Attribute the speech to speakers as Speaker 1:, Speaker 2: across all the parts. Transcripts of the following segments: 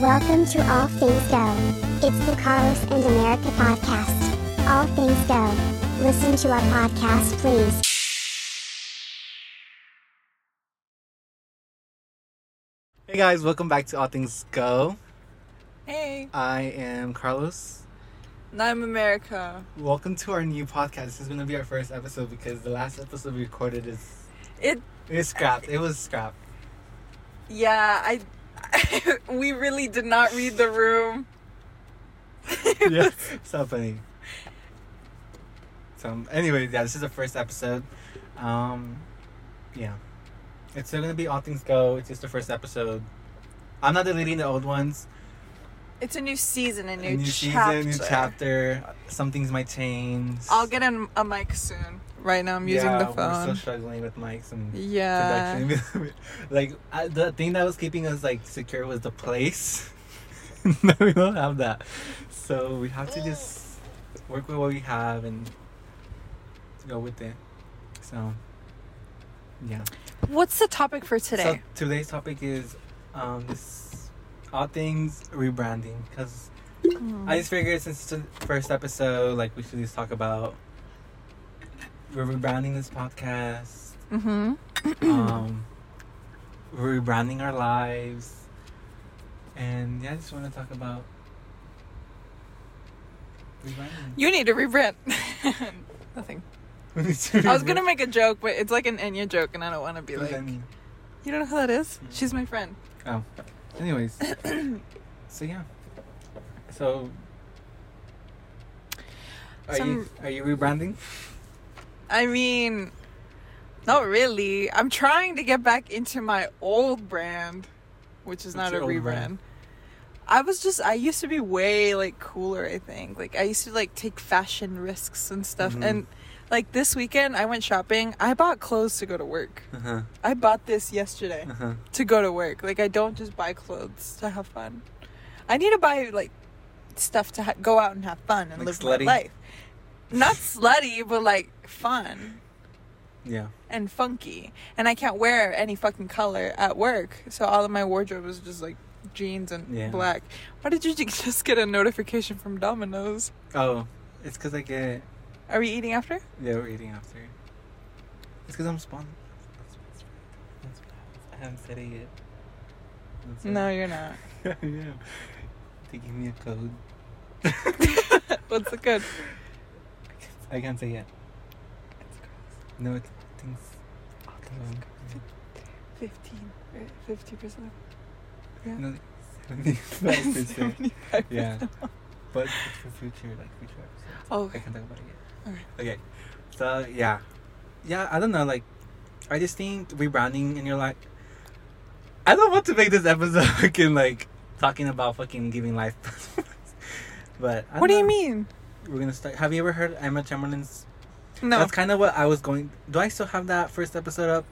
Speaker 1: Welcome to All Things Go. It's the Carlos and America podcast. All Things Go. Listen to our podcast, please.
Speaker 2: Hey guys, welcome back to All Things Go.
Speaker 3: Hey,
Speaker 2: I am Carlos.
Speaker 3: I'm America.
Speaker 2: Welcome to our new podcast. This is going to be our first episode because the last episode we recorded is
Speaker 3: It,
Speaker 2: it scrapped. It was scrapped.
Speaker 3: yeah, I, we really did not read the room.
Speaker 2: Yeah, so funny. So, anyways, yeah, this is the first episode. Um, yeah, it's still gonna be all things go. It's just the first episode. I'm not deleting the old ones.
Speaker 3: It's a new season, a new,
Speaker 2: A new
Speaker 3: chapter.
Speaker 2: season, new chapter. Some things might change.
Speaker 3: I'll get a, a mic soon. Right now, I'm using
Speaker 2: yeah,
Speaker 3: the
Speaker 2: We're still struggling with mics and
Speaker 3: Yeah.
Speaker 2: production. like I, the thing that was keeping us like secure was the place. no, we don't have that, so we have to just work with what we have and go with it. So, yeah.
Speaker 3: What's the topic for today?
Speaker 2: So today's topic is um this all things rebranding because
Speaker 3: Hmm.
Speaker 2: I just figured since it's the first episode, like we should just talk about we're rebranding this podcast.
Speaker 3: mm-hmm.
Speaker 2: um, we're rebranding our lives, and yeah, I just want to talk about rebranding.
Speaker 3: You need to rebrand. Nothing. I was gonna make a joke, but it's like an Enya joke, and I don't want to be like, you don't know who that is? She's my friend.
Speaker 2: Oh, anyways, so yeah, so. Are you are you rebranding?
Speaker 3: I mean, not really. I'm trying to get back into my old brand, which is
Speaker 2: What's
Speaker 3: not a rebrand.
Speaker 2: brand?
Speaker 3: I was just I used to be way like cooler, I think. Like I used to like take fashion risks and stuff.
Speaker 2: Mhm.
Speaker 3: And like this weekend I went shopping. I bought clothes to go to work.
Speaker 2: Uh huh.
Speaker 3: I bought this yesterday
Speaker 2: Uh huh.
Speaker 3: to go to work. Like I don't just buy clothes to have fun. I need to buy like stuff to ha- go out and have fun and
Speaker 2: Like
Speaker 3: live
Speaker 2: slutty?
Speaker 3: my life. Not slutty, but like fun
Speaker 2: Yeah.
Speaker 3: and funky. And I can't wear any fucking color at work. So all of my wardrobe is just like jeans and
Speaker 2: Yeah.
Speaker 3: black. Why did you just get a notification from Domino's?
Speaker 2: Oh, it's because I get
Speaker 3: Are we eating after?
Speaker 2: yeah we're eating after. It's because I'm spawned. I haven't said it yet. That's
Speaker 3: No, you're not.
Speaker 2: I am. They give me a code.
Speaker 3: What's the code?
Speaker 2: I can't say yet. No, it's things. Um,
Speaker 3: 15, right? 50%. Yeah.
Speaker 2: no, seventy-five percent.
Speaker 3: 75%.
Speaker 2: Yeah, but it's for future, like future episodes.
Speaker 3: Oh,
Speaker 2: I can't talk about it yet. Okay, so yeah, yeah. I don't know. Like, I just think rebranding, and you're like, I don't want to make this episode fucking like talking about fucking giving life. but I
Speaker 3: What do
Speaker 2: don't
Speaker 3: you mean?
Speaker 2: We're gonna start. Have you ever heard Emma Chamberlain's
Speaker 3: No.
Speaker 2: That's kind of what I was going. Do I still have that first episode up?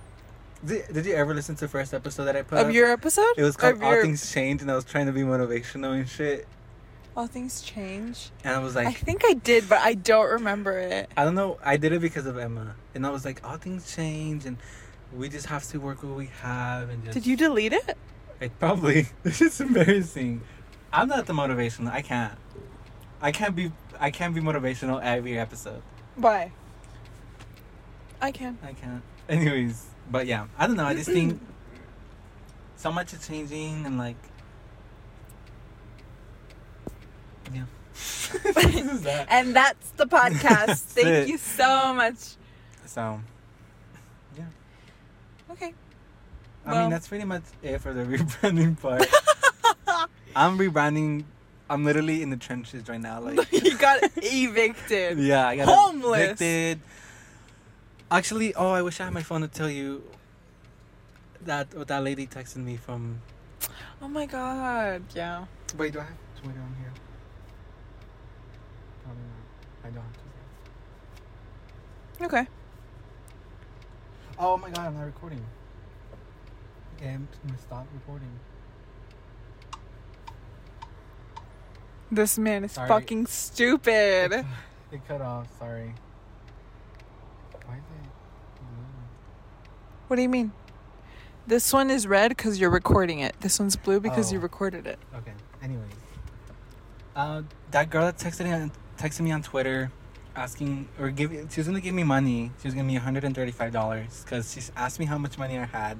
Speaker 2: Did, did you ever listen to the first episode that I put
Speaker 3: of
Speaker 2: up?
Speaker 3: your episode?
Speaker 2: It was called
Speaker 3: Of
Speaker 2: All
Speaker 3: your-
Speaker 2: Things Change, and I was trying to be motivational and shit.
Speaker 3: All things change.
Speaker 2: And I was like, I
Speaker 3: think I did, but I don't remember it.
Speaker 2: I don't know. I did it because of Emma, and I was like, all things change, and we just have to work what we have, and just.
Speaker 3: Did you delete it?
Speaker 2: I probably. This is embarrassing. I'm not the motivational. I can't. I can't be. I can't be motivational every episode.
Speaker 3: Why? I can.
Speaker 2: I can't. Anyways, but yeah, I don't know. I just think so much is changing, and like, yeah. that.
Speaker 3: And that's the podcast.
Speaker 2: That's
Speaker 3: Thank
Speaker 2: it.
Speaker 3: you so much.
Speaker 2: So, yeah.
Speaker 3: Okay.
Speaker 2: I
Speaker 3: Well-
Speaker 2: mean, that's pretty much it for the rebranding part. I'm rebranding. I'm literally in the trenches right now. Like,
Speaker 3: you got evicted.
Speaker 2: yeah, I got
Speaker 3: Homeless.
Speaker 2: evicted. Actually, oh, I wish I had my phone to tell you that what that lady texted me from.
Speaker 3: Oh my god. Yeah.
Speaker 2: Wait, do I have Twitter on here? I don't have Twitter.
Speaker 3: Okay.
Speaker 2: Oh my god, I'm not recording. Okay, I'm gonna stop recording.
Speaker 3: This man is
Speaker 2: Sorry.
Speaker 3: fucking stupid.
Speaker 2: It cut off. Sorry.
Speaker 3: Why the What do you mean? This one is red because you're recording it. This one's blue because you
Speaker 2: Oh.
Speaker 3: recorded it.
Speaker 2: Okay. Anyways, uh, that girl that texted me, texted me on Twitter, asking or give she was gonna give me money. She was gonna give me one hundred and thirty five dollars because she asked me how much money I had,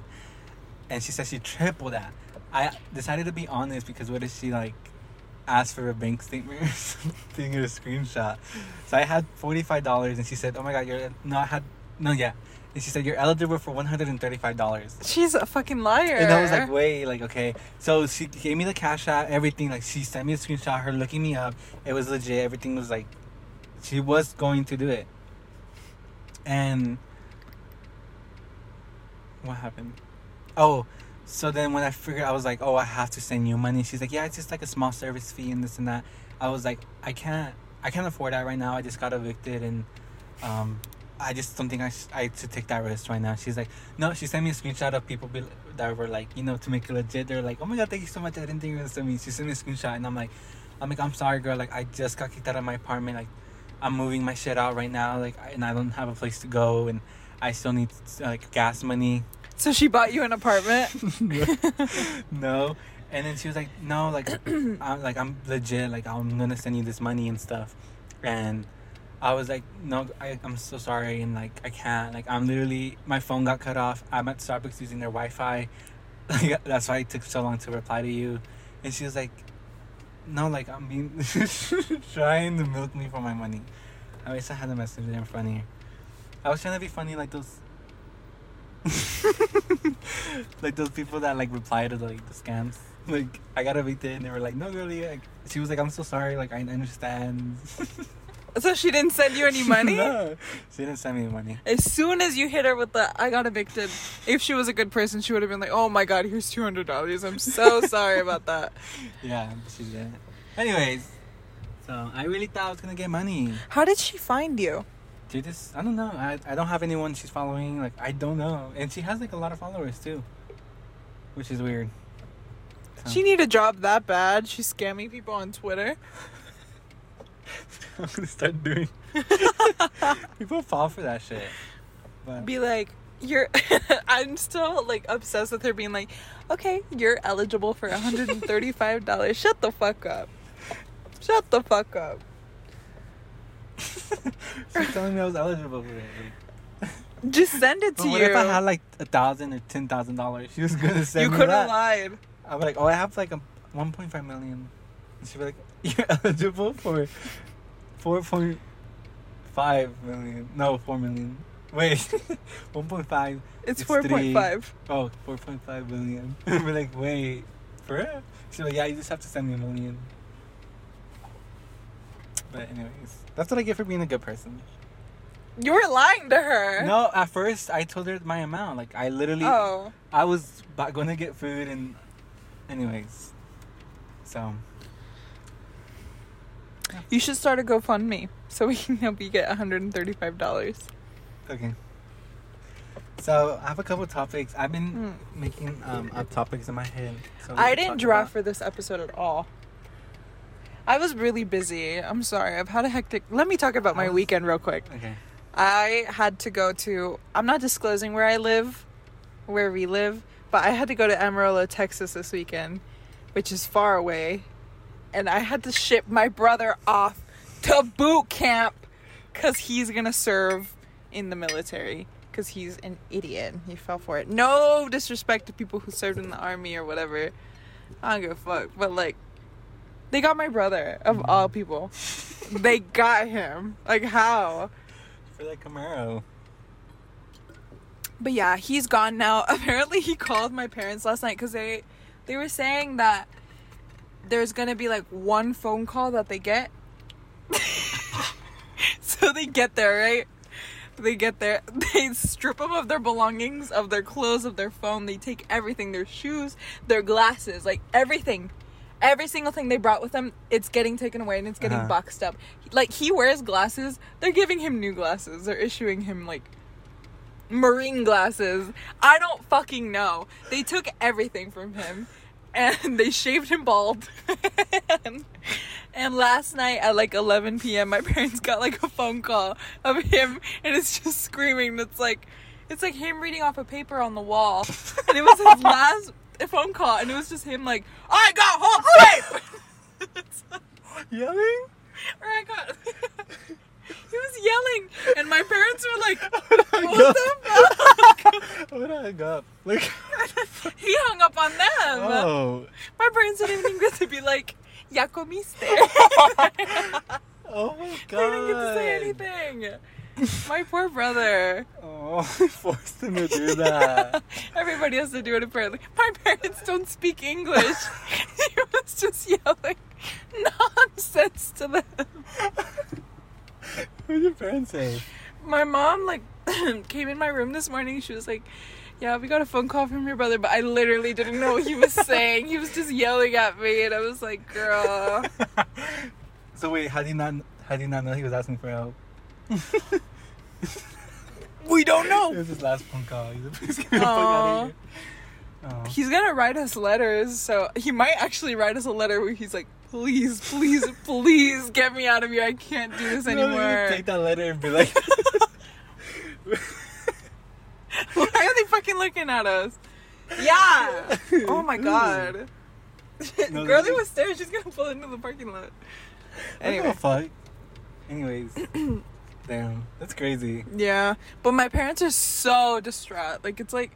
Speaker 2: and she said she tripled that. I decided to be honest because what if she like asked for a bank statement or something or a screenshot? So I had forty five dollars, and she said, "Oh my god, you're no, I had no, yeah." And she said, "You're eligible for one hundred and thirty five dollars."
Speaker 3: She's a fucking liar.
Speaker 2: And I was like, wait, like, okay. So she gave me the cash out, everything. Like, she sent me a screenshot, her looking me up. It was legit. Everything was like, she was going to do it. And what happened? Oh, so then when I figured, I was like, oh, I have to send you money. She's like, yeah, it's just like a small service fee and this and that. I was like, I can't, I can't afford that right now. I just got evicted and, um, I just don't think I, sh- I should take that risk right now. She's like, no, she sent me a screenshot of people be- that were like, you know, to make it legit. They're like, oh my god, thank you so much. I didn't think you were gonna send me. She sent me a screenshot, and I'm like, I'm like, I'm sorry, girl. Like, I just got kicked out of my apartment. Like, I'm moving my shit out right now. Like, I- and I don't have a place to go, and I still need like gas money.
Speaker 3: so she bought you an apartment.
Speaker 2: no. And then she was like, no, like, I'm like, I'm legit. Like, I'm gonna send you this money and stuff. And I was like, no, I, I'm so sorry, and like, I can't. Like, I'm literally, my phone got cut off. I'm at Starbucks using their Wi-Fi. Like, that's why it took so long to reply to you. And she was like, no, like, I'm being trying to milk me for my money. I wish I had a message there funnier. I was trying to be funny, like those. like those people that like reply to the, like the scams. Like I got evicted and they were like, no, really. Like, she was like, I'm so sorry. Like I understand.
Speaker 3: So she didn't send you any money.
Speaker 2: no, she didn't send me money.
Speaker 3: As soon as you hit her with the "I got evicted," if she was a good person, she would have been like, "Oh my god, here's two hundred dollars. I'm so sorry about that."
Speaker 2: Yeah, she didn't. Anyways, so I really thought I was gonna get money.
Speaker 3: How did she find you?
Speaker 2: She just, I don't know. I, I don't have anyone she's following. Like I don't know, and she has like a lot of followers too, which is weird. So-
Speaker 3: She need a job that bad. She's scamming people on Twitter.
Speaker 2: I'm gonna start doing. People fall for that shit. But
Speaker 3: Be like, you're. I'm still like obsessed with her being like, okay, you're eligible for 135 dollars. Shut the fuck up. Shut the fuck up.
Speaker 2: she's telling me I was eligible for it.
Speaker 3: Just send it
Speaker 2: But
Speaker 3: to
Speaker 2: what
Speaker 3: you.
Speaker 2: if I had like a thousand or ten thousand dollars? She was gonna send
Speaker 3: you
Speaker 2: me
Speaker 3: could have lied.
Speaker 2: I'd be like, oh, I have like a 1.5 million. And she'd be like, you're eligible for 4.5 million. No, 4 million. Wait, 1.5.
Speaker 3: It's,
Speaker 2: It's
Speaker 3: 4.5.
Speaker 2: Oh, 4.5 million. We're like, wait, for real? She's like, yeah, you just have to send me a million. But anyways, that's what I get for being a good person.
Speaker 3: You were lying to her.
Speaker 2: No, at first I told her my amount. Like I literally,
Speaker 3: Oh.
Speaker 2: I was going to get food and, anyways, so
Speaker 3: You should start a GoFundMe so we can help you get $135.
Speaker 2: okay. So I have a couple topics. I've been
Speaker 3: Hmm.
Speaker 2: making um up topics in my head. So
Speaker 3: I didn't draft
Speaker 2: about-
Speaker 3: for this episode at all. I was really busy. I'm sorry. I've had a hectic. Let me talk about my
Speaker 2: was-
Speaker 3: weekend real quick.
Speaker 2: Okay.
Speaker 3: I had to go to. I'm not disclosing where I live, where we live, but I had to go to Amarillo, Texas this weekend, which is far away, and I had to ship my brother off to boot camp because he's gonna serve in the military because he's an idiot. He fell for it. No disrespect to people who served in the army or whatever. I don't give a fuck, but like. They got my brother, of all people. they got him. Like, how?
Speaker 2: For that Camaro.
Speaker 3: But yeah, he's gone now. Apparently, he called my parents last night because they they were saying that there's gonna be like one phone call that they get. so they get there, right? They get there. They strip them of their belongings, of their clothes, of their phone. They take everything, their shoes, their glasses, like everything. Every single thing they brought with them, it's getting taken away and it's getting
Speaker 2: Uh-huh.
Speaker 3: boxed up. Like he wears glasses, they're giving him new glasses. They're issuing him like marine glasses. I don't fucking know. They took everything from him and they shaved him bald. and, and last night at like 11 p.m., my parents got like a phone call of him and it's just screaming. It's like, It's like him reading off a paper on the wall, and it was his last phone call, and it was just him like, "I got home safe."
Speaker 2: Yelling?
Speaker 3: or I got. He was yelling, and my parents were like, "What the fuck?"
Speaker 2: What I got? Like,
Speaker 3: he hung up on them.
Speaker 2: oh.
Speaker 3: My parents didn't even get to be like, "Ya comiste."
Speaker 2: Oh my god!
Speaker 3: they didn't get to say anything. My poor brother.
Speaker 2: Oh, I forced him to do that.
Speaker 3: Everybody has to do it apparently. My parents don't speak English. he was just yelling nonsense to them.
Speaker 2: what did your parents say?
Speaker 3: My mom like came in my room this morning. She was like, "Yeah, we got a phone call from your brother, but I literally didn't know what he was saying. He was just yelling at me, and I was like, girl."
Speaker 2: so wait, how do you not how do you not know he was asking for help?
Speaker 3: We don't
Speaker 2: It
Speaker 3: know.
Speaker 2: was his last phone call. He's like, "Please fuck out of here." Oh.
Speaker 3: He's gonna write us letters, so he might actually write us a letter where he's like, "Please, please, please get me out of here. I can't do this
Speaker 2: No,
Speaker 3: anymore."
Speaker 2: Take that letter and be like,
Speaker 3: Why are they fucking looking at us? Yeah. Oh my god.
Speaker 2: No,
Speaker 3: Girlie
Speaker 2: they-
Speaker 3: was there. She's gonna pull into the parking lot.
Speaker 2: anyway.
Speaker 3: Anyway.
Speaker 2: fuck? Anyways. Damn, that's crazy.
Speaker 3: Yeah, but my parents are so distraught. Like it's like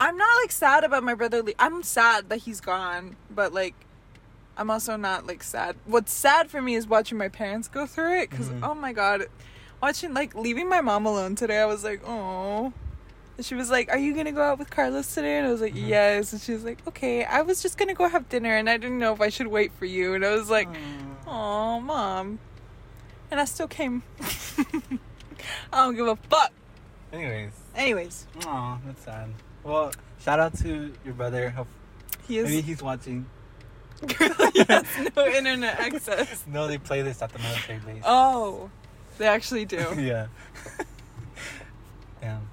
Speaker 3: I'm not like sad about my brother. Le- I'm sad that he's gone, but like I'm also not like sad. What's sad for me is watching my parents go through it because
Speaker 2: Mhm.
Speaker 3: oh my god, watching like leaving my mom alone today. I was like, oh. And she was like, "Are you gonna go out with Carlos today?" And I was like,
Speaker 2: Mhm.
Speaker 3: "Yes." And she was like, "Okay." I was just gonna go have dinner, and I didn't know if I should wait for you. And I was like, "Oh, mom," and I still came. I don't give a fuck.
Speaker 2: Anyways.
Speaker 3: Anyways,
Speaker 2: Aw, that's sad. Well, shout out to your brother.
Speaker 3: He is.
Speaker 2: Maybe he's watching.
Speaker 3: He has no internet access.
Speaker 2: No, they play this at the military base.
Speaker 3: Oh, they actually do.
Speaker 2: yeah. Damn.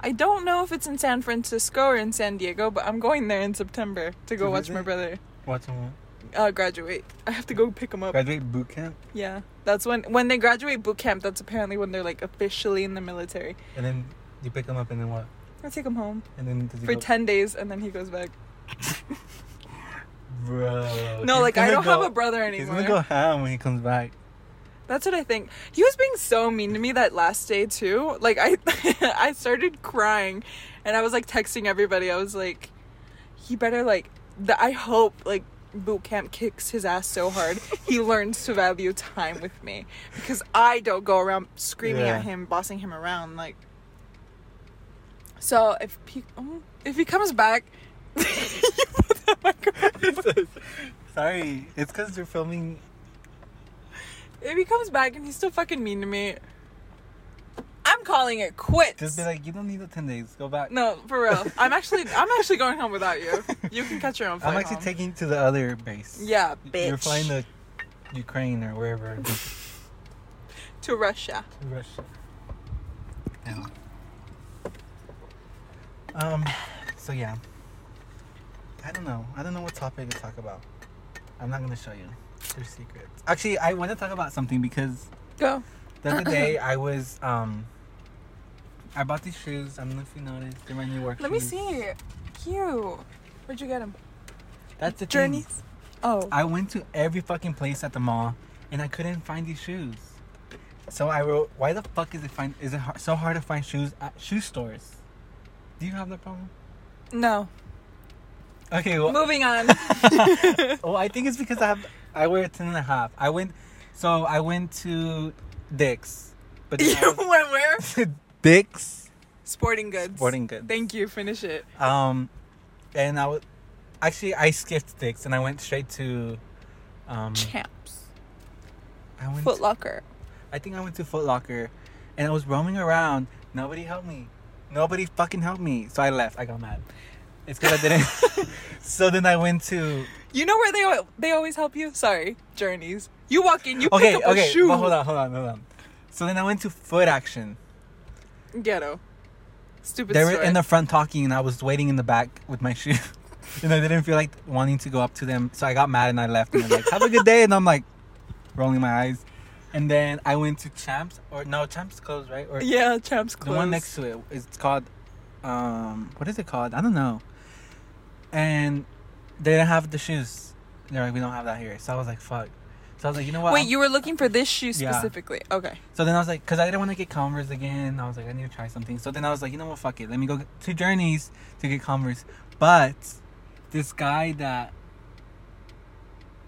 Speaker 3: I don't know if it's in San Francisco or in San Diego, but I'm going there in September to go watch my brother
Speaker 2: Watching what?
Speaker 3: uh, graduate. I have to go pick him up.
Speaker 2: Graduate boot camp,
Speaker 3: Yeah, that's when when they graduate boot camp. That's apparently when they're like officially in the military.
Speaker 2: and then you pick him up, and then what?
Speaker 3: I take him home
Speaker 2: And then does he
Speaker 3: for
Speaker 2: go,
Speaker 3: ten days, and then he goes back.
Speaker 2: Bro.
Speaker 3: No, like I don't have a brother anymore.
Speaker 2: He's gonna go ham when he comes back.
Speaker 3: That's what I think. He was being so mean to me that last day too. Like I I started crying and I was like texting everybody. I was like he better like the, I hope like boot camp kicks his ass so hard he learns to value time with me because I don't go around screaming
Speaker 2: Yeah.
Speaker 3: at him, bossing him around like So if he oh, if he comes back you put that microphone-
Speaker 2: Sorry, it's because you're filming.
Speaker 3: if he comes back and he's still fucking mean to me I'm calling it quits.
Speaker 2: Just be like, you don't need the ten days. Go back.
Speaker 3: No, for real. I'm actually I'm actually going home without you. You can catch your own flight.
Speaker 2: I'm actually
Speaker 3: home.
Speaker 2: taking to the other base.
Speaker 3: Yeah, bitch.
Speaker 2: You're flying to Ukraine or wherever.
Speaker 3: to Russia.
Speaker 2: to Russia. Yeah. Um. So yeah. I don't know. I don't know what topic to talk about. I'm not gonna show you. They're secrets. Actually, I want to talk about something because
Speaker 3: Go.
Speaker 2: the other day I was um. I bought these shoes. I don't know if you noticed. They're my new work
Speaker 3: Let me
Speaker 2: shoes.
Speaker 3: see. Cute. Where'd you get them?
Speaker 2: That's the thing.
Speaker 3: Oh.
Speaker 2: I went to every fucking place at the mall, and I couldn't find these shoes. So I wrote, "Why the fuck is it find? Is it so hard to find shoes at shoe stores? Do you have that problem?"
Speaker 3: no.
Speaker 2: Okay, well,
Speaker 3: Moving on.
Speaker 2: well, I think it's because I have I wear a ten and a half. I went, so I went to Dick's, but then
Speaker 3: you
Speaker 2: I
Speaker 3: went where?
Speaker 2: Dick's
Speaker 3: Sporting goods.
Speaker 2: Sporting Goods.
Speaker 3: Thank you. Finish it.
Speaker 2: Um, and I was actually I skipped Dick's and I went straight to, um,
Speaker 3: Champs.
Speaker 2: I went
Speaker 3: Foot Locker.
Speaker 2: I think I went to Foot Locker and I was roaming around. Nobody helped me. Nobody fucking helped me. So I left. I got mad. It's because I didn't. so then I went to.
Speaker 3: You know where they they always help you? Sorry, Journeys. You walk in, you
Speaker 2: Okay,
Speaker 3: pick up a
Speaker 2: okay.
Speaker 3: shoe.
Speaker 2: But hold on, hold on, hold on. So then I went to Foot Action.
Speaker 3: Ghetto. Stupid.
Speaker 2: They were in the front talking, and I was waiting in the back with my shoe. and I didn't feel like wanting to go up to them. So I got mad and I left. And they're like, have a good day. And I'm like, rolling my eyes. And then I went to Champs or no Champs closed right or
Speaker 3: Yeah, Champs
Speaker 2: Clothes.
Speaker 3: the
Speaker 2: one next to it. it is called um what is it called? I don't know. And they didn't have the shoes. They're like we don't have that here. So I was like fuck. So I was like you know what?
Speaker 3: Wait,
Speaker 2: I'm-
Speaker 3: you were looking for this shoe
Speaker 2: Yeah.
Speaker 3: specifically? Okay.
Speaker 2: So then I was like, because I didn't want to get Converse again. I was like, I need to try something. So then I was like, you know what, fuck it. Let me go to Journeys to get Converse. But this guy that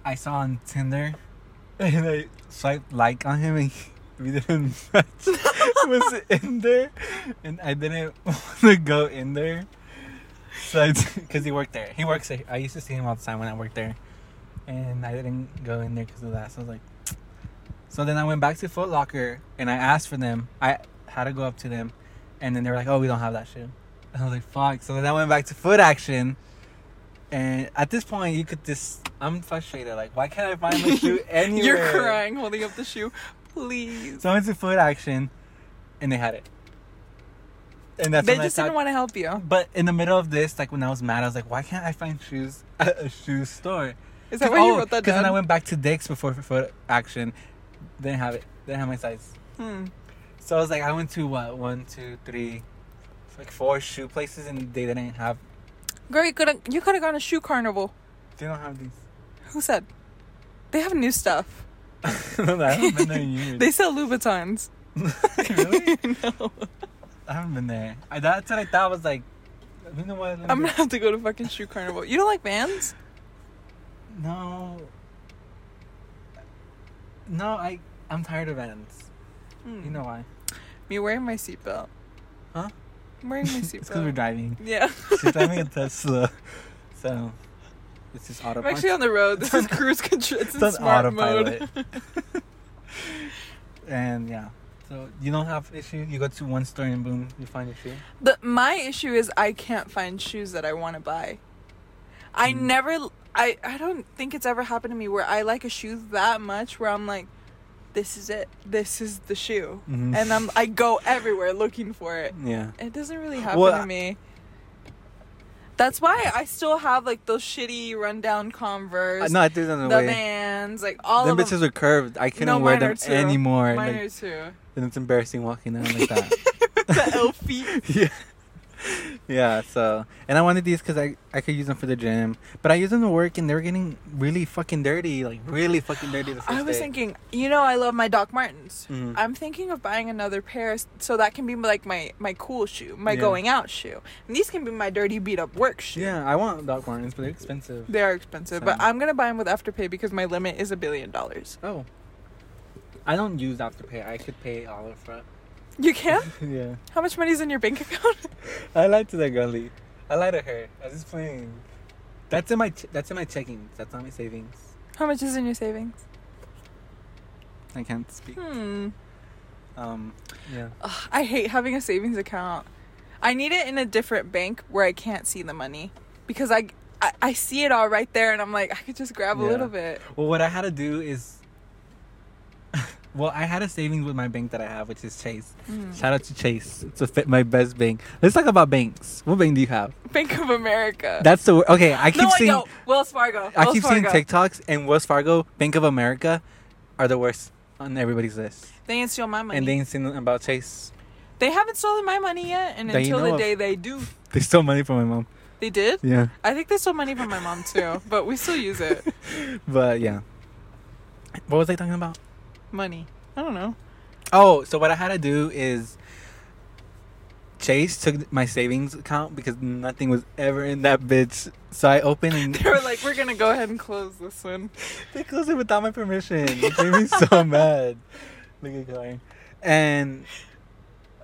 Speaker 2: I saw on Tinder, and I swiped like on him, and he- we didn't match, was in there, and I didn't want to go in there. So because he worked there, he works there. I used to see him all the time when I worked there, and I didn't go in there because of that. So I was like. So then I went back to Foot Locker and I asked for them. I had to go up to them, and then they were like, "Oh, we don't have that shoe." And I was like, "Fuck!" So then I went back to Foot Action, and at this point, you could just. I'm frustrated. Like, why can't I find my shoe anywhere?
Speaker 3: You're crying, holding up the shoe. Please.
Speaker 2: So I went to Foot Action, and they had it. And that's
Speaker 3: they just didn't want to help you.
Speaker 2: But in the middle of this, like when I was mad, I was like, "Why can't I find shoes at a shoe store?"
Speaker 3: Is that why you
Speaker 2: Oh,
Speaker 3: wrote that
Speaker 2: Because
Speaker 3: down?
Speaker 2: then I went back to Dick's before Foot Action. They didn't have it. They didn't have my size.
Speaker 3: Hmm.
Speaker 2: So I was like, I went to what one, two, three, like four shoe places, and they didn't have.
Speaker 3: Girl, you could have you could have gone to shoe carnival.
Speaker 2: They don't have these.
Speaker 3: Who said? They have new stuff.
Speaker 2: I haven't been there in years.
Speaker 3: They sell Louboutins.
Speaker 2: really?
Speaker 3: no.
Speaker 2: I haven't been there. I, that's what I thought was like. You know what?
Speaker 3: I'm gonna have to go to fucking shoe carnival. You don't like Vans?
Speaker 2: No. No, I I'm tired of Vans.
Speaker 3: Hmm.
Speaker 2: You know why?
Speaker 3: Me wearing my seatbelt.
Speaker 2: Huh?
Speaker 3: I'm wearing my
Speaker 2: it's because we're driving.
Speaker 3: yeah.
Speaker 2: She's driving a Tesla, so it's just
Speaker 3: I'm actually on the road. This is cruise control. It's in
Speaker 2: It's on
Speaker 3: smart
Speaker 2: autopilot.
Speaker 3: mode.
Speaker 2: and yeah, so you don't have issue. You go to one store and boom, you find a shoe.
Speaker 3: The my issue is I can't find shoes that I want to buy. I
Speaker 2: Mm.
Speaker 3: never I I don't think it's ever happened to me where I like a shoe that much where I'm like this is it. This is the shoe.
Speaker 2: Mhm.
Speaker 3: And I'm I go everywhere looking for it.
Speaker 2: Yeah.
Speaker 3: It doesn't really happen
Speaker 2: Well,
Speaker 3: to me. That's why I still have like those shitty rundown Converse,
Speaker 2: Uh, no, I threw them
Speaker 3: the. Vans, like all
Speaker 2: Them
Speaker 3: of
Speaker 2: bitches
Speaker 3: them.
Speaker 2: are curved. I couldn't
Speaker 3: No,
Speaker 2: wear them
Speaker 3: too.
Speaker 2: anymore.
Speaker 3: Mine
Speaker 2: like,
Speaker 3: are too.
Speaker 2: and it's embarrassing walking down like that.
Speaker 3: the elf feet.
Speaker 2: yeah. Yeah, so and I wanted these because I I could use them for the gym, but I use them to work and they were getting really fucking dirty, like really fucking dirty. The first
Speaker 3: I was
Speaker 2: day.
Speaker 3: thinking, you know, I love my Doc Martens.
Speaker 2: Mhm.
Speaker 3: I'm thinking of buying another pair so that can be like my my cool shoe, my
Speaker 2: Yeah.
Speaker 3: going out shoe. And these can be my dirty beat up work shoe.
Speaker 2: Yeah, I want Doc Martens, but they're expensive.
Speaker 3: They are expensive, but I'm gonna buy them with Afterpay because my limit is a billion dollars.
Speaker 2: Oh. I don't use Afterpay. I could pay all upfront.
Speaker 3: You can?
Speaker 2: yeah.
Speaker 3: How much money is in your bank account?
Speaker 2: I lied to that girlie. I lied to her. I was just playing. That's in my ch- that's in my checking. That's not my savings.
Speaker 3: How much is in your savings?
Speaker 2: I can't speak.
Speaker 3: Hmm.
Speaker 2: Um. Yeah.
Speaker 3: Ugh, I hate having a savings account. I need it in a different bank where I can't see the money because I, I, I see it all right there and I'm like I could just grab a
Speaker 2: Yeah.
Speaker 3: little bit.
Speaker 2: Well, what I had to do is. Well, I had a savings with my bank that I have, which is Chase.
Speaker 3: Mm.
Speaker 2: Shout out to Chase. It's a fit my best bank. Let's talk about banks. What bank do you have?
Speaker 3: Bank of America.
Speaker 2: That's the okay. I keep
Speaker 3: no,
Speaker 2: seeing.
Speaker 3: don't. Wells Fargo.
Speaker 2: I
Speaker 3: Wells
Speaker 2: keep seeing TikToks and Wells Fargo, Bank of America, are the worst on everybody's list.
Speaker 3: They ain't steal my money.
Speaker 2: And
Speaker 3: they,
Speaker 2: ain't seen about Chase.
Speaker 3: They haven't stolen my money yet, and
Speaker 2: That you
Speaker 3: until
Speaker 2: know
Speaker 3: the
Speaker 2: of.
Speaker 3: day they do,
Speaker 2: They stole money from my mom.
Speaker 3: they did.
Speaker 2: Yeah.
Speaker 3: I think they stole money from my mom too, but we still use it.
Speaker 2: But yeah. What was I talking about?
Speaker 3: Money. I don't know.
Speaker 2: Oh, so what I had to do is Chase took my savings account because nothing was ever in that bitch. So I opened and
Speaker 3: They were like, "We're gonna go ahead and close this one."
Speaker 2: they closed it without my permission. It made me so mad. Look at Claire. And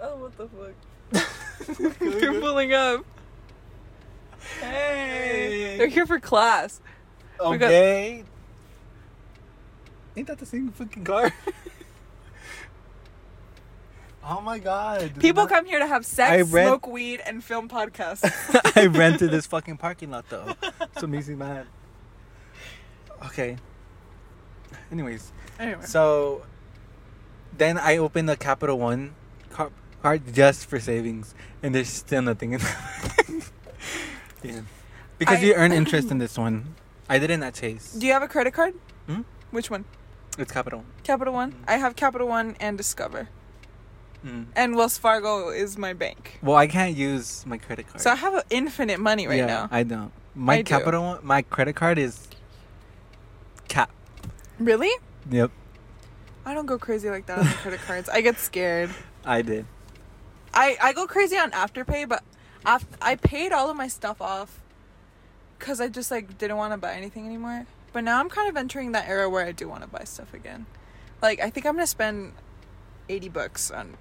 Speaker 3: Oh, what the fuck? They're pulling up.
Speaker 2: Hey.
Speaker 3: They're here for class. We got-
Speaker 2: okay. Ain't that the same fucking car? oh my god.
Speaker 3: People come here to have sex,
Speaker 2: I read-
Speaker 3: smoke weed, and film podcasts.
Speaker 2: I rented this fucking parking lot though. It's amazing, man. Okay. Anyways,
Speaker 3: anyway,
Speaker 2: so then I opened the Capital One car- card just for savings, and there's still nothing in it. yeah. Because
Speaker 3: I-
Speaker 2: you earn interest in this one. I did it at Chase.
Speaker 3: do you have a credit card?
Speaker 2: Hmm?
Speaker 3: Which one?
Speaker 2: It's Capital. One.
Speaker 3: Capital One. I have Capital One and Discover,
Speaker 2: Mm.
Speaker 3: and Wells Fargo is my bank.
Speaker 2: Well, I can't use my credit card.
Speaker 3: So I have infinite money right
Speaker 2: yeah,
Speaker 3: now.
Speaker 2: I don't. My
Speaker 3: I.
Speaker 2: Capital, one- my credit card is Cap.
Speaker 3: Really?
Speaker 2: Yep,
Speaker 3: I don't go crazy like that on credit cards. I get scared.
Speaker 2: I did.
Speaker 3: I I go crazy on Afterpay, but af- I paid all of my stuff off because I just like didn't want to buy anything anymore. But now I'm kind of entering that era where I do want to buy stuff again. Like I think I'm gonna spend eighty bucks on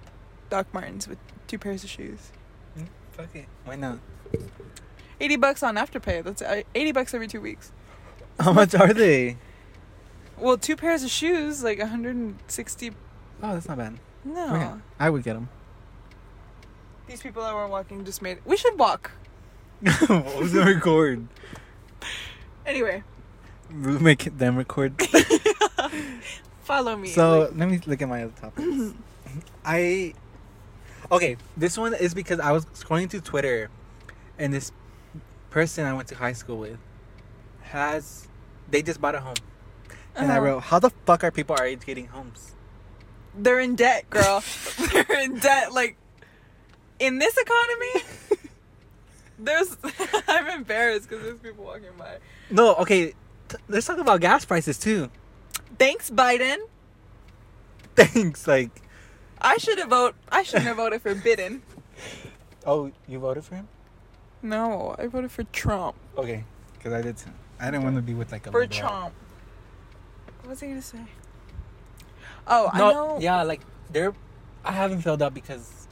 Speaker 3: Doc Martens with two pairs of shoes.
Speaker 2: Mm, Fuck it. Why not?
Speaker 3: Eighty bucks on Afterpay. That's uh, eighty bucks every two weeks.
Speaker 2: How much are they?
Speaker 3: Well, two pairs of shoes, like 160.
Speaker 2: Oh, that's not bad.
Speaker 3: No,
Speaker 2: Okay. I would get them.
Speaker 3: these people that were walking just made. We should walk.
Speaker 2: what was the record?
Speaker 3: Anyway,
Speaker 2: make them record.
Speaker 3: follow me.
Speaker 2: So
Speaker 3: Like,
Speaker 2: let me look at my other topics. I okay. This one is because I was scrolling through Twitter, and this person I went to high school with has they just bought a home, and I
Speaker 3: Uh-huh.
Speaker 2: wrote, "How the fuck are people already getting homes?"
Speaker 3: they're in debt, girl. they're in debt. Like in this economy, there's. I'm embarrassed because there's people walking by.
Speaker 2: No, okay. T- let's talk about gas prices too.
Speaker 3: Thanks, Biden.
Speaker 2: Thanks. Like,
Speaker 3: I should have vote. I shouldn't have voted for Biden.
Speaker 2: oh, you voted for him?
Speaker 3: No, I voted for Trump.
Speaker 2: Okay, because I did. Too. I didn't want to be with like a
Speaker 3: For
Speaker 2: liberal.
Speaker 3: Trump. What was he gonna say? Oh,
Speaker 2: No,
Speaker 3: I know.
Speaker 2: yeah, like they're. I haven't filled up because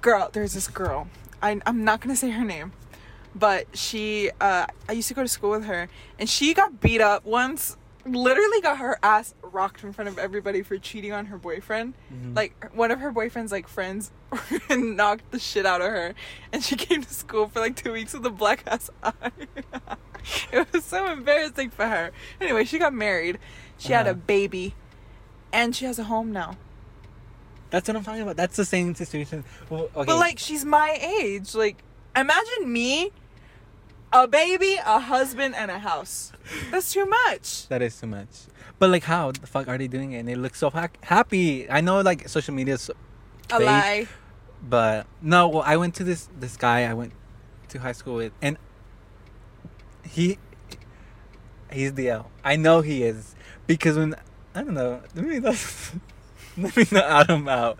Speaker 3: girl there's this girl I, i'm not gonna say her name but she uh i used to go to school with her and she got beat up once literally got her ass rocked in front of everybody for cheating on her boyfriend
Speaker 2: Mhm.
Speaker 3: like one of her boyfriend's like friends knocked the shit out of her and she came to school for like two weeks with a black ass eye it was so embarrassing for her anyway she got married she had a
Speaker 2: Uh-huh.
Speaker 3: baby and she has a home now
Speaker 2: That's what I'm talking about. That's the same situation. Well, okay.
Speaker 3: But like she's my age. Like imagine me, a baby, a husband, and a house. That's too much.
Speaker 2: that is too much. But like, how the fuck are they doing it? And they look so ha- happy. I know like social media, is
Speaker 3: A
Speaker 2: Fake.
Speaker 3: lie.
Speaker 2: but no. Well, I went to this this guy I went to high school with, and he he's the L. I know he is because when I don't know. Let me not let me not out him out.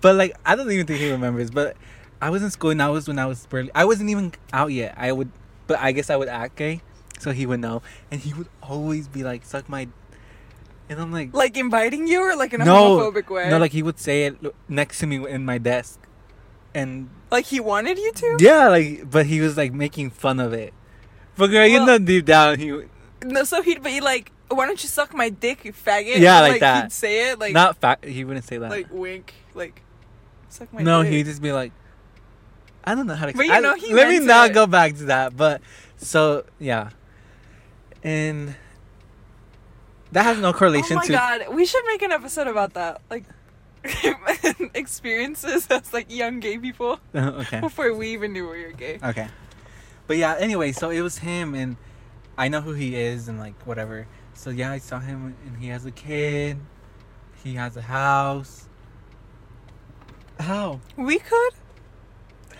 Speaker 2: But like, I don't even think he remembers. But I was in school, and that was when I was barely. I wasn't even out yet. I would, but I guess I would act gay, so he would know, and he would always be like, "Suck my," and I'm like,
Speaker 3: Like inviting you or like in a
Speaker 2: no,
Speaker 3: homophobic way.
Speaker 2: no, like he would say it next to me in my desk, and
Speaker 3: Like he wanted you to.
Speaker 2: yeah, like, but he was like making fun of it. But girl, you
Speaker 3: Well-
Speaker 2: know deep down, he
Speaker 3: No, so he'd be like, "Why don't you suck my dick, you faggot?"
Speaker 2: Yeah,
Speaker 3: And,
Speaker 2: like that.
Speaker 3: He'd say it like
Speaker 2: not fat. He wouldn't say that.
Speaker 3: like wink, like suck my
Speaker 2: no,
Speaker 3: dick.
Speaker 2: he'd just be like, I don't know how to.
Speaker 3: But you
Speaker 2: I-
Speaker 3: know he
Speaker 2: let me not
Speaker 3: it.
Speaker 2: go back to that. But so yeah, and that has no correlation. To.
Speaker 3: Oh my
Speaker 2: to.
Speaker 3: god, we should make an episode about that. Like experiences as like young gay people
Speaker 2: okay.
Speaker 3: before we even knew we were gay.
Speaker 2: Okay. But yeah, anyway, so it was him and I know who he is and like whatever. So yeah, I saw him and he has a kid. He has a house. How?
Speaker 3: We could.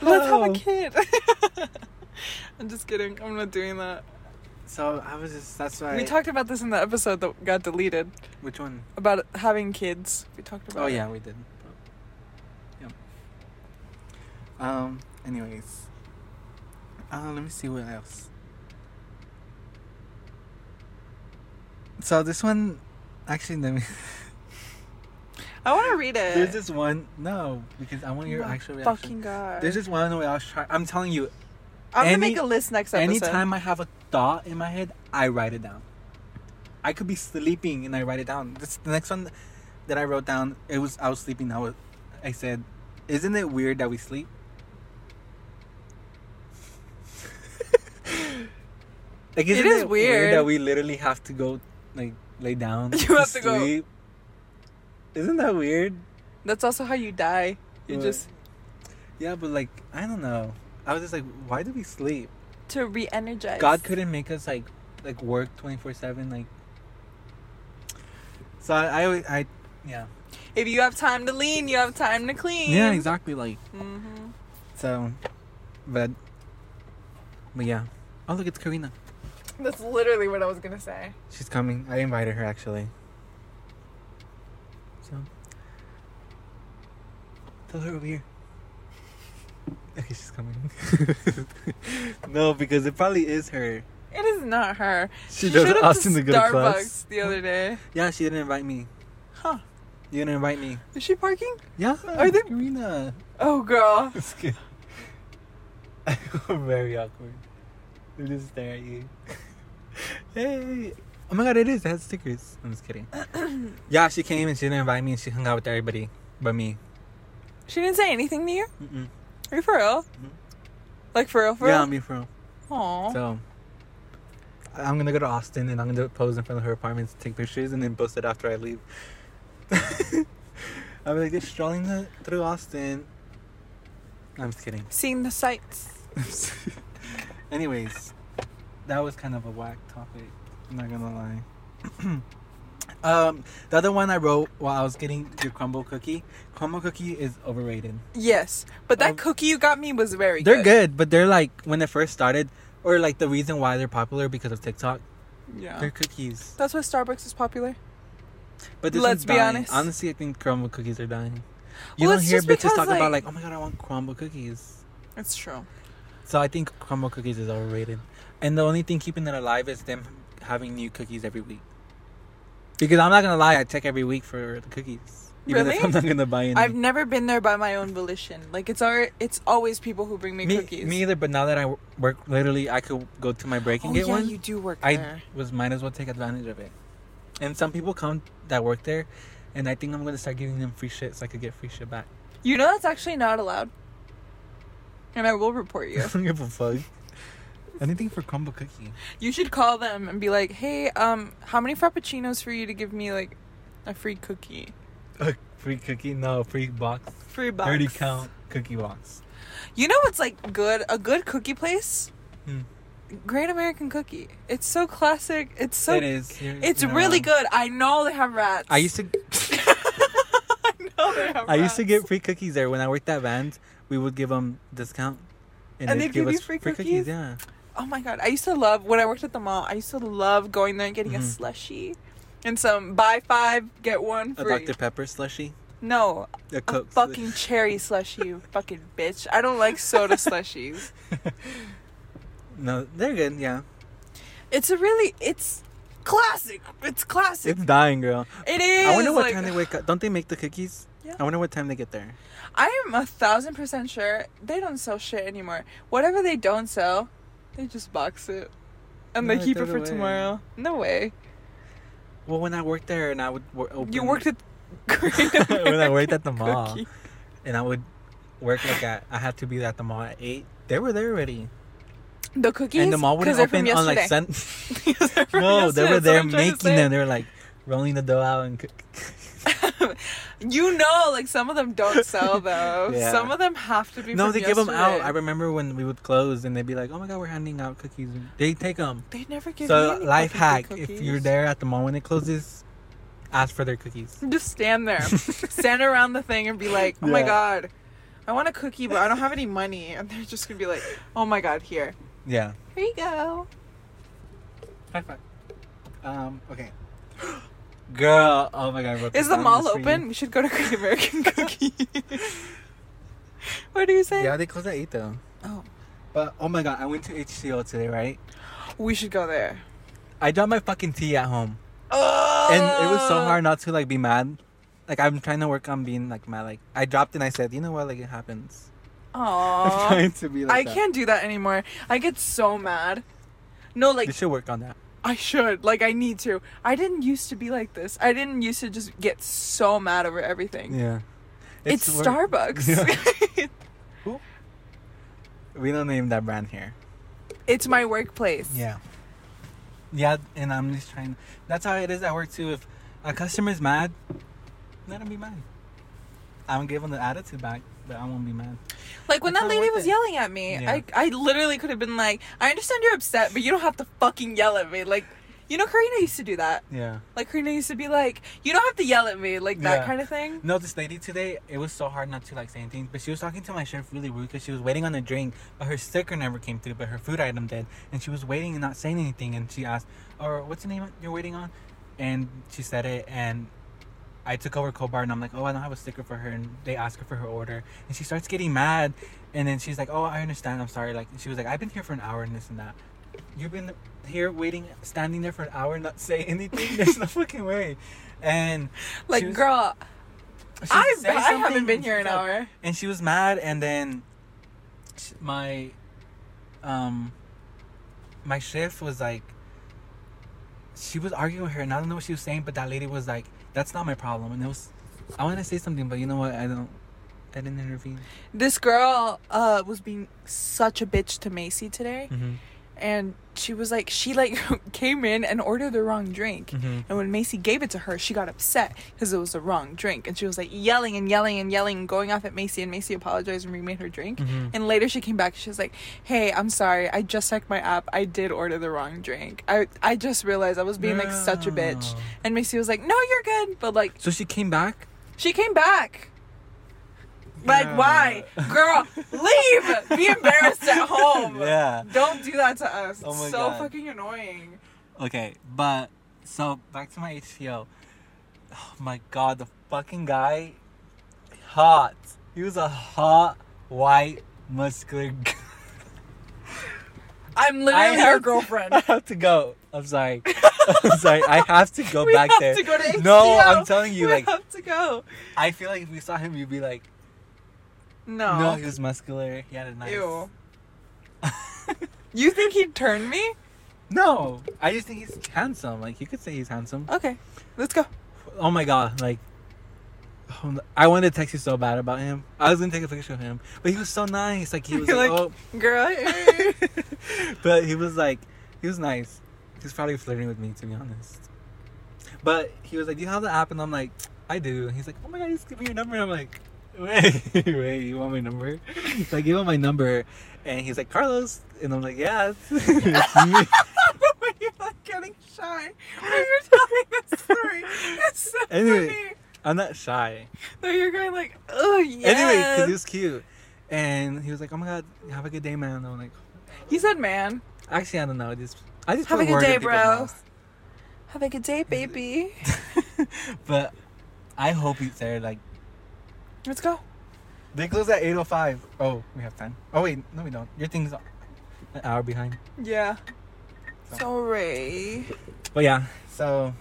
Speaker 3: Let's have a kid. I'm just kidding. I'm not doing that.
Speaker 2: So I was just that's why
Speaker 3: We talked about this in the episode that got deleted
Speaker 2: which one?
Speaker 3: about having kids. We talked about.
Speaker 2: Oh
Speaker 3: it.
Speaker 2: yeah, we did. Yeah. Um anyways. Uh, let me see what else. So this one actually let me
Speaker 3: I want to read it.
Speaker 2: There's this one no, because I want your
Speaker 3: Oh
Speaker 2: actual reaction.
Speaker 3: Fucking god.
Speaker 2: There's this one where I was trying. I'm telling you,
Speaker 3: I'm gonna make a list next episode.
Speaker 2: anytime I have a thought in my head, I write it down. I could be sleeping and I write it down. This the next one that I wrote down. It was I was sleeping. I was I said, "Isn't it weird that we sleep?" like, isn't
Speaker 3: is
Speaker 2: it
Speaker 3: weird.
Speaker 2: that we literally have to go like lay down?
Speaker 3: You have to go-
Speaker 2: sleep? Isn't that weird?
Speaker 3: That's also how you die. You
Speaker 2: What?
Speaker 3: just
Speaker 2: Yeah, but like I don't know. I was just like, why do we sleep?
Speaker 3: to re-energize.
Speaker 2: God couldn't make us like like work twenty four seven. Like So I, I, I, yeah,
Speaker 3: If you have time to lean, you have time to clean.
Speaker 2: yeah, exactly. Like
Speaker 3: hmm
Speaker 2: so, but, but yeah. Oh look, it's Karina.
Speaker 3: That's literally what I was gonna say.
Speaker 2: She's coming. I invited her actually. So, tell her over here. Okay, she's coming. no, because it probably is her.
Speaker 3: It is not her.
Speaker 2: She does
Speaker 3: showed up
Speaker 2: Austin to go to
Speaker 3: Starbucks
Speaker 2: class.
Speaker 3: the other day.
Speaker 2: Yeah, she didn't invite me.
Speaker 3: Huh?
Speaker 2: You didn't invite me.
Speaker 3: Is she parking?
Speaker 2: Yeah,
Speaker 3: Are they-
Speaker 2: Karina?
Speaker 3: Oh, girl.
Speaker 2: It's good. Very awkward. They just stare at you. hey. Oh my god, it is. It has stickers. I'm just kidding. yeah, she came and she didn't invite me and she hung out with everybody but me.
Speaker 3: She didn't say anything to you?
Speaker 2: Mm-mm.
Speaker 3: Are you for real?
Speaker 2: Mhm.
Speaker 3: Like for real? For
Speaker 2: yeah,
Speaker 3: real?
Speaker 2: I'm for real.
Speaker 3: Aw.
Speaker 2: So, I'm gonna go to Austin and I'm gonna pose in front of her apartment to take pictures and then post it after I leave. I'm like just strolling the, through Austin. I'm just kidding.
Speaker 3: Seeing the sights.
Speaker 2: Anyways, that was kind of a whack topic. I'm not gonna lie. um, the other one I wrote while I was getting your Crumbl cookie. Crumbl cookie is overrated.
Speaker 3: Yes. But that
Speaker 2: Um,
Speaker 3: cookie you got me was very
Speaker 2: They're
Speaker 3: good.
Speaker 2: good, but they're like when it first started, or like the reason why they're popular because of TikTok.
Speaker 3: Yeah.
Speaker 2: They're cookies.
Speaker 3: That's why Starbucks is popular.
Speaker 2: But this
Speaker 3: Let's be honest.
Speaker 2: Honestly, I think Crumbl cookies are dying. You
Speaker 3: Well,
Speaker 2: don't hear bitches
Speaker 3: because,
Speaker 2: talk about
Speaker 3: like-
Speaker 2: like, oh my god, I want Crumbl cookies.
Speaker 3: It's true.
Speaker 2: So I think Crumbl cookies is overrated, and the only thing keeping it alive is them having new cookies every week. Because I'm not gonna lie, I check every week for the cookies, even
Speaker 3: Really?
Speaker 2: if I'm not gonna buy any.
Speaker 3: I've never been there by my own volition. Like it's our, it's always people who bring me,
Speaker 2: me,
Speaker 3: cookies.
Speaker 2: me either. But now that I work, literally, I could go to my break
Speaker 3: oh
Speaker 2: and get
Speaker 3: yeah,
Speaker 2: one.
Speaker 3: you do work
Speaker 2: I
Speaker 3: there.
Speaker 2: was might as well take advantage of it. And some people come that work there, and I think I'm gonna start giving them free shit so I could get free shit back.
Speaker 3: You know that's actually not allowed. And I will report you.
Speaker 2: I don't give a fuck. Anything for Crumbl cookie.
Speaker 3: you should call them and be like, "Hey, um, how many frappuccinos for you to give me like a free cookie,
Speaker 2: A free cookie? No, free box.
Speaker 3: free box?"
Speaker 2: Thirty count cookie box.
Speaker 3: You know what's like good? A good cookie place.
Speaker 2: Hmm.
Speaker 3: Great American Cookie. It's so classic. It's so.
Speaker 2: it is. You're-
Speaker 3: It's
Speaker 2: you're
Speaker 3: really good. I know they have rats.
Speaker 2: I used to.
Speaker 3: I know they have
Speaker 2: I used to get free cookies there when I worked at Vans. We would give them discount,
Speaker 3: And
Speaker 2: they'd
Speaker 3: they'd give you free cookies?
Speaker 2: Yeah,
Speaker 3: Oh my god! I used to love when I worked at the mall. I used to love going there and getting a
Speaker 2: Mhm.
Speaker 3: slushy, and some buy five get one
Speaker 2: a
Speaker 3: free.
Speaker 2: Dr Pepper slushy,
Speaker 3: No,
Speaker 2: a
Speaker 3: a fucking cherry slushy, you fucking bitch. I don't like soda slushies.
Speaker 2: no, they're good. Yeah,
Speaker 3: It's a really, it's classic. It's classic.
Speaker 2: it's dying, girl.
Speaker 3: It is.
Speaker 2: I wonder what
Speaker 3: like-
Speaker 2: time they wake up. Don't they make the cookies?
Speaker 3: Yeah.
Speaker 2: I wonder what time they get there.
Speaker 3: I am a thousand percent sure they don't sell shit anymore. Whatever they don't sell, they just box it. And
Speaker 2: No,
Speaker 3: they keep it for
Speaker 2: away.
Speaker 3: tomorrow. No way.
Speaker 2: Well, when I worked there and I would wor- open.
Speaker 3: You worked at
Speaker 2: when I worked at the mall
Speaker 3: Cookie.
Speaker 2: and I would work like at. I had to be at the mall at eight. They were there already,
Speaker 3: The cookies?
Speaker 2: and the mall wouldn't
Speaker 3: 'Cause they're from
Speaker 2: open on like
Speaker 3: yesterday.
Speaker 2: sun.
Speaker 3: 'Cause they're from
Speaker 2: no, they were there
Speaker 3: I'm trying to
Speaker 2: making them. They were like rolling the dough out and. Cook-
Speaker 3: you know, like some of them don't sell though.
Speaker 2: Yeah.
Speaker 3: Some of them have to be.
Speaker 2: No, they give them out. I remember when we would close and they'd be like, "Oh my god, we're handing out cookies." They take them.
Speaker 3: They never give
Speaker 2: So life hack:
Speaker 3: free
Speaker 2: if you're there at the mall when it closes, ask for their cookies.
Speaker 3: just stand there, stand around the thing, and be like, "Oh my god, I want a cookie, but I don't have any money." And they're just gonna be like, "Oh my god, here,
Speaker 2: Yeah.
Speaker 3: here you go."
Speaker 2: High five. Um. Okay. Girl, oh my god! I wrote this
Speaker 3: Is the mall
Speaker 2: just
Speaker 3: open? We should go to Great American Cookie. what do you say?
Speaker 2: Yeah, they close at eight though.
Speaker 3: Oh,
Speaker 2: But oh my god, I went to HCO today, right?
Speaker 3: we should go there.
Speaker 2: I dropped my fucking tea at home,
Speaker 3: Oh,
Speaker 2: and it was so hard not to like be mad. Like I'm trying to work on being like mad. Like I dropped and I said, you know what? Like it happens. I'm trying to be like
Speaker 3: I
Speaker 2: that.
Speaker 3: can't do that anymore. I get so mad. No, like You
Speaker 2: should work on that.
Speaker 3: I should. Like I need to. I didn't used to be like this. I didn't used to just get so mad over everything.
Speaker 2: Yeah.
Speaker 3: It's,
Speaker 2: work-
Speaker 3: Starbucks.
Speaker 2: We don't name that brand here.
Speaker 3: it's my workplace.
Speaker 2: Yeah. Yeah, and I'm just trying. That's how it is at work too. If a customer's mad, let them be mad. I don't give them the attitude back, but I won't be mad.
Speaker 3: Like when
Speaker 2: It's
Speaker 3: that lady was
Speaker 2: it.
Speaker 3: yelling at me,
Speaker 2: Yeah.
Speaker 3: I I literally could have been like, I understand you're upset, but you don't have to fucking yell at me. Like You know, Karina used to do that.
Speaker 2: Yeah.
Speaker 3: Like Karina used to be like, "You don't have to yell at me," like that
Speaker 2: Yeah.
Speaker 3: kind of thing.
Speaker 2: No, this lady today, it was so hard not to like say anything, but she was talking to my chef really rude because she was waiting on a drink, but her sticker never came through, but her food item did, and she was waiting and not saying anything, and she asked, "Or what's the name you're waiting on?" And she said it, and I took over Cobar, and I'm like, "Oh, I don't have a sticker for her," and they ask her for her order, and she starts getting mad, and then she's like, "Oh, I understand, I'm sorry," like she was like, "I've been here for an hour and this and that." You've been here waiting, standing there for an hour, and not say anything. There's no fucking way. And
Speaker 3: Like,
Speaker 2: was-
Speaker 3: girl, I I haven't been here an hour.
Speaker 2: and she was mad and then my um my shift was like she was arguing with her and i don't know what she was saying but that lady was like that's not my problem. And it was i want to say something but you know what? I don't i didn't intervene.
Speaker 3: This girl uh was being such a bitch to Macy today,
Speaker 2: mm-hmm.
Speaker 3: and she was like, she like came in and ordered the wrong drink.
Speaker 2: Mm-hmm.
Speaker 3: And when Macy gave it to her, she got upset because it was the wrong drink. And she was like yelling and yelling and yelling and going off at Macy. And Macy apologized and remade her drink.
Speaker 2: Mhm.
Speaker 3: And later she came back. She was like, "Hey, I'm sorry. I just checked my app. I did order the wrong drink. I I just realized I was being like such a bitch." And Macy was like, "No, you're good." But like
Speaker 2: so she came back
Speaker 3: she came back. Like
Speaker 2: Yeah.
Speaker 3: why, girl? Leave. Be embarrassed at home.
Speaker 2: yeah
Speaker 3: Don't do that to us.
Speaker 2: Oh
Speaker 3: It's
Speaker 2: my
Speaker 3: so
Speaker 2: God.
Speaker 3: fucking annoying.
Speaker 2: Okay, but so back to my HBO. Oh my god, the fucking guy, hot. He was a hot, white, muscular.
Speaker 3: I'm
Speaker 2: I
Speaker 3: literally
Speaker 2: to-
Speaker 3: girlfriend.
Speaker 2: I have to go. I'm sorry. I'm sorry. I have to go
Speaker 3: we
Speaker 2: back
Speaker 3: have
Speaker 2: there.
Speaker 3: to go to
Speaker 2: no, I'm telling you,
Speaker 3: we
Speaker 2: like,
Speaker 3: have to go.
Speaker 2: I feel like if we saw him, you'd be like,
Speaker 3: No.
Speaker 2: no, he was muscular. He had a nice.
Speaker 3: Ew. You think he'd turn me?
Speaker 2: no, I just think he's handsome. Like, you could say he's handsome.
Speaker 3: Okay, let's go.
Speaker 2: Oh my god, like oh, I wanted to text you so bad about him. I was gonna take a picture of him, but he was so nice. Like he was like,
Speaker 3: like,
Speaker 2: oh,
Speaker 3: Girl, eh.
Speaker 2: but he was like, he was nice. He was probably flirting with me, to be honest. But he was like, "Do you have the app?" And I'm like, "I do." And he's like, "Oh my god, just give me your number." I'm like, "Wait, wait, you want my number?" So I gave him my number, and he's like, "Carlos," and I'm like, "Yeah, it's, it's me."
Speaker 3: you're like getting shy when you're telling this story. It's so
Speaker 2: Anyway.
Speaker 3: funny.
Speaker 2: I'm not shy.
Speaker 3: No, you're going like, oh yeah.
Speaker 2: Anyway, because he was cute, and he was like, "Oh my god, have a good day, man." And I'm like,
Speaker 3: he said, "Man,
Speaker 2: Actually, I don't know. I just I just
Speaker 3: Have a good day, bro. have a good day, baby.
Speaker 2: but I hope he's there. Like
Speaker 3: Let's go."
Speaker 2: they close at eight oh five. Oh, we have time. Oh wait, no, we don't. Your thing's an hour behind.
Speaker 3: Yeah.
Speaker 2: So-
Speaker 3: Sorry.
Speaker 2: But yeah, so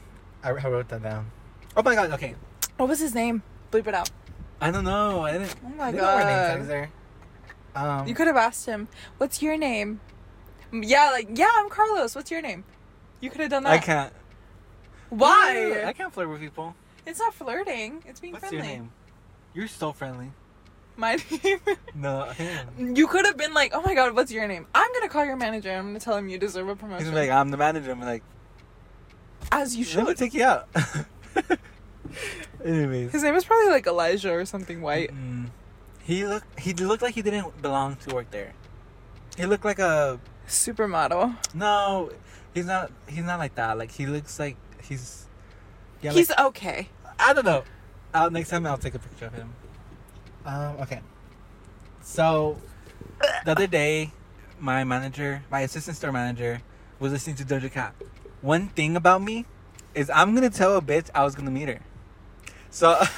Speaker 2: I, I wrote that down. Oh my god. Okay,
Speaker 3: What was his name? Bleep it out.
Speaker 2: I don't know. I didn't.
Speaker 3: Oh my
Speaker 2: they don't wear name
Speaker 3: god.
Speaker 2: Um,
Speaker 3: You could have asked him, "What's your name?" Yeah, like, yeah, I'm Carlos. What's your name? You could have done that.
Speaker 2: I can't.
Speaker 3: Why?
Speaker 2: I can't flirt with people.
Speaker 3: It's not flirting. It's being
Speaker 2: What's
Speaker 3: friendly.
Speaker 2: your name? You're so friendly.
Speaker 3: My name.
Speaker 2: No, him.
Speaker 3: you could have been like, "Oh my god, what's your name?" I'm gonna call your manager. I'm gonna tell him you deserve a promotion.
Speaker 2: He's like, I'm the manager. I'm like,
Speaker 3: As you should.
Speaker 2: Let me take you out. Anyways.
Speaker 3: His name is probably like Elijah or something white.
Speaker 2: Mm. He looked. He looked like he didn't belong to work there. He looked like a
Speaker 3: Supermodel.
Speaker 2: no. He's not. He's not like that. Like he looks like he's. Yeah,
Speaker 3: He's
Speaker 2: like,
Speaker 3: okay.
Speaker 2: I don't know. I'll, next time I'll take a picture of him. Um. Okay. So, the other day, my manager, my assistant store manager, was listening to Doja Cat. One thing about me is I'm gonna tell a bitch I was gonna meet her. So.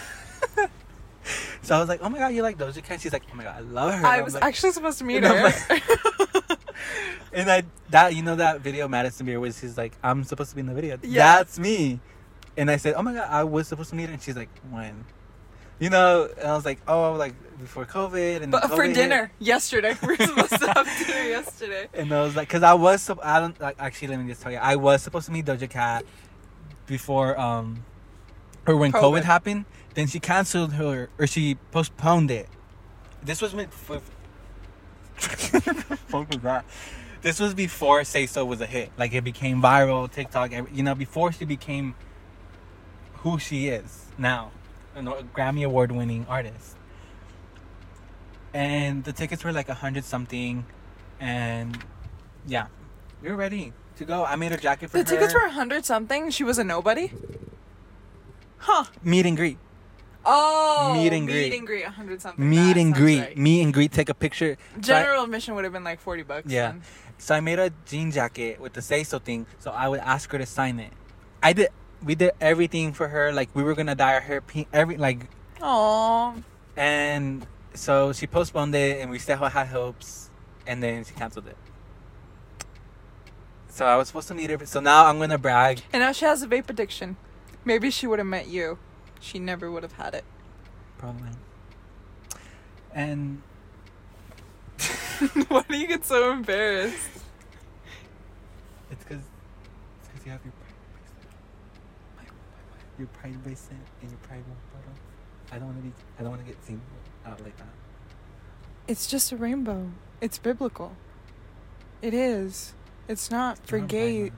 Speaker 2: So I was like, "Oh my god, you like Doja Cat?" She's like, "Oh my god, I love her."
Speaker 3: I was
Speaker 2: like-
Speaker 3: actually supposed to meet her.
Speaker 2: and I that you know that video Madison Beer was he's like I'm supposed to be in the video.
Speaker 3: Yeah.
Speaker 2: That's me. And I said, Oh my god, I was supposed to meet her and she's like, When? You know, and I was like, Oh, like before COVID and
Speaker 3: but
Speaker 2: then
Speaker 3: for
Speaker 2: COVID hit.
Speaker 3: dinner yesterday. We were supposed to have dinner yesterday.
Speaker 2: And I was like, because I was, I don't, like, actually, let me just tell you, I was supposed to meet Doja Cat before, um, or when COVID,
Speaker 3: COVID.
Speaker 2: happened. Then she canceled her, or she postponed it. This was meant for. fuck was that? This was before Say So was a hit. Like it became viral, TikTok, you know, before she became who she is now, a Grammy award winning artist. And the tickets were like a hundred something, and yeah, we were ready. to go. I made a jacket for
Speaker 3: The
Speaker 2: her.
Speaker 3: tickets were a hundred something. She was a nobody. Huh.
Speaker 2: meet and greet.
Speaker 3: Oh,
Speaker 2: Meet and greet.
Speaker 3: Meet and greet, a hundred something.
Speaker 2: Meet and greet.
Speaker 3: right.
Speaker 2: Meet and greet. Take a picture. So I-
Speaker 3: General admission would have been like forty bucks.
Speaker 2: Yeah.
Speaker 3: then.
Speaker 2: So I made a jean jacket with the say so thing. So I would ask her to sign it. I did. We did everything for her. Like we were gonna dye her hair pink. Every like,
Speaker 3: Aw.
Speaker 2: and so she postponed it, and we still had high hopes, and then she canceled it. So I was supposed to meet her. So now I'm gonna brag.
Speaker 3: And now she has a vape addiction. Maybe she would have met you. She never would have had it.
Speaker 2: Probably. And
Speaker 3: Why do you get so embarrassed?
Speaker 2: it's because it's because you have your. Your pride bracelet and your pride bottle. I don't want to be. I don't want to get seen out like that.
Speaker 3: It's just a rainbow. It's biblical. It is. It's not for
Speaker 2: on Pride
Speaker 3: gay.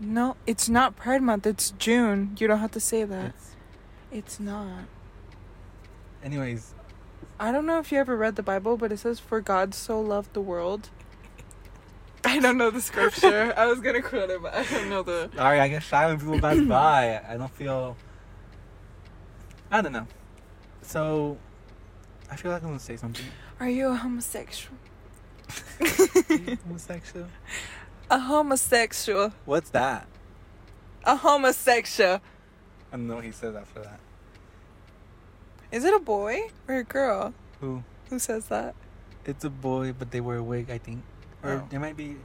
Speaker 3: No, it's not Pride Month. It's June. You don't have to say that.
Speaker 2: It's-
Speaker 3: It's not.
Speaker 2: anyways,
Speaker 3: I don't know if you ever read the Bible, but it says, For God so loved the world. I don't know the scripture. I was gonna quote it, but I don't know the.
Speaker 2: sorry, I get shy when people pass by. I don't feel. I don't know. So, I feel like I'm gonna say something.
Speaker 3: Are you a homosexual?
Speaker 2: Homosexual.
Speaker 3: A homosexual.
Speaker 2: What's that?
Speaker 3: A homosexual.
Speaker 2: I don't know what he says after that.
Speaker 3: Is it a boy or a girl?
Speaker 2: Who?
Speaker 3: Who says that?
Speaker 2: It's a boy, but they wear a wig, I think. Or
Speaker 3: Oh.
Speaker 2: they might be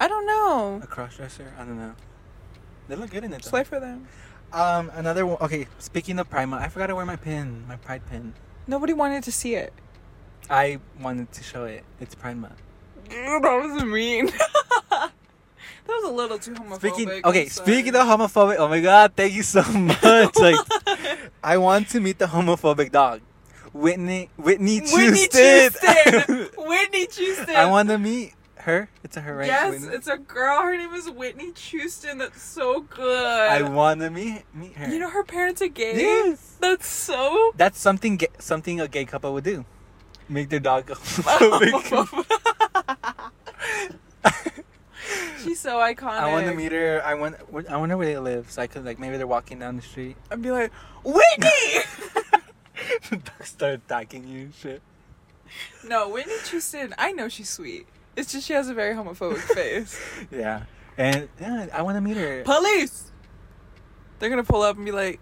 Speaker 3: I don't know.
Speaker 2: a cross dresser. I don't know. They look good in it.
Speaker 3: Slay for them.
Speaker 2: Um, another one. Okay, speaking of Prima, I forgot to wear my pin, my Pride pin.
Speaker 3: Nobody wanted to see it.
Speaker 2: I wanted to show it. It's Month.
Speaker 3: That was mean. that was a little too homophobic.
Speaker 2: Speaking. Okay, speaking of homophobic. Oh my God! Thank you so much. like, I want to meet the homophobic dog, Whitney. Whitney
Speaker 3: Whitney
Speaker 2: Houston.
Speaker 3: Houston. Whitney Houston.
Speaker 2: I want to meet her. It's a her, right?
Speaker 3: Yes,
Speaker 2: Whitney?
Speaker 3: it's a girl. Her name is Whitney Houston. That's so good.
Speaker 2: I want to meet meet her.
Speaker 3: You know her parents are gay.
Speaker 2: Yes.
Speaker 3: That's so.
Speaker 2: That's something ga- something a gay couple would do. Make their dog.
Speaker 3: She's so iconic.
Speaker 2: I want to meet her. I want. I wonder where they live, so I could like maybe they're walking down the street.
Speaker 3: I'd be like, Whitney.
Speaker 2: the dog start attacking you shit.
Speaker 3: no, Whitney Houston. I know she's sweet. It's just she has a very homophobic face.
Speaker 2: Yeah, and yeah, I want to meet her.
Speaker 3: Police. They're gonna pull up and be like,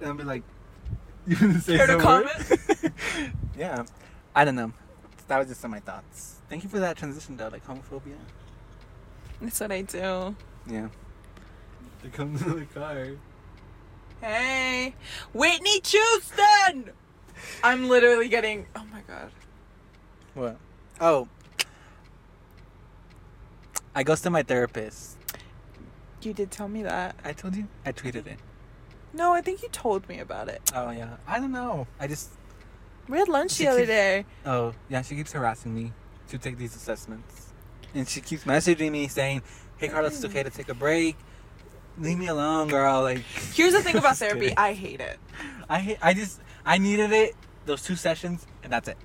Speaker 2: And I'll be like, you want to say
Speaker 3: Care to comment?
Speaker 2: yeah, I don't know. That was just some of my thoughts. Thank you for that transition, though. Like homophobia.
Speaker 3: "That's what I do."
Speaker 2: Yeah. They come to the car.
Speaker 3: Hey, Whitney Houston. I'm literally getting. Oh my god.
Speaker 2: What? Oh. I goes to my therapist.
Speaker 3: You did tell me that.
Speaker 2: I told you. I tweeted it.
Speaker 3: No, I think you told me about it.
Speaker 2: Oh yeah. I don't know. I just.
Speaker 3: We had lunch the other
Speaker 2: keeps-
Speaker 3: day.
Speaker 2: Oh yeah. She keeps harassing me to take these assessments, and she keeps messaging me saying, "Hey Carlos, it's okay to take a break. Leave me alone, girl." Like.
Speaker 3: Here's the thing about therapy.
Speaker 2: kidding.
Speaker 3: I hate it.
Speaker 2: I hate, I just I needed it those two sessions and that's it.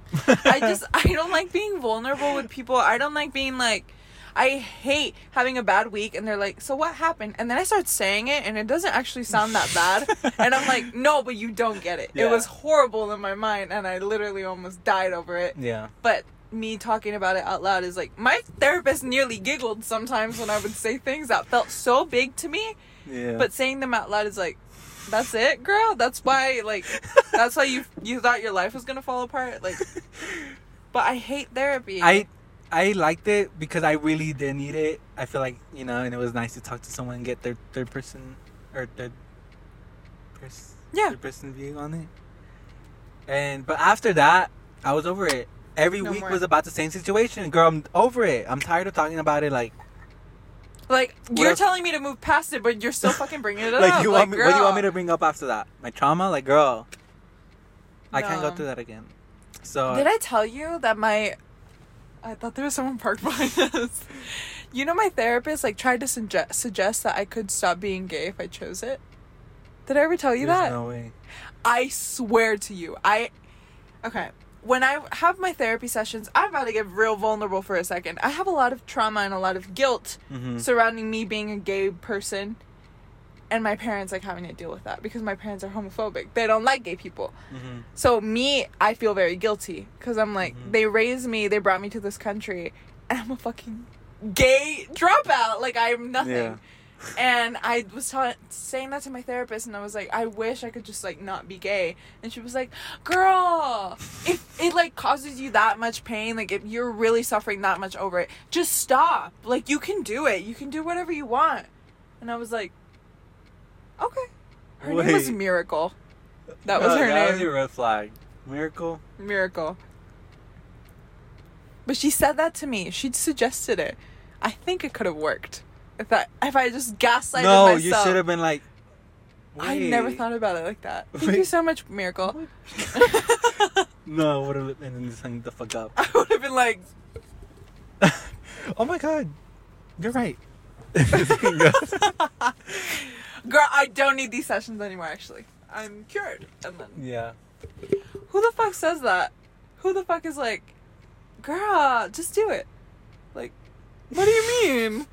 Speaker 3: I just I don't like being vulnerable with people. I don't like being like I hate having a bad week and they're like, "So what happened?" And then I start saying it and it doesn't actually sound that bad. and I'm like, "No, but you don't get it.
Speaker 2: Yeah.
Speaker 3: It was horrible in my mind and I literally almost died over it."
Speaker 2: yeah.
Speaker 3: But me talking about it out loud is like my therapist nearly giggled sometimes when I would say things that felt so big to me,
Speaker 2: Yeah.
Speaker 3: but saying them out loud is like that's it, girl. That's why like that's why you you thought your life was going to fall apart like but I hate therapy.
Speaker 2: I I liked it because I really did need it. I feel like you know, and it was nice to talk to someone and get their third person or third person
Speaker 3: Yeah.
Speaker 2: third person view on it. And but after that, I was over it. Every
Speaker 3: No
Speaker 2: week
Speaker 3: more.
Speaker 2: was about the same situation. Girl, I'm over it. I'm tired of talking about it. Like,
Speaker 3: like
Speaker 2: What
Speaker 3: you're
Speaker 2: if-
Speaker 3: telling me to move past it, but you're still fucking bringing it
Speaker 2: like
Speaker 3: up.
Speaker 2: you
Speaker 3: like,
Speaker 2: want me? What do you want me to bring up after that? My trauma? Like, girl, I can't go through that again. So
Speaker 3: Did I tell you that my I thought there was someone parked behind us. You know my therapist like tried to suggest suggest that I could stop being gay if I chose it. Did I ever tell you
Speaker 2: there's
Speaker 3: that?
Speaker 2: no way.
Speaker 3: I swear to you. I Okay. when I have my therapy sessions, I'm about to get real vulnerable for a second. I have a lot of trauma and a lot of guilt
Speaker 2: Mhm.
Speaker 3: surrounding me being a gay person and my parents like having to deal with that because my parents are homophobic. They don't like gay people.
Speaker 2: Mhm.
Speaker 3: So me, I feel very guilty because I'm like
Speaker 2: Mhm.
Speaker 3: they raised me, they brought me to this country, and I'm a fucking gay dropout. Like I'm nothing.
Speaker 2: Yeah.
Speaker 3: And I was ta- saying that to my therapist, and I was like, I wish I could just like not be gay. And she was like, Girl, if it like causes you that much pain, like if you're really suffering that much over it, just stop. Like you can do it. You can do whatever you want. And I was like, Okay. Her name was
Speaker 2: Wait.
Speaker 3: Miracle. That was
Speaker 2: No,
Speaker 3: her
Speaker 2: that
Speaker 3: name.
Speaker 2: was your red flag. Miracle.
Speaker 3: Miracle. But she said that to me. She suggested it. I think it could have worked if I if I just gaslighted
Speaker 2: no,
Speaker 3: myself.
Speaker 2: you should have been like.
Speaker 3: I never thought about it like that. Thank you so much, Miracle.
Speaker 2: No, I would have just hung the fuck up.
Speaker 3: I would have been like,
Speaker 2: oh my god, you're right.
Speaker 3: "Girl, I don't need these sessions anymore. Actually, I'm cured." And then,
Speaker 2: yeah.
Speaker 3: who the fuck says that? Who the fuck is like, "Girl, just do it"? Like, what do you mean?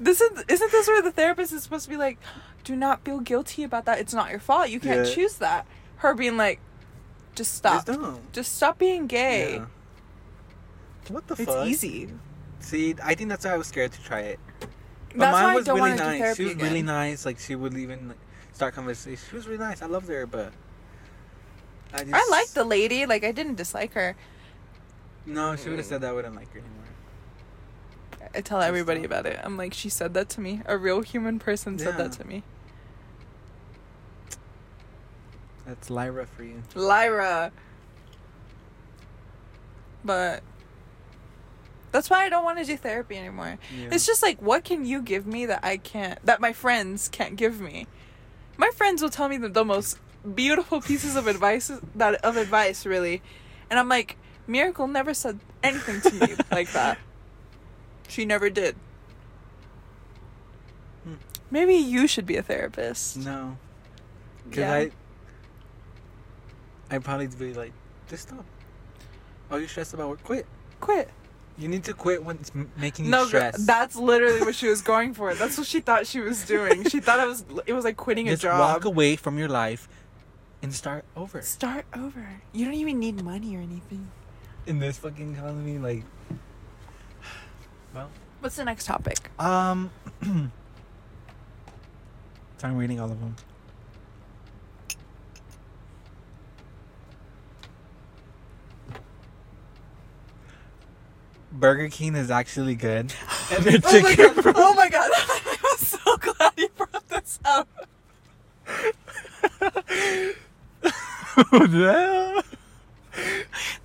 Speaker 3: This is isn't this where the therapist is supposed to be like, "Do not feel guilty about that. It's not your fault. You can't
Speaker 2: Yeah.
Speaker 3: choose that." Her being like, "Just stop.
Speaker 2: Just don't.
Speaker 3: Just stop being gay.
Speaker 2: Yeah. What the
Speaker 3: It's
Speaker 2: fuck?
Speaker 3: It's easy."
Speaker 2: See, I think that's why I was scared to try it. But
Speaker 3: That's
Speaker 2: mine
Speaker 3: why I
Speaker 2: was
Speaker 3: don't
Speaker 2: really
Speaker 3: want to do
Speaker 2: nice.
Speaker 3: therapy
Speaker 2: She was
Speaker 3: again.
Speaker 2: really nice. Like she would even like, start conversation. She was really nice. I loved her, but I just
Speaker 3: I like the lady. Like I didn't dislike her.
Speaker 2: No, she would have said that. I wouldn't like her anymore.
Speaker 3: I tell everybody about it. I'm like, she said that to me. A real human person said that to me.
Speaker 2: That's Lyra for you.
Speaker 3: Lyra. But that's why I don't want to do therapy anymore.
Speaker 2: Yeah.
Speaker 3: It's just like, what can you give me that I can't, that my friends can't give me? My friends will tell me the, the most beautiful pieces of advice that of advice, really, and I'm like, Miracle never said anything to me like that. She never did.
Speaker 2: Hmm.
Speaker 3: Maybe you should be a therapist.
Speaker 2: no, because
Speaker 3: Yeah.
Speaker 2: I, I'd probably be like, just stop. Are you're stressed about work? Quit.
Speaker 3: Quit.
Speaker 2: You need to quit when it's making you
Speaker 3: No,
Speaker 2: stress.
Speaker 3: that's literally what she was going for. That's what she thought she was doing. She thought it was it was like quitting
Speaker 2: just
Speaker 3: a job.
Speaker 2: walk away from your life and start over.
Speaker 3: Start over. You don't even need money or anything.
Speaker 2: In this fucking economy, like, well,
Speaker 3: What's the next topic?
Speaker 2: um, so I'm reading all of them. Burger King is actually good. And their
Speaker 3: Oh my
Speaker 2: chicken
Speaker 3: god! Oh my god! I'm so glad you brought this up.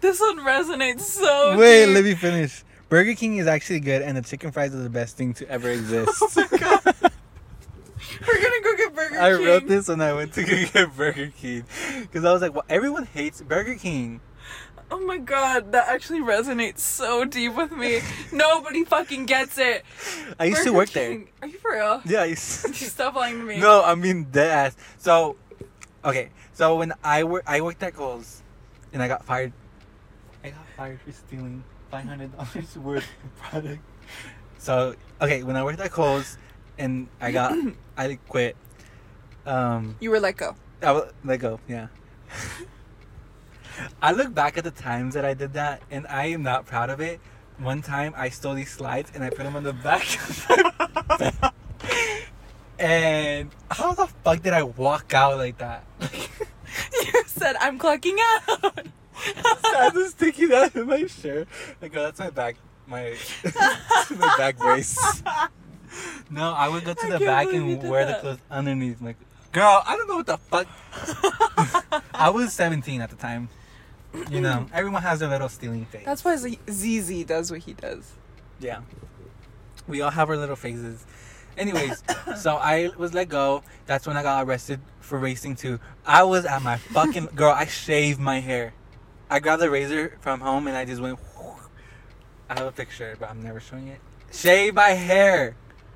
Speaker 3: This one resonates so.
Speaker 2: Wait,
Speaker 3: deep.
Speaker 2: let me finish. Burger King is actually good, and the chicken fries are the best thing to ever exist.
Speaker 3: Oh my god. We're gonna go get Burger King.
Speaker 2: I wrote this when I went to go get Burger King because I was like, well, everyone hates Burger King.
Speaker 3: Oh my god, that actually resonates so deep with me. Nobody fucking gets it.
Speaker 2: I used to work
Speaker 3: King. Are you for real?
Speaker 2: there. Yeah, I used
Speaker 3: Stop lying to me.
Speaker 2: no, I mean dead ass. So, okay, so when I work, I worked at Kohl's, and I got fired. I got fired for stealing five hundred dollars worth of product. So okay, when I worked at Kohl's, and I got, I quit. Um,
Speaker 3: You were let go.
Speaker 2: I will let go. Yeah. I look back at the times that I did that, and I am not proud of it. One time, I stole these slides and I put them on the back. of and how the fuck did I walk out like that?
Speaker 3: You said I'm clocking out.
Speaker 2: I was sticking out in my shirt. Like, oh, that's my back, my my back brace. No, I would go to
Speaker 3: I
Speaker 2: the back and wear the clothes underneath. Like, girl, I don't know what the fuck. I was 17 at the time. You know, everyone has their little stealing phase.
Speaker 3: That's why Z- ZZ does what he does.
Speaker 2: Yeah. We all have our little phases. Anyways, so I was let go. That's when I got arrested for racing too. I was at my fucking girl. I shaved my hair. I grabbed the razor from home and I just went. I have a picture, but I'm never showing it. Shave my hair.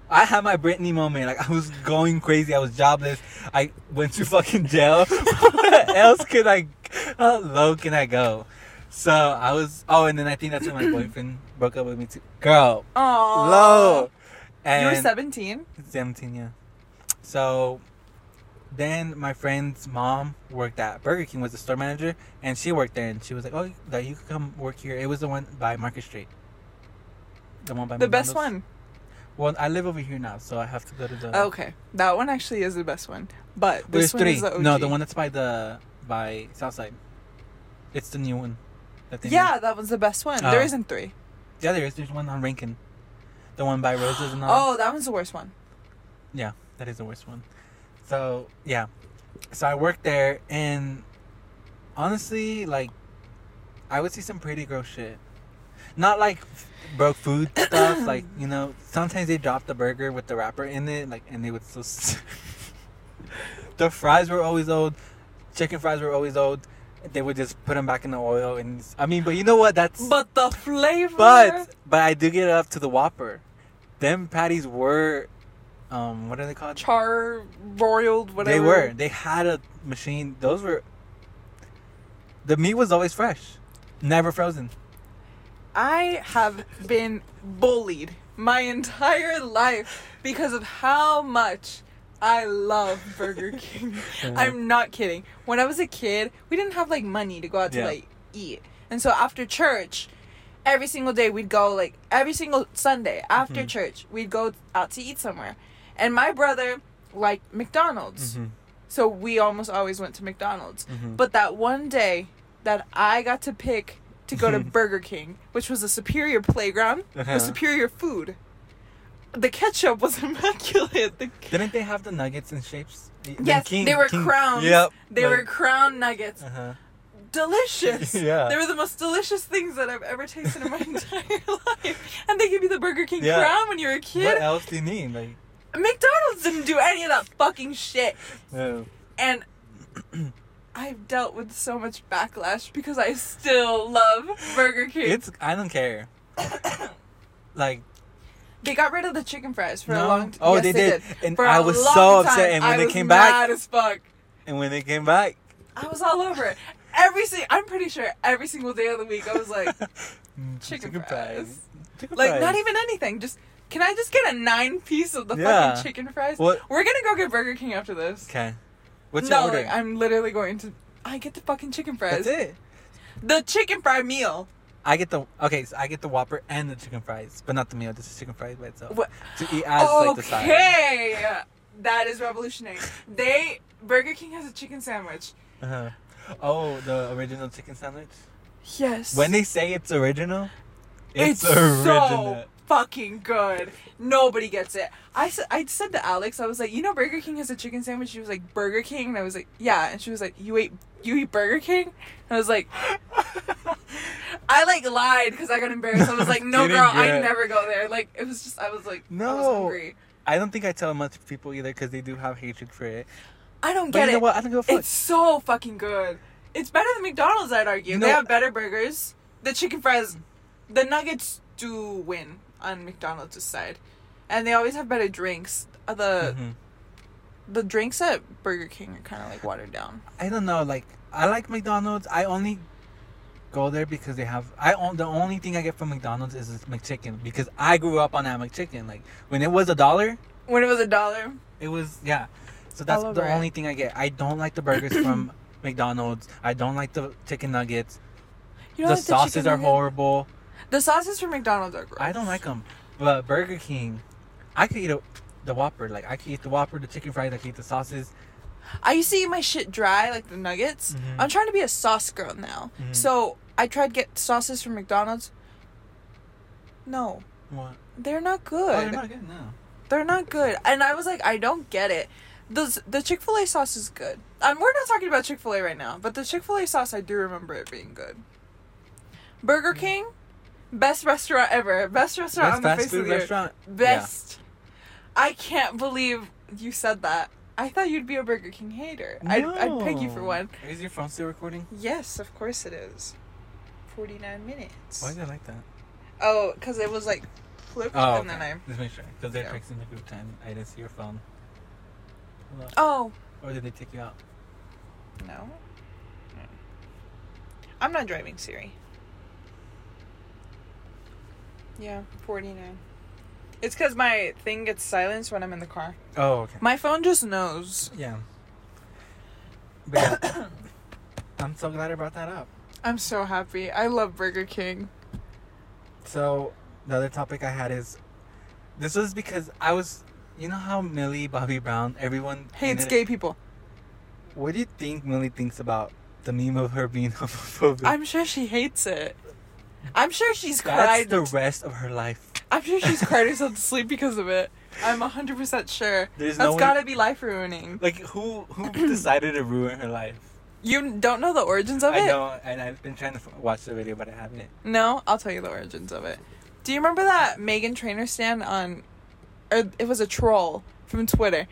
Speaker 2: I had my Britney moment. Like I was going crazy. I was jobless. I went to fucking jail. what else can I? How low can I go? So I was. Oh, and then I think that's when my boyfriend broke up with me too. Girl,
Speaker 3: Oh.
Speaker 2: low.
Speaker 3: You
Speaker 2: And
Speaker 3: were 17?
Speaker 2: 17, yeah. So then my friend's mom worked at Burger King, was the store manager, and she worked there, and she was like, "Oh, that you could come work here." It was the one by Market Street. The one by
Speaker 3: The best one.
Speaker 2: Well, I live over here now, so I have to go to the.
Speaker 3: Okay. That one actually is the best one. But
Speaker 2: There's
Speaker 3: one
Speaker 2: three.
Speaker 3: is the OG.
Speaker 2: No, the one that's by the by Southside. It's the new one. That they
Speaker 3: Yeah,
Speaker 2: made.
Speaker 3: that one's the best one.
Speaker 2: Oh.
Speaker 3: There isn't three.
Speaker 2: Yeah, there is. There's one on Rankin. The one by Roses and all.
Speaker 3: Oh, that one's the worst one.
Speaker 2: Yeah, that is the worst one. So yeah, so I worked there, and honestly, like, I would see some pretty gross shit. Not like broke food stuff, like you know. Sometimes they drop the burger with the wrapper in it, like, and they would still. s- the fries were always old. Chicken fries were always old. They would just put them back in the oil, and I mean, but you know what? That's
Speaker 3: But the flavor.
Speaker 2: but but I do get it up to the Whopper. Them patties were, um, what are they called?
Speaker 3: char broiled whatever.
Speaker 2: They were. They had a machine. Those were. The meat was always fresh, never frozen.
Speaker 3: I have been bullied my entire life because of how much I love Burger King. I'm not kidding. When I was a kid, we didn't have like money to go out to
Speaker 2: Yeah.
Speaker 3: like eat. And so after church, every single day we'd go like every single Sunday after
Speaker 2: Mhm.
Speaker 3: church, we'd go out to eat somewhere. And my brother liked McDonald's.
Speaker 2: Mhm.
Speaker 3: So we almost always went to McDonald's.
Speaker 2: Mhm.
Speaker 3: But that one day that I got to pick to go to Burger King, which was a superior playground,
Speaker 2: Uh-huh.
Speaker 3: with superior food, the ketchup was immaculate. The,
Speaker 2: Didn't they have the nuggets in shapes? The
Speaker 3: yes,
Speaker 2: King-
Speaker 3: they were
Speaker 2: King-
Speaker 3: crowns.
Speaker 2: Yep.
Speaker 3: They
Speaker 2: like-
Speaker 3: were crown nuggets.
Speaker 2: Uh-huh.
Speaker 3: Delicious.
Speaker 2: Yeah.
Speaker 3: They were the most delicious things that I've ever tasted in my entire life. And they give you the Burger King
Speaker 2: Yeah.
Speaker 3: crown when you're a kid.
Speaker 2: What else do you need? Like,
Speaker 3: McDonald's didn't do any of that fucking shit.
Speaker 2: no.
Speaker 3: And I've dealt with so much backlash because I still love Burger King.
Speaker 2: it's I don't care. like
Speaker 3: they got rid of the chicken fries for
Speaker 2: No?
Speaker 3: a long time.
Speaker 2: Oh, they did. And
Speaker 3: For
Speaker 2: I was so upset,
Speaker 3: time,
Speaker 2: and when
Speaker 3: I
Speaker 2: they came back-
Speaker 3: as fuck.
Speaker 2: and when they came back,
Speaker 3: I was all over it. Every single, I'm pretty sure every single day of the week, I was like,
Speaker 2: mm,
Speaker 3: Chicken fries.
Speaker 2: Chicken
Speaker 3: like
Speaker 2: fries.
Speaker 3: not even anything. Just can I just get a nine piece of the
Speaker 2: Yeah.
Speaker 3: fucking chicken fries?
Speaker 2: What?
Speaker 3: We're gonna go get Burger King after this.
Speaker 2: Okay. What's
Speaker 3: no,
Speaker 2: your order?
Speaker 3: like, I'm literally going to. I get the fucking chicken fries.
Speaker 2: That's it.
Speaker 3: The chicken fry meal.
Speaker 2: I get the okay. So I get the Whopper and the chicken fries, but not the meal. This is chicken fries by itself.
Speaker 3: What?
Speaker 2: To eat as like the side.
Speaker 3: Okay, that is revolutionary. They Burger King has a chicken sandwich.
Speaker 2: Uh-huh. Oh, the original chicken sandwich.
Speaker 3: Yes.
Speaker 2: When they say it's original,
Speaker 3: it's,
Speaker 2: it's, original.
Speaker 3: so fucking good. Nobody gets it. I said I said to Alex, I was like, you know, Burger King has a chicken sandwich. She was like, Burger King, and I was like, yeah. And she was like, you ate you eat Burger King? And I was like, I like lied because I got embarrassed. I was like, no, girl, I never go there. Like it was just, I was like, I was
Speaker 2: No.
Speaker 3: hungry.
Speaker 2: I don't think I tell much people either because they do have hatred for it.
Speaker 3: I don't
Speaker 2: But
Speaker 3: get
Speaker 2: you know
Speaker 3: it.
Speaker 2: what? I don't give a fuck.
Speaker 3: It's so fucking good. It's better than McDonald's, I'd argue.
Speaker 2: You
Speaker 3: they have better burgers. The chicken fries, the nuggets do win on McDonald's side, and they always have better drinks. Uh, The
Speaker 2: Mhm.
Speaker 3: the drinks at Burger King are kind of like watered down.
Speaker 2: I don't know. Like I like McDonald's. I only go there because they have. I own the only thing I get from McDonald's is this McChicken because I grew up on that McChicken. Like when it was a dollar,
Speaker 3: When it was a dollar,
Speaker 2: it was yeah. So that's the
Speaker 3: it.
Speaker 2: only thing I get. I don't like the burgers from McDonald's. I don't like the chicken nuggets.
Speaker 3: you know,
Speaker 2: the
Speaker 3: like
Speaker 2: sauces
Speaker 3: chicken
Speaker 2: are horrible.
Speaker 3: The sauces from McDonald's are gross.
Speaker 2: I don't like them. But Burger King, I could eat a, the Whopper. Like I could eat the Whopper, the chicken fries. I could eat the sauces.
Speaker 3: I used to eat my shit dry, like the nuggets.
Speaker 2: Mhm.
Speaker 3: I'm trying to be a sauce girl now,
Speaker 2: Mhm.
Speaker 3: so I tried get sauces from McDonald's. No,
Speaker 2: What?
Speaker 3: they're not
Speaker 2: Oh,
Speaker 3: good.
Speaker 2: they're not good. No.
Speaker 3: They're not good. And I was like, I don't get it. The the Chick Fil A sauce is good. Um, we're not talking about Chick Fil A right now, but the Chick Fil A sauce, I do remember it being good. Burger King, best restaurant ever. Best restaurant
Speaker 2: Best
Speaker 3: on the face
Speaker 2: food
Speaker 3: of the earth.
Speaker 2: restaurant.
Speaker 3: Best. I can't believe you said that. I thought you'd be a Burger King hater. I'd, I'd peg you for one.
Speaker 2: Is your phone still recording?
Speaker 3: Yes, of course it is. Forty nine minutes.
Speaker 2: Why is it like that?
Speaker 3: Oh, because it was like flipped,
Speaker 2: Oh,
Speaker 3: and then I.
Speaker 2: Just make sure. Because they're
Speaker 3: Yeah.
Speaker 2: texting the group time. I didn't see your phone. Hold on.
Speaker 3: Oh
Speaker 2: Or did they take you out?
Speaker 3: no. Hmm. I'm not driving Siri. Yeah, 49. It's because my thing gets silenced when I'm in the car.
Speaker 2: Oh, okay.
Speaker 3: My phone just knows.
Speaker 2: Yeah. But yeah, I'm so glad I brought that up.
Speaker 3: I'm so happy. I love Burger King.
Speaker 2: So the other topic I had is this was because I was you know how Millie Bobby Brown everyone
Speaker 3: Hates gay people.
Speaker 2: What do you think Millie thinks about the meme of her being homophobic?
Speaker 3: I'm sure she hates it. I'm sure she's
Speaker 2: That's
Speaker 3: cried.
Speaker 2: the rest of her life.
Speaker 3: I'm sure she's cried herself to sleep because of it. I'm 100% sure.
Speaker 2: There's
Speaker 3: That's
Speaker 2: no way-
Speaker 3: gotta be life ruining.
Speaker 2: Like who who decided to ruin her life?
Speaker 3: You don't know the origins of it?
Speaker 2: I
Speaker 3: it?
Speaker 2: know, and I've been trying to f- watch the video, but I haven't.
Speaker 3: No, I'll tell you the origins of it. Do you remember that Meghan Trainor stand on, or it was a troll from Twitter?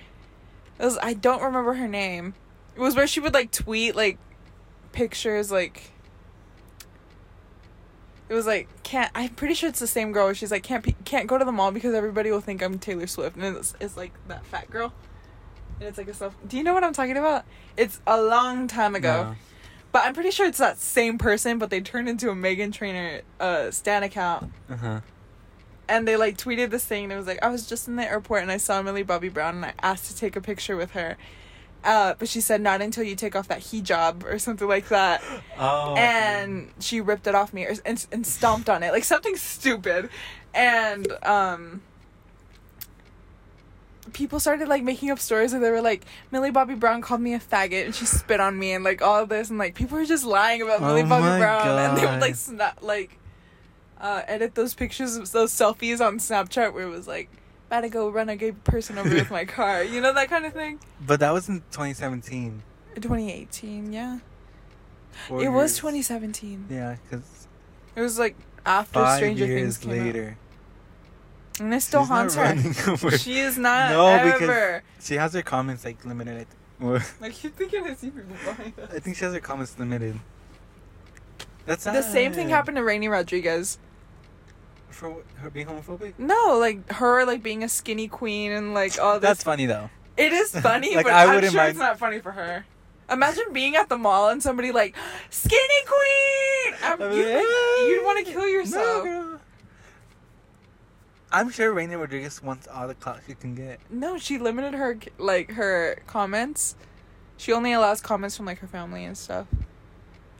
Speaker 3: It was I don't remember her name. It was where she would like tweet like pictures like. It was like can't I'm pretty sure it's the same girl. She's like can't pe- can't go to the mall because everybody will think I'm Taylor Swift, and it's, it's like that fat girl. And it's like a stuff. Do you know what I'm talking about? It's a long time ago.
Speaker 2: No.
Speaker 3: But I'm pretty sure it's that same person, but they turned into a Meghan Trainor uh Stan account.
Speaker 2: Uh huh.
Speaker 3: And they like tweeted this thing and it was like, I was just in the airport and I saw Millie Bobby Brown and I asked to take a picture with her. Uh, but she said not until you take off that hijab or something like that.
Speaker 2: Oh.
Speaker 3: and she ripped it off me or, and, and stomped on it like something stupid and um people started like making up stories and they were like millie bobby brown called me a faggot and she spit on me and like all this and like people were just lying about millie
Speaker 2: Oh
Speaker 3: bobby
Speaker 2: my
Speaker 3: brown and they would like snap like uh edit those pictures those selfies on snapchat where it was like about to go run a gay person over with my car you know that kind of thing
Speaker 2: But that was in 2017.
Speaker 3: 2018 yeah
Speaker 2: Four
Speaker 3: it was 2017
Speaker 2: Yeah, because
Speaker 3: it was like after
Speaker 2: five
Speaker 3: stranger
Speaker 2: years
Speaker 3: things came out.
Speaker 2: later,
Speaker 3: And it still
Speaker 2: she's
Speaker 3: haunts her. She is not
Speaker 2: No, because- She has her comments like limited. I,
Speaker 3: Like you thinking I see people behind us.
Speaker 2: I think she has her comments limited. That's
Speaker 3: The same thing happened to Raini Rodriguez.
Speaker 2: For her being homophobic.
Speaker 3: No, like her like being a skinny queen and like all this.
Speaker 2: That's funny though.
Speaker 3: It is funny,
Speaker 2: Like,
Speaker 3: but
Speaker 2: I
Speaker 3: I'm sure
Speaker 2: mind-
Speaker 3: it's not funny for her. Imagine being at the mall and somebody like skinny queen. I'm, you'd,
Speaker 2: like,
Speaker 3: you'd want to kill yourself.
Speaker 2: girl. I'm sure Raini Rodriguez wants all the clout she can get.
Speaker 3: No, she limited her like her comments. She only allows comments from like her family and stuff.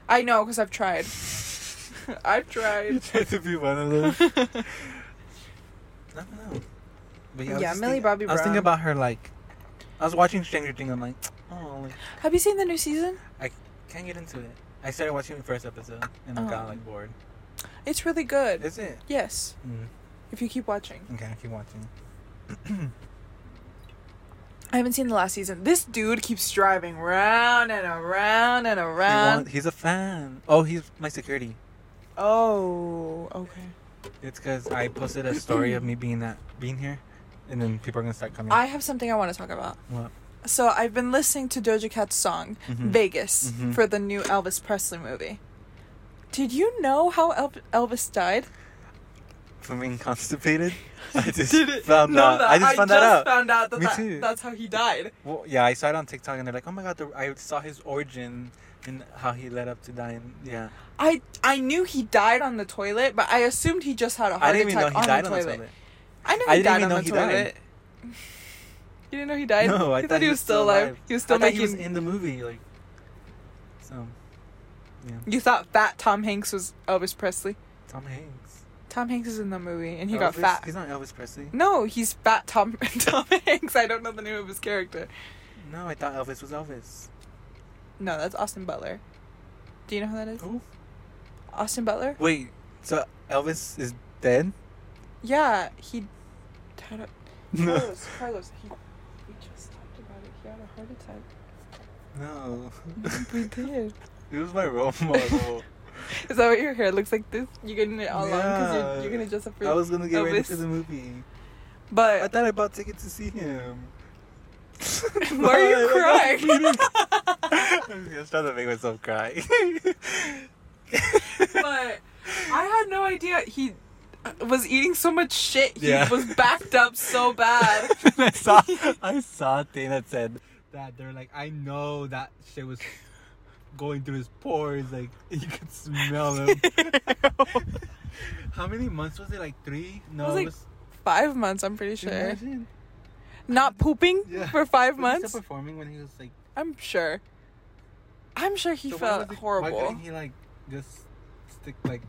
Speaker 3: I know because I've tried. I've tried.
Speaker 2: tried to be one of those. I don't know. But I was
Speaker 3: Yeah,
Speaker 2: just
Speaker 3: Millie
Speaker 2: think-
Speaker 3: Bobby
Speaker 2: I was thinking about her like. I was watching Stranger Things. I'm like, oh, like,
Speaker 3: Have you seen the new season?
Speaker 2: I can't get into it. I started watching the first episode and I got
Speaker 3: Oh.
Speaker 2: like bored.
Speaker 3: It's really good.
Speaker 2: Is it?
Speaker 3: Yes,
Speaker 2: Mm.
Speaker 3: if you keep watching.
Speaker 2: Okay, I keep watching.
Speaker 3: I haven't seen the last season. This dude keeps driving round and around and
Speaker 2: He
Speaker 3: around.
Speaker 2: want- he's a fan. Oh, he's my security.
Speaker 3: Oh, okay.
Speaker 2: It's because I posted a story of me being at being here, and then people are gonna start coming.
Speaker 3: I have something I want to talk about.
Speaker 2: What?
Speaker 3: So I've been listening to Doja Cat's song
Speaker 2: Mhm.
Speaker 3: Vegas
Speaker 2: Mhm.
Speaker 3: for the new Elvis Presley movie. Did you know how El- Elvis died?
Speaker 2: From being constipated. I just
Speaker 3: Did it?
Speaker 2: found out. I just found that out.
Speaker 3: found out that,
Speaker 2: Me
Speaker 3: that
Speaker 2: too.
Speaker 3: that's how he died.
Speaker 2: Well, yeah, I saw it on TikTok, and they're like, "Oh my god!" The, I saw his origin and how he led up to dying. Yeah,
Speaker 3: I I knew he died on the toilet, but I assumed he just had a heart
Speaker 2: I didn't even know
Speaker 3: attack
Speaker 2: he died on the
Speaker 3: toilet.
Speaker 2: toilet.
Speaker 3: I knew he
Speaker 2: I
Speaker 3: died on
Speaker 2: know
Speaker 3: the
Speaker 2: he
Speaker 3: toilet. You didn't know he died?
Speaker 2: No, I
Speaker 3: You thought he was still alive. He was still
Speaker 2: I thought
Speaker 3: making.
Speaker 2: he was in the movie, like. So, yeah,
Speaker 3: You thought fat Tom Hanks was Elvis Presley?
Speaker 2: Tom Hanks.
Speaker 3: Tom Hanks is in the movie, and he got fat.
Speaker 2: He's not Elvis Presley.
Speaker 3: No, he's fat Tom Tom Hanks. I don't know the name of his character.
Speaker 2: No, I thought Elvis was Elvis.
Speaker 3: No, that's Austin Butler. Do you know who that is?
Speaker 2: Who?
Speaker 3: Austin Butler?
Speaker 2: Wait, so Elvis is dead?
Speaker 3: Yeah, he had a
Speaker 2: No.
Speaker 3: Carlos. Carlos. He, we just talked about it. He had a heart attack.
Speaker 2: No.
Speaker 3: we did.
Speaker 2: He was my role model.
Speaker 3: Is that what your hair looks like? This you're getting it all long because
Speaker 2: Yeah.
Speaker 3: you're, you're gonna dress up for.
Speaker 2: I was gonna get ready for the movie.
Speaker 3: But I
Speaker 2: thought I bought tickets to see him.
Speaker 3: Why are you crying?
Speaker 2: I was trying to make myself cry.
Speaker 3: but I had no idea he uh, was eating so much shit. He
Speaker 2: Yeah.
Speaker 3: was backed up so bad.
Speaker 2: I saw I saw a thing that said that they're like, I know that shit was going through his pores, like you could smell him. How many months was it? Like three? No,
Speaker 3: It was like. Five months, I'm pretty sure.
Speaker 2: Imagine.
Speaker 3: Not pooping
Speaker 2: Yeah.
Speaker 3: for five months.
Speaker 2: Still performing when he was like.
Speaker 3: I'm sure. I'm sure he
Speaker 2: so
Speaker 3: felt
Speaker 2: was he- Why
Speaker 3: horrible.
Speaker 2: couldn't he like just stick like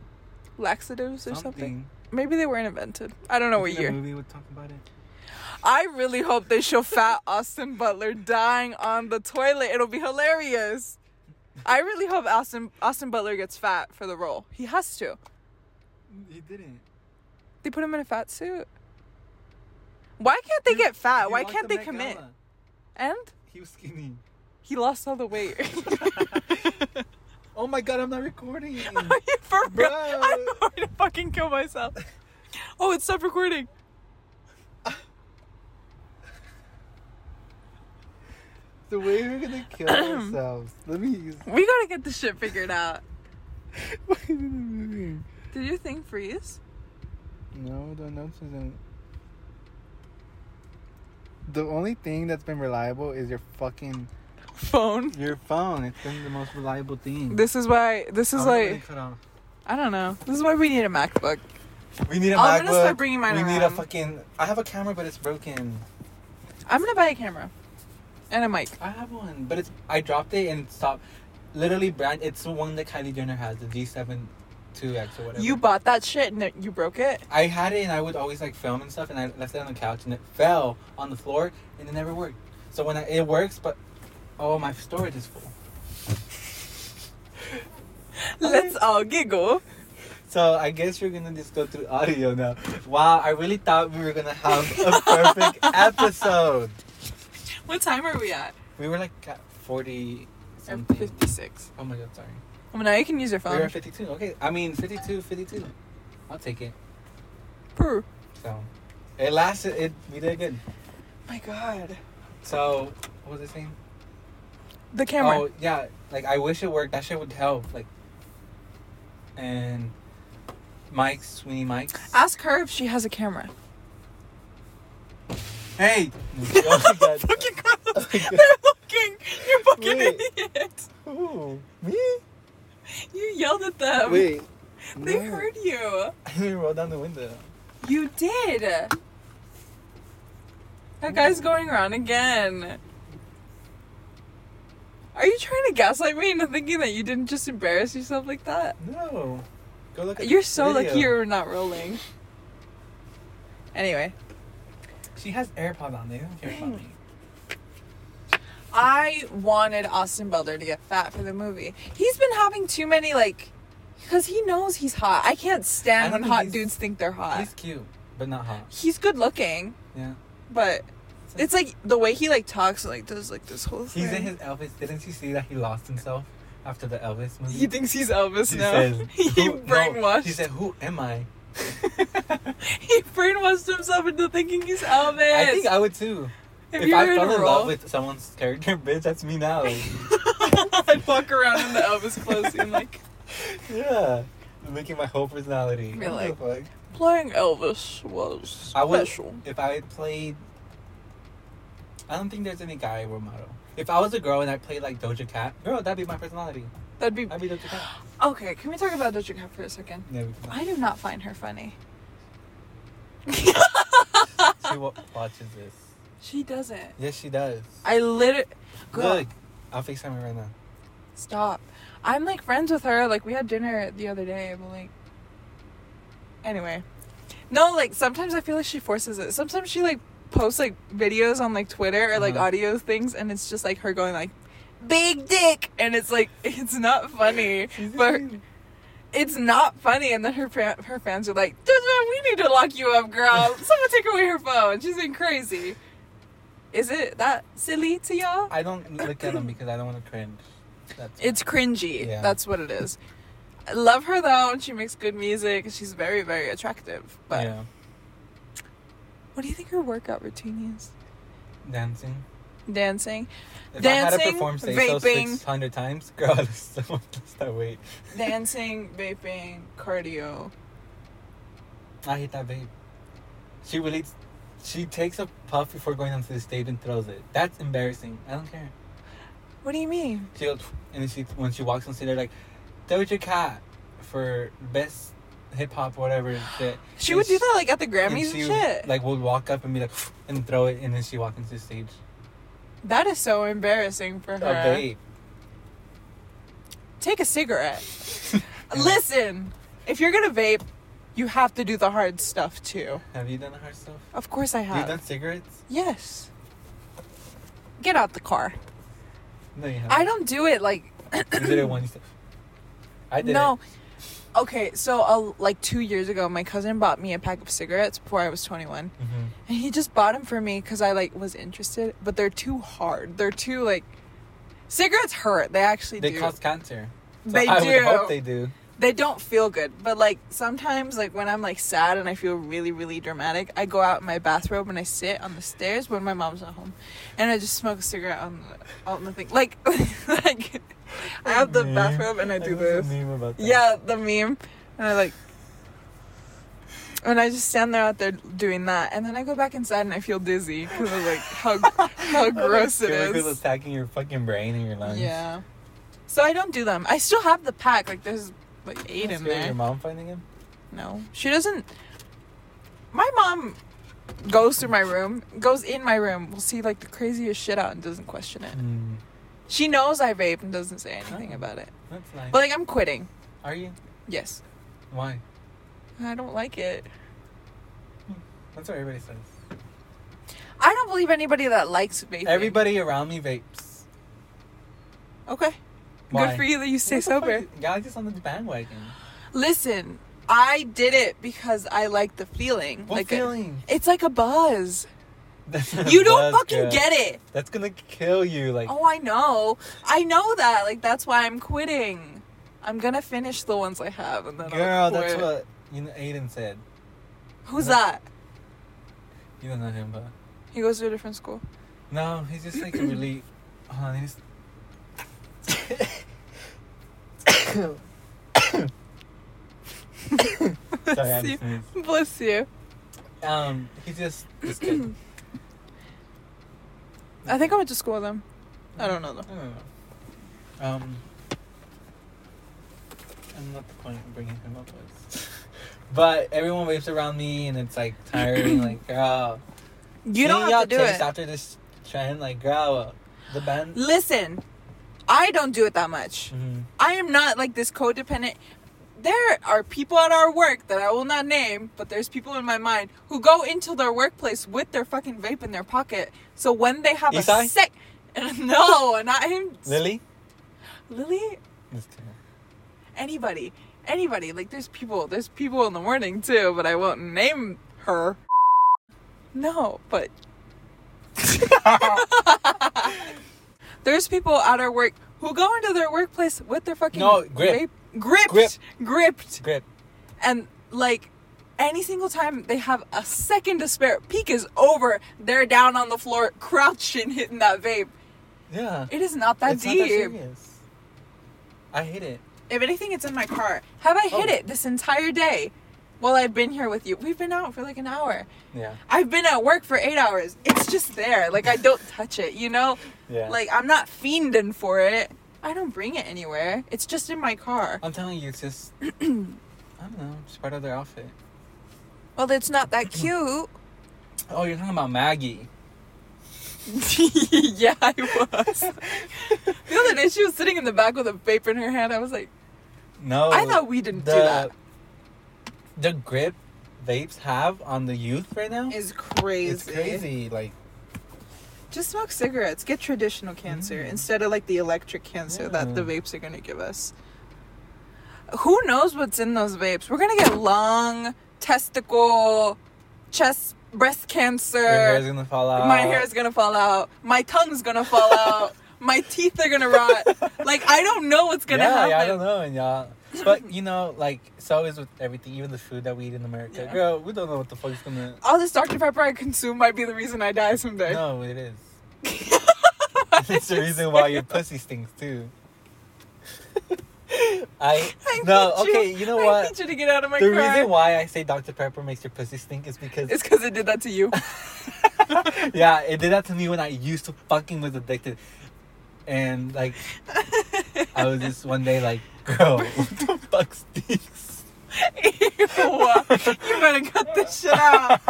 Speaker 3: Laxatives or
Speaker 2: something?
Speaker 3: something. Maybe they weren't invented. I don't know what year.
Speaker 2: movie would talk about it.
Speaker 3: I really hope they show fat Austin Butler dying on the toilet. It'll be hilarious. I really hope Austin Austin Butler gets fat for the role. He has to.
Speaker 2: He didn't.
Speaker 3: They put him in a fat suit. Why can't they get fat? Why can't
Speaker 2: the
Speaker 3: they commit?
Speaker 2: Gala.
Speaker 3: And
Speaker 2: He was skinny.
Speaker 3: he lost all the weight.
Speaker 2: Oh my god, I'm not recording.
Speaker 3: For
Speaker 2: Bro.
Speaker 3: real, I'm going to fucking kill myself. Oh, it stopped recording.
Speaker 2: the way we're gonna kill ourselves. Let me use.
Speaker 3: We gotta get this shit figured out.
Speaker 2: Why is it?
Speaker 3: Did your thing freeze?
Speaker 2: No, the notes isn't. The only thing that's been reliable is your fucking
Speaker 3: Phone.
Speaker 2: your phone. It's been the most reliable thing.
Speaker 3: This is why. This is
Speaker 2: I'm
Speaker 3: like. I don't know. This is why we need a MacBook.
Speaker 2: We need a
Speaker 3: I'm
Speaker 2: MacBook.
Speaker 3: gonna start bringing mine
Speaker 2: we need a fucking. I have a camera, but it's broken.
Speaker 3: I'm gonna buy a camera and a mic.
Speaker 2: I have one, but it's. I dropped it and stopped. Literally, brand. It's the one that Kylie Jenner has, the G7 2X or whatever.
Speaker 3: You bought that shit and you broke it.
Speaker 2: I had it and I would always like film and stuff, and I left it on the couch and it fell on the floor and it never worked. So when I, it works, but oh, my storage is full.
Speaker 3: Let's all giggle.
Speaker 2: So I guess we're gonna just go through audio now. Wow, I really thought we were gonna have a perfect episode.
Speaker 3: What time are we at?
Speaker 2: We were like at forty something.
Speaker 3: 56.
Speaker 2: Oh my god, sorry.
Speaker 3: Oh, now you can use your phone.
Speaker 2: at fifty-two. Okay, I mean 52, 52. I'll take it.
Speaker 3: Purr.
Speaker 2: So it lasted. It we did good.
Speaker 3: My god.
Speaker 2: So what was I saying?
Speaker 3: The camera.
Speaker 2: Oh yeah, like I wish it worked. That shit would help. Like, and Mike's Sweeney Mike's.
Speaker 3: Ask her if she has a camera.
Speaker 2: Hey. oh my.
Speaker 3: Fucking.
Speaker 2: Oh.
Speaker 3: They're looking. You fucking
Speaker 2: Wait.
Speaker 3: idiot.
Speaker 2: Ooh, me?
Speaker 3: You yelled at them.
Speaker 2: Wait.
Speaker 3: They
Speaker 2: no.
Speaker 3: heard you.
Speaker 2: I didn't roll down the window.
Speaker 3: You did. That guy's going around again. Are you trying to gaslight me into thinking that you didn't just embarrass yourself like that?
Speaker 2: No. Go look at
Speaker 3: You're so
Speaker 2: video.
Speaker 3: lucky you're not rolling. Anyway,
Speaker 2: She has AirPods on. They don't care about me.
Speaker 3: I wanted Austin Butler to get fat for the movie. He's been having too many like because he knows he's hot. I can't stand
Speaker 2: don't
Speaker 3: when hot dudes think they're hot.
Speaker 2: He's cute, but not hot.
Speaker 3: He's good looking,
Speaker 2: Yeah.
Speaker 3: but it's like the way he like talks and like does like this whole thing.
Speaker 2: He's in his Elvis. Didn't you see that he lost himself after the Elvis movie?
Speaker 3: He thinks he's Elvis
Speaker 2: He
Speaker 3: now.
Speaker 2: says,
Speaker 3: he
Speaker 2: "Who-" no,
Speaker 3: brainwashed.
Speaker 2: he said, "Who am I?"
Speaker 3: he brainwashed himself into thinking he's Elvis.
Speaker 2: I think I would too.
Speaker 3: If,
Speaker 2: if I fell
Speaker 3: in
Speaker 2: love with someone's character, bitch, that's me now.
Speaker 3: I'd walk around in the Elvis clothes and like
Speaker 2: yeah, making my whole personality.
Speaker 3: You're
Speaker 2: the
Speaker 3: playing Elvis was
Speaker 2: I would
Speaker 3: special.
Speaker 2: if I had played. I don't think there's any guy role model. If I was a girl and I played like Doja Cat, girl, that'd be my personality.
Speaker 3: That'd be
Speaker 2: I'd be Doja Cat.
Speaker 3: okay. Can we talk about Doja Cat for a second?
Speaker 2: Yeah.
Speaker 3: I do not find her funny.
Speaker 2: She wa- watches this.
Speaker 3: She doesn't.
Speaker 2: Yes, she does.
Speaker 3: I literally.
Speaker 2: Look, I'll FaceTime her right now.
Speaker 3: Stop. I'm like friends with her. Like we had dinner the other day, but like. Anyway, no. Like sometimes I feel like she forces it. Sometimes she like posts like videos on like Twitter or like
Speaker 2: Uh-huh.
Speaker 3: audio things, and it's just like her going like, "Big dick," and it's like it's not funny, but it's not funny. And then her fa- her fans are like, "We need to lock you up, girl. Someone take away her phone. She's been crazy." Is it that silly to y'all?
Speaker 2: I don't look at them because I don't want to cringe. That's
Speaker 3: It's cringy.
Speaker 2: Yeah.
Speaker 3: That's what it is. I love her though, and she makes good music. She's very, very attractive. But
Speaker 2: yeah,
Speaker 3: what do you think her workout routine is?
Speaker 2: dancing.
Speaker 3: Dancing,
Speaker 2: If I had to
Speaker 3: Dancing,
Speaker 2: perform say so
Speaker 3: vaping.
Speaker 2: six hundred times, girl, that's so lost that weight.
Speaker 3: dancing, vaping, cardio.
Speaker 2: I hate that vape. She really, she takes a puff before going onto the stage and throws it. That's embarrassing. I don't care.
Speaker 3: What do you mean?
Speaker 2: She goes, and then she when she walks on stage, they're like, Doja Cat for best hip hop, whatever shit.
Speaker 3: She
Speaker 2: And
Speaker 3: would do that like at the Grammys and,
Speaker 2: she
Speaker 3: shit.
Speaker 2: Like would walk up and be like, and throw it, and then she walk into the stage.
Speaker 3: that is so embarrassing for her.
Speaker 2: A vape.
Speaker 3: Take a cigarette. Listen, if you're gonna vape, you have to do the hard stuff too.
Speaker 2: Have you done the hard stuff?
Speaker 3: Of course I
Speaker 2: Have you done cigarettes?
Speaker 3: Yes. Get out the car.
Speaker 2: No, you haven't.
Speaker 3: I don't do it like
Speaker 2: You did it one. you I did
Speaker 3: no.
Speaker 2: it.
Speaker 3: Okay, so uh, like two years ago, my cousin bought me a pack of cigarettes before I was 21,
Speaker 2: Mhm.
Speaker 3: and he just bought them for me because I like was interested. But they're too hard. They're too like cigarettes hurt. They actually
Speaker 2: They
Speaker 3: do.
Speaker 2: cause cancer. So
Speaker 3: They
Speaker 2: I
Speaker 3: do.
Speaker 2: hope they do.
Speaker 3: They don't feel good but like sometimes like when i'm like sad and i feel really really dramatic i go out in my bathrobe and i sit on the stairs when my mom's not home and i just smoke a cigarette on the on the thing like like i have the
Speaker 2: Meme.
Speaker 3: bathrobe and i do this yeah the meme and i like and I just stand there out there doing that, and then I go back inside and I feel dizzy because of like how how gross it
Speaker 2: is.
Speaker 3: Is.
Speaker 2: attacking your fucking brain and your lungs.
Speaker 3: Yeah. So I don't do them. I still have the pack. Like there's like
Speaker 2: That's
Speaker 3: in there.
Speaker 2: Your mom finding him?
Speaker 3: No, she doesn't. My mom goes through my room, goes in my room, will see like the craziest shit out and doesn't question it.
Speaker 2: Mm,
Speaker 3: She knows I vape and doesn't say anything
Speaker 2: Oh.
Speaker 3: about it.
Speaker 2: that's nice.
Speaker 3: But like I'm quitting.
Speaker 2: Are you?
Speaker 3: Yes,
Speaker 2: Why?
Speaker 3: I don't like it.
Speaker 2: That's what everybody says.
Speaker 3: I don't believe anybody that likes vaping.
Speaker 2: Everybody around me vapes.
Speaker 3: Okay.
Speaker 2: Why?
Speaker 3: Good for you that you stay
Speaker 2: What the fuck?
Speaker 3: sober.
Speaker 2: Guys just on the bandwagon.
Speaker 3: Listen, I did it because I like the feeling.
Speaker 2: What
Speaker 3: like a-
Speaker 2: feeling?
Speaker 3: it's like a buzz.
Speaker 2: That's not a
Speaker 3: You don't
Speaker 2: buzz,
Speaker 3: fucking
Speaker 2: girl.
Speaker 3: get it.
Speaker 2: That's gonna kill you. Like,
Speaker 3: Oh, I know. I know that. Like that's why I'm quitting. I'm gonna finish the ones I have and then
Speaker 2: girl,
Speaker 3: I'll
Speaker 2: that's what you know, Aiden said.
Speaker 3: Who's
Speaker 2: No.
Speaker 3: that?
Speaker 2: You don't know him, but
Speaker 3: He goes to a different school.
Speaker 2: no, he's just like a really. Oh, he's.
Speaker 3: Bless you. Bless you.
Speaker 2: Um, he's just this kid.
Speaker 3: I think I went to school with him. I don't know though.
Speaker 2: I don't know. Um, I'm not the point of bringing him up was. But everyone waves around me, and it's like tiring. like, girl,
Speaker 3: You don't have to do it.
Speaker 2: after this trend. Like, girl, the band.
Speaker 3: Listen, I don't do it that much.
Speaker 2: Mhm.
Speaker 3: I am not like this codependent. There are people at our work that I will not name, but there's people in my mind who go into their workplace with their fucking vape in their pocket. So when they have
Speaker 2: Isai?
Speaker 3: a sec, no, not him.
Speaker 2: Lily.
Speaker 3: Lily, anybody, anybody. Like there's people, there's people in the morning too, but I won't name her. No, but there's people at our work who go into their workplace with their fucking
Speaker 2: No, grip.
Speaker 3: vape- gripped,
Speaker 2: Grip.
Speaker 3: gripped,
Speaker 2: Grip.
Speaker 3: and like any single time they have a second to spare, peak is over. They're down on the floor, crouching, hitting that vape.
Speaker 2: Yeah.
Speaker 3: It is not that
Speaker 2: it's not
Speaker 3: deep.
Speaker 2: that serious. I hate it.
Speaker 3: if anything, it's in my car. Have I hit
Speaker 2: Oh.
Speaker 3: it this entire day? While I've been here with you, we've been out for like an hour.
Speaker 2: Yeah.
Speaker 3: I've been at work for eight hours. It's just there. Like I don't touch it, you know?
Speaker 2: Yeah.
Speaker 3: Like I'm not fiending for it. I don't bring it anywhere. It's just in my car.
Speaker 2: I'm telling you, it's just. I don't know. It's part of their outfit.
Speaker 3: Well, it's not that cute.
Speaker 2: Oh, you're talking about Maggie.
Speaker 3: yeah, I was. the other day, she was sitting in the back with a vape in her hand. I was like,
Speaker 2: No.
Speaker 3: I thought we didn't do that.
Speaker 2: The grip vapes have on the youth right now.
Speaker 3: Is crazy.
Speaker 2: It's crazy. Like,
Speaker 3: Just smoke cigarettes. Get traditional cancer
Speaker 2: Mm.
Speaker 3: instead of like the electric cancer that the vapes are gonna give us. Who knows what's in those vapes? We're gonna get lung, testicle, chest, breast cancer.
Speaker 2: your hair's gonna fall out.
Speaker 3: My hair is gonna fall out. My tongue's gonna fall out. My teeth are gonna rot. Like I don't know what's gonna
Speaker 2: yeah,
Speaker 3: happen.
Speaker 2: yeah, I don't know, and y'all. But you know, like it's always with everything, even the food that we eat in America.
Speaker 3: Yeah.
Speaker 2: Girl, we don't know what the fuck's gonna.
Speaker 3: All this Dr Pepper I consume might be the reason I die someday.
Speaker 2: No, it is. it's the reason why your pussy stinks too. I,
Speaker 3: I
Speaker 2: no
Speaker 3: need you-
Speaker 2: okay. You know
Speaker 3: I
Speaker 2: what?
Speaker 3: need you to get out of my
Speaker 2: The
Speaker 3: car.
Speaker 2: reason why I say Dr Pepper makes your pussy stink is because
Speaker 3: It's because it did that to you.
Speaker 2: yeah, it did that to me when I used to fucking was addicted. and like I was just one day like, girl, what the fuck stinks?
Speaker 3: Ew. you better cut this shit out.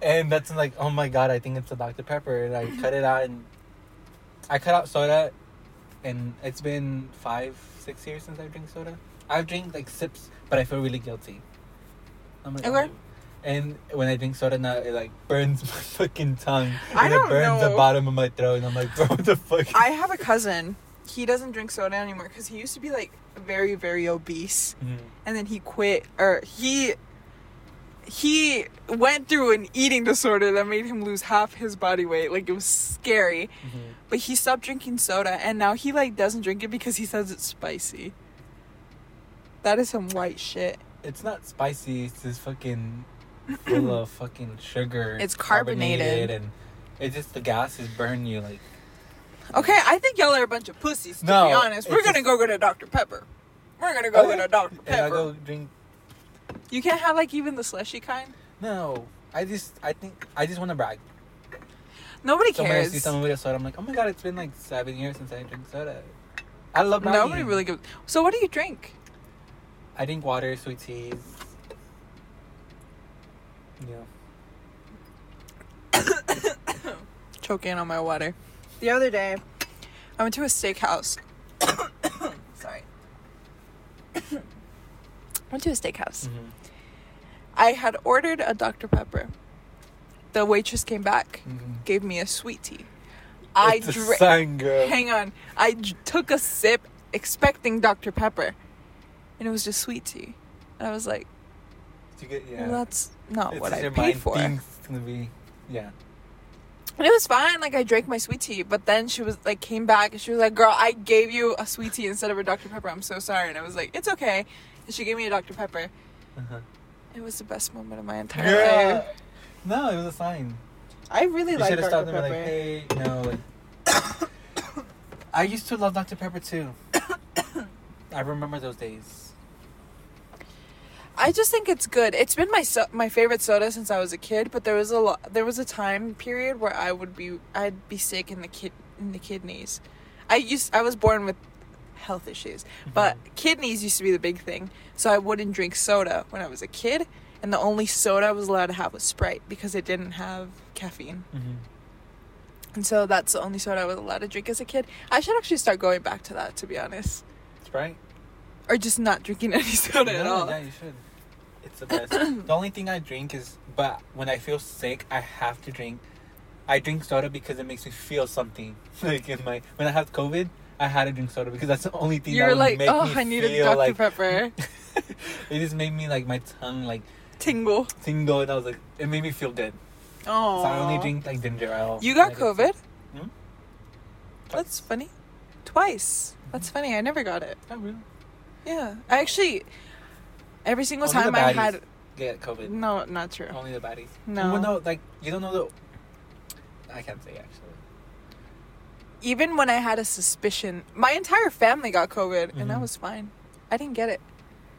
Speaker 2: and that's like, oh my god, I think it's a Dr Pepper, and I cut it out, and I cut out soda, and it's been five, six years since I drink soda. I've drank like sips, but I feel really guilty. I'm like,
Speaker 3: Okay.
Speaker 2: oh. And when I drink soda now, it like burns my fucking tongue.
Speaker 3: I
Speaker 2: and
Speaker 3: don't
Speaker 2: it burns the bottom of my throat, and I'm like, bro, what the fuck?
Speaker 3: I have a cousin. He doesn't drink soda anymore because he used to be like very, very obese,
Speaker 2: Mhm.
Speaker 3: and then he quit, or he he went through an eating disorder that made him lose half his body weight. Like it was scary.
Speaker 2: Mhm.
Speaker 3: But he stopped drinking soda, and now he like doesn't drink it because he says it's spicy. That is some white shit.
Speaker 2: It's not spicy. It's just fucking full of fucking sugar.
Speaker 3: It's carbonated.
Speaker 2: and it just the gases burn you like.
Speaker 3: Okay, I think y'all are a bunch of pussies. To
Speaker 2: No,
Speaker 3: be honest, we're
Speaker 2: it's
Speaker 3: gonna
Speaker 2: just-
Speaker 3: go get a Dr Pepper. We're gonna go
Speaker 2: Okay.
Speaker 3: get a Dr
Speaker 2: And I
Speaker 3: Pepper.
Speaker 2: go drink.
Speaker 3: You can't have like even the slushy kind.
Speaker 2: No, I just I think I just want to brag.
Speaker 3: Nobody
Speaker 2: So when I see someone with a soda, I'm like, oh my god, it's been like seven years since I drink soda. I love bragging.
Speaker 3: Nobody really gives. So what do you drink?
Speaker 2: I drink water, sweet teas. Yeah.
Speaker 3: Choking on my water. The other day, I went to a steakhouse. Sorry. went to a steakhouse.
Speaker 2: Mhm.
Speaker 3: I had ordered a Dr Pepper. The waitress came back,
Speaker 2: Mhm.
Speaker 3: gave me a sweet tea. I drank. Hang on. I j- took a sip expecting Dr. Pepper. And it was just sweet tea. And I was like,
Speaker 2: You get, yeah.
Speaker 3: well, that's not
Speaker 2: It's
Speaker 3: what I paid for.
Speaker 2: It's gonna be, yeah.
Speaker 3: It was fine. Like, I drank my sweet tea. But then she was like, came back and she was like, girl, I gave you a sweet tea instead of a Dr. Pepper. I'm so sorry. And I was like, it's okay. And she gave me a Dr. Pepper.
Speaker 2: Uh-huh.
Speaker 3: It was the best moment of my entire
Speaker 2: Girl.
Speaker 3: life.
Speaker 2: No, it was a sign.
Speaker 3: I really
Speaker 2: You
Speaker 3: like Dr.
Speaker 2: stopped
Speaker 3: Pepper.
Speaker 2: like, hey, no. Like, I used to love Dr. Pepper too. I remember those days.
Speaker 3: I just think it's good. It's been my so- my favorite soda since I was a kid, but there was a lo- there was a time period where I would be I'd be sick in the kid in the kidneys. I used I was born with health issues, but kidneys used to be the big thing. So I wouldn't drink soda when I was a kid, and the only soda I was allowed to have was Sprite because it didn't have caffeine.
Speaker 2: Mm-hmm.
Speaker 3: And so that's the only soda I was allowed to drink as a kid. I should actually start going back to that to be honest.
Speaker 2: Sprite?
Speaker 3: Or just not drinking any soda at all.
Speaker 2: Yeah, you should. It's the best. the only thing I drink is, but when I feel sick, I have to drink. I drink soda because it makes me feel something. Like in my when I had COVID, I had to drink soda because that's the only thing
Speaker 3: You're
Speaker 2: that would
Speaker 3: like,
Speaker 2: make
Speaker 3: oh,
Speaker 2: me
Speaker 3: I need a
Speaker 2: feel
Speaker 3: Dr.
Speaker 2: like.
Speaker 3: Pepper.
Speaker 2: it just made me like my tongue like
Speaker 3: Tingle.
Speaker 2: tingle, and I was like, it made me feel good.
Speaker 3: Oh.
Speaker 2: So I only drink like ginger ale.
Speaker 3: You got COVID?
Speaker 2: Hmm?
Speaker 3: That's funny. Twice. That's funny. I never got it.
Speaker 2: Oh, really?
Speaker 3: Yeah. I actually every single
Speaker 2: Only
Speaker 3: time
Speaker 2: the
Speaker 3: I
Speaker 2: baddies
Speaker 3: had
Speaker 2: Get COVID.
Speaker 3: No, not true.
Speaker 2: Only the baddies.
Speaker 3: No.
Speaker 2: Well, no, like you don't know the. I can't say actually.
Speaker 3: Even when I had a suspicion, my entire family got COVID and I
Speaker 2: Mhm.
Speaker 3: was fine. I didn't get it.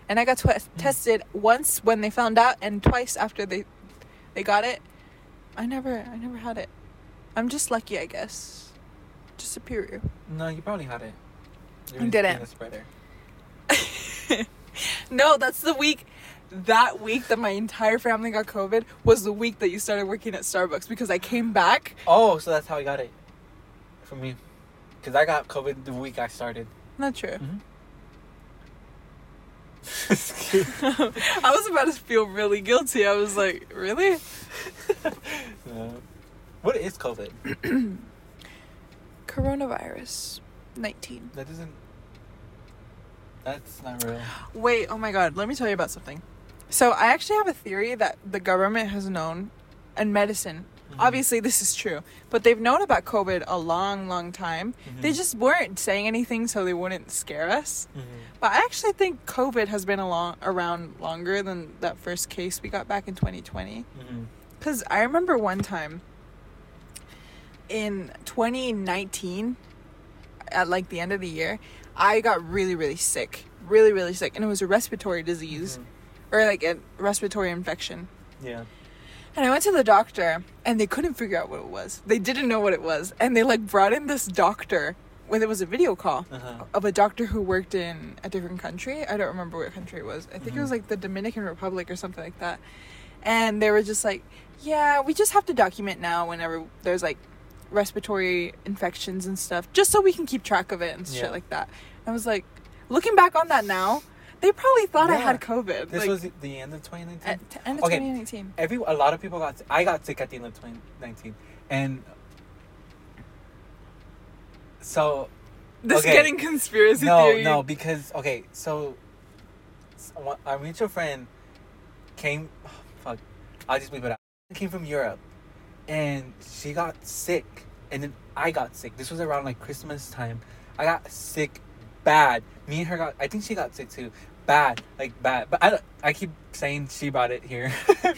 Speaker 3: And I got tw- tested once when they found out and twice after they they got it. I never I never had it. I'm just lucky, I guess. Just superior.
Speaker 2: No, you probably had it. You're just
Speaker 3: didn't.
Speaker 2: being a spreader.
Speaker 3: No, that's the week. That week that my entire family got COVID was the week that you started working at Starbucks because I came back.
Speaker 2: Oh, so that's how I got it. For me. Because I got COVID the week I started.
Speaker 3: Not true.
Speaker 2: Mm-hmm.
Speaker 3: I was about to feel really guilty. I was like, really?
Speaker 2: No. What is COVID?
Speaker 3: Coronavirus 19.
Speaker 2: That doesn't. That's not real.
Speaker 3: Wait, oh my god, let me tell you about something. So, I actually have a theory that the government has known and medicine.
Speaker 2: Mhm.
Speaker 3: Obviously, this is true, but they've known about COVID a long, long time. They
Speaker 2: Mhm.
Speaker 3: just weren't saying anything so they wouldn't scare us.
Speaker 2: Mhm.
Speaker 3: But I actually think COVID has been along, around longer than that first case we got back in 2020.
Speaker 2: Mhm.
Speaker 3: Because I remember one time in 2019, at like the end of the year, I got really, really sick. Really, really sick. And it was a respiratory disease
Speaker 2: Mhm.
Speaker 3: or like a respiratory infection.
Speaker 2: Yeah.
Speaker 3: And I went to the doctor and they couldn't figure out what it was. They didn't know what it was. And they like brought in this doctor when there was a video call
Speaker 2: Uh-huh.
Speaker 3: of a doctor who worked in a different country. I don't remember what country it was. I think it
Speaker 2: Mhm.
Speaker 3: was like the Dominican Republic or something like that. And they were just like, "Yeah, we just have to document now whenever there's like respiratory infections and stuff, just so we can keep track of it and
Speaker 2: Yeah.
Speaker 3: shit like that." I was like, looking back on that now, they probably thought I had COVID.
Speaker 2: This
Speaker 3: like,
Speaker 2: was the end of 2019.
Speaker 3: at t- end of
Speaker 2: Okay.
Speaker 3: 2019.
Speaker 2: Every a lot of people got. Sick. I got sick at the end of 2019, and so
Speaker 3: This
Speaker 2: Okay.
Speaker 3: getting conspiracy
Speaker 2: no,
Speaker 3: theory.
Speaker 2: no, because okay, so s- one- our mutual friend came. fuck, I'll just leave it out. Came from Europe, and she got sick, and then I got sick. This was around like Christmas time. I got sick, bad. Me and her got. I think she got sick too, bad, like bad. But I, I keep saying she brought it here,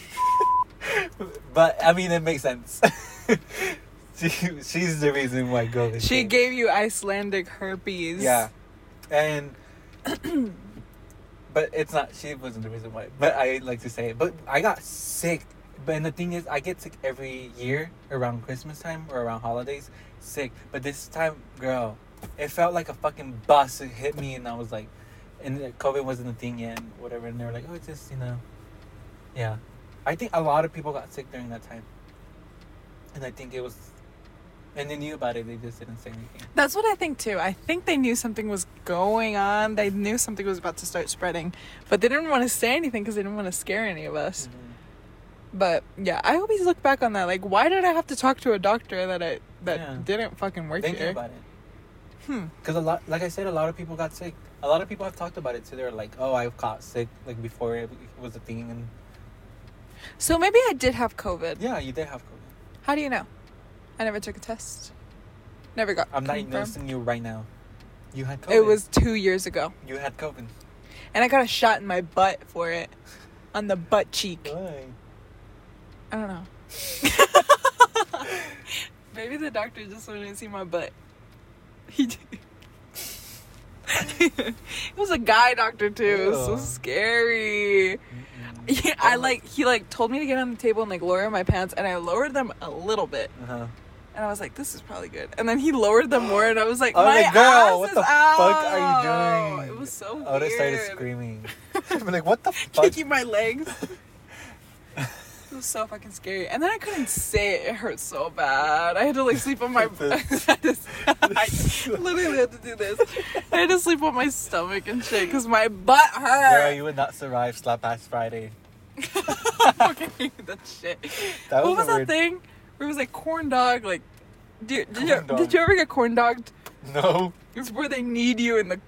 Speaker 2: but I mean it makes sense. she, she's the reason why COVID.
Speaker 3: She
Speaker 2: came.
Speaker 3: gave you Icelandic herpes.
Speaker 2: Yeah, and but it's not. She wasn't the reason why. But I like to say it. But I got sick. But and the thing is, I get sick every year around Christmas time or around holidays. Sick. But this time, girl, it felt like a fucking bus. Hit me, and I was like, and COVID wasn't a thing yet, and whatever. And they were like, oh, it's just you know, yeah. I think a lot of people got sick during that time, and I think it was, and they knew about it. They just didn't say anything.
Speaker 3: That's what I think too. I think they knew something was going on. They knew something was about to start spreading, but they didn't want to say anything because they didn't want to scare any of us.
Speaker 2: Mhm.
Speaker 3: But yeah, I always look back on that. Like, why did I have to talk to a doctor that I that
Speaker 2: Yeah.
Speaker 3: didn't fucking work
Speaker 2: knew
Speaker 3: here?
Speaker 2: about it.
Speaker 3: Hmm.
Speaker 2: Because a lot, like I said, a lot of people got sick. A lot of people have talked about it too. They're like, "Oh, I've caught sick like before it was a thing," and
Speaker 3: So maybe I did have COVID.
Speaker 2: yeah, you did have COVID.
Speaker 3: How do you know? I never took a test. Never got.
Speaker 2: I'm not noticing you right now. You had COVID.
Speaker 3: It was two years ago,
Speaker 2: you had COVID.
Speaker 3: and I got a shot in my butt for it, on the butt cheek.
Speaker 2: Why?
Speaker 3: I don't know. Maybe the doctor just wanted to see my butt. He did. it was a guy doctor too. It was so
Speaker 2: Ew.
Speaker 3: scary. Yeah, I like he like told me to get on the table and like lower my pants, and I lowered them a little bit,
Speaker 2: Uh-huh.
Speaker 3: and I was like, "This is probably good." And then he lowered them more, and I was like,
Speaker 2: was
Speaker 3: "My
Speaker 2: like, "Girl,
Speaker 3: ass
Speaker 2: what the fuck are you doing?
Speaker 3: It was so
Speaker 2: I would have started screaming. I'm like, "What the fuck?"
Speaker 3: kicking my legs. It was so fucking scary. And then I couldn't sit. It hurt so bad. I had to like sleep on my. I, just, I literally had to do this. I had to sleep on my stomach and shit because my butt
Speaker 2: Girl,
Speaker 3: hurt.
Speaker 2: you would not survive Slap Ass Friday.
Speaker 3: fucking that shit.
Speaker 2: That was
Speaker 3: what was that
Speaker 2: weird-
Speaker 3: thing? Where it was like corn dog. Like, did, did, you,
Speaker 2: dog.
Speaker 3: did you ever get corn dogged?
Speaker 2: No.
Speaker 3: It's where they need you in the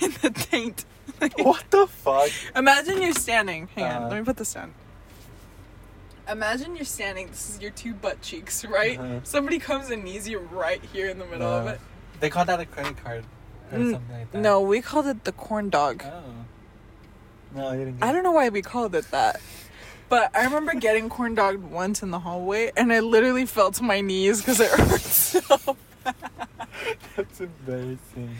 Speaker 3: in the taint. Like,
Speaker 2: What the fuck?
Speaker 3: Imagine you're standing. Hang on,
Speaker 2: Uh-huh.
Speaker 3: let me put this down. Imagine you're standing. This is your two butt cheeks, right?
Speaker 2: Uh-huh.
Speaker 3: Somebody comes and knees you right here in the middle of it.
Speaker 2: They call that a credit card or
Speaker 3: Mm,
Speaker 2: something like that.
Speaker 3: No, we called it the corn dog.
Speaker 2: Oh. No, I didn't. Get
Speaker 3: I don't know why we called it that. But I remember getting corn dogged once in the hallway, and I literally fell to my knees because it hurt so. bad.
Speaker 2: That's embarrassing.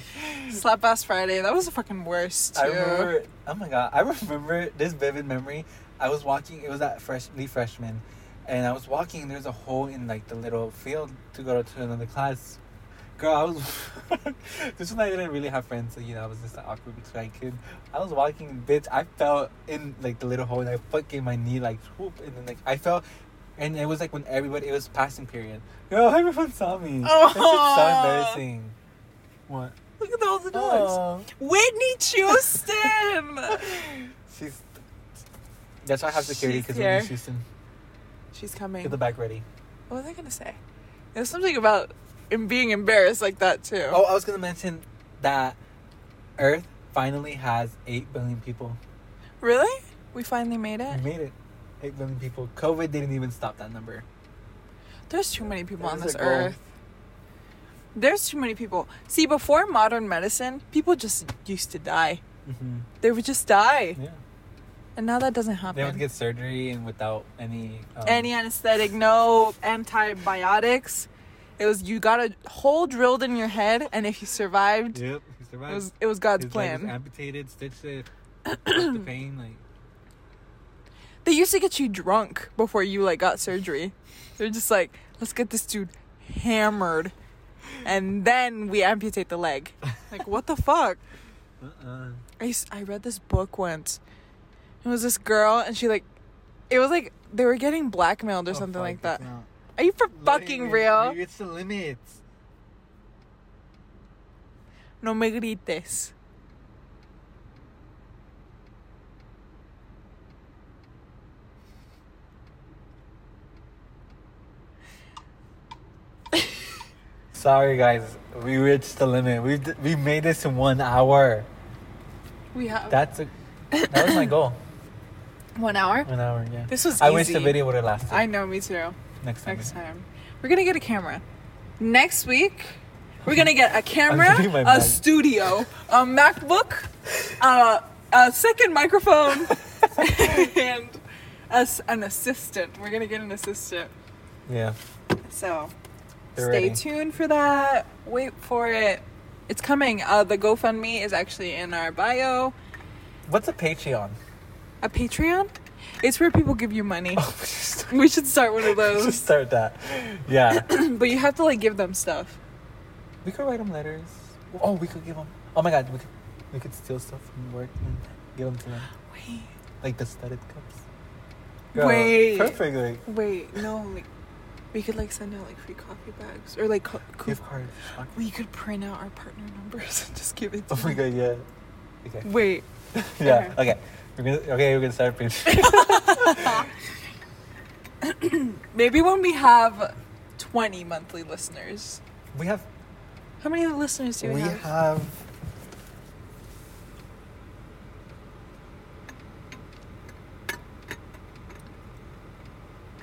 Speaker 3: Slap ass Friday. That was the fucking worst. Too.
Speaker 2: I remember. Oh my god! I remember this vivid memory. I was walking. It was at fresh Lee freshman, and I was walking. and There's a hole in like the little field to go to another class. Girl, I was. this one I didn't really have friends, so you know I was just an awkward shy kid. I was walking, bitch. I fell in like the little hole, and I fucking my knee like whoop, and then like I fell. And it was like when everybody, it was passing period. Girl, everyone saw me. That shit's so embarrassing. What?
Speaker 3: Look at all the dogs. Whitney Houston.
Speaker 2: She's. That's why I have security because
Speaker 3: here.
Speaker 2: Whitney Houston.
Speaker 3: She's coming.
Speaker 2: Get the bag ready.
Speaker 3: What was I gonna say? There's something about him being embarrassed like that too.
Speaker 2: Oh, I was gonna mention that Earth finally has eight billion people.
Speaker 3: really? We finally made it.
Speaker 2: We made it. Eight billion people. COVID didn't even stop that number.
Speaker 3: There's too many people on this earth. There's too many people. See, before modern medicine, people just used to die.
Speaker 2: Mm-hmm.
Speaker 3: They would just die,
Speaker 2: Yeah.
Speaker 3: And now that doesn't happen.
Speaker 2: They
Speaker 3: happen.
Speaker 2: would get surgery and without any. Um,
Speaker 3: Any anesthetic, no antibiotics. It was you got a hole drilled in your head, and if you survived,
Speaker 2: Yep. He survived.
Speaker 3: it was it was God's
Speaker 2: His leg was
Speaker 3: plan.
Speaker 2: amputated, stitched it. the pain. Like.
Speaker 3: They used to get you drunk before you like got surgery. They're just like, let's get this dude hammered. and then we amputate the leg. Like, what the fuck?
Speaker 2: Uh-uh.
Speaker 3: I, s- I read this book once. It was this girl, and she like, it was like they were getting blackmailed or
Speaker 2: Oh,
Speaker 3: something like that.
Speaker 2: not-
Speaker 3: Are you for
Speaker 2: Like,
Speaker 3: fucking real?
Speaker 2: we reached the limits.
Speaker 3: No me grites.
Speaker 2: Sorry, guys. We reached the limit. We we made this in one hour.
Speaker 3: We have
Speaker 2: That's a that was my goal.
Speaker 3: One hour.
Speaker 2: One hour, yeah.
Speaker 3: This was
Speaker 2: I wish the video would have lasted.
Speaker 3: I know, me too.
Speaker 2: next time.
Speaker 3: Next time, we're gonna get a camera. Next week, we're gonna get a camera,
Speaker 2: my
Speaker 3: a studio, a MacBook, uh, a second microphone, and us an assistant. We're gonna get an assistant.
Speaker 2: Yeah.
Speaker 3: So
Speaker 2: They're
Speaker 3: stay
Speaker 2: ready.
Speaker 3: tuned for that. Wait for it. It's coming. Uh, the GoFundMe is actually in our bio.
Speaker 2: What's a Patreon?
Speaker 3: A Patreon. It's where people give you money.
Speaker 2: Oh, we should start-
Speaker 3: We should start one of those.
Speaker 2: start that. Yeah.
Speaker 3: but you have to like give them stuff.
Speaker 2: we could write them letters. Oh, we could give them. Oh my god, we could we could steal stuff from work and give them to them,
Speaker 3: Wait.
Speaker 2: like the studded cups.
Speaker 3: Wait.
Speaker 2: Perfectly.
Speaker 3: Wait, no, like we could like send out like free coffee bags or like co-
Speaker 2: Gift cards.
Speaker 3: we could print out our partner numbers and just give it to
Speaker 2: Oh my
Speaker 3: them.
Speaker 2: god, yeah. Okay.
Speaker 3: Wait,
Speaker 2: Yeah. Okay. Okay. We're gonna start
Speaker 3: maybe when we have twenty monthly listeners.
Speaker 2: we have
Speaker 3: How many listeners do we,
Speaker 2: we
Speaker 3: have?
Speaker 2: We have.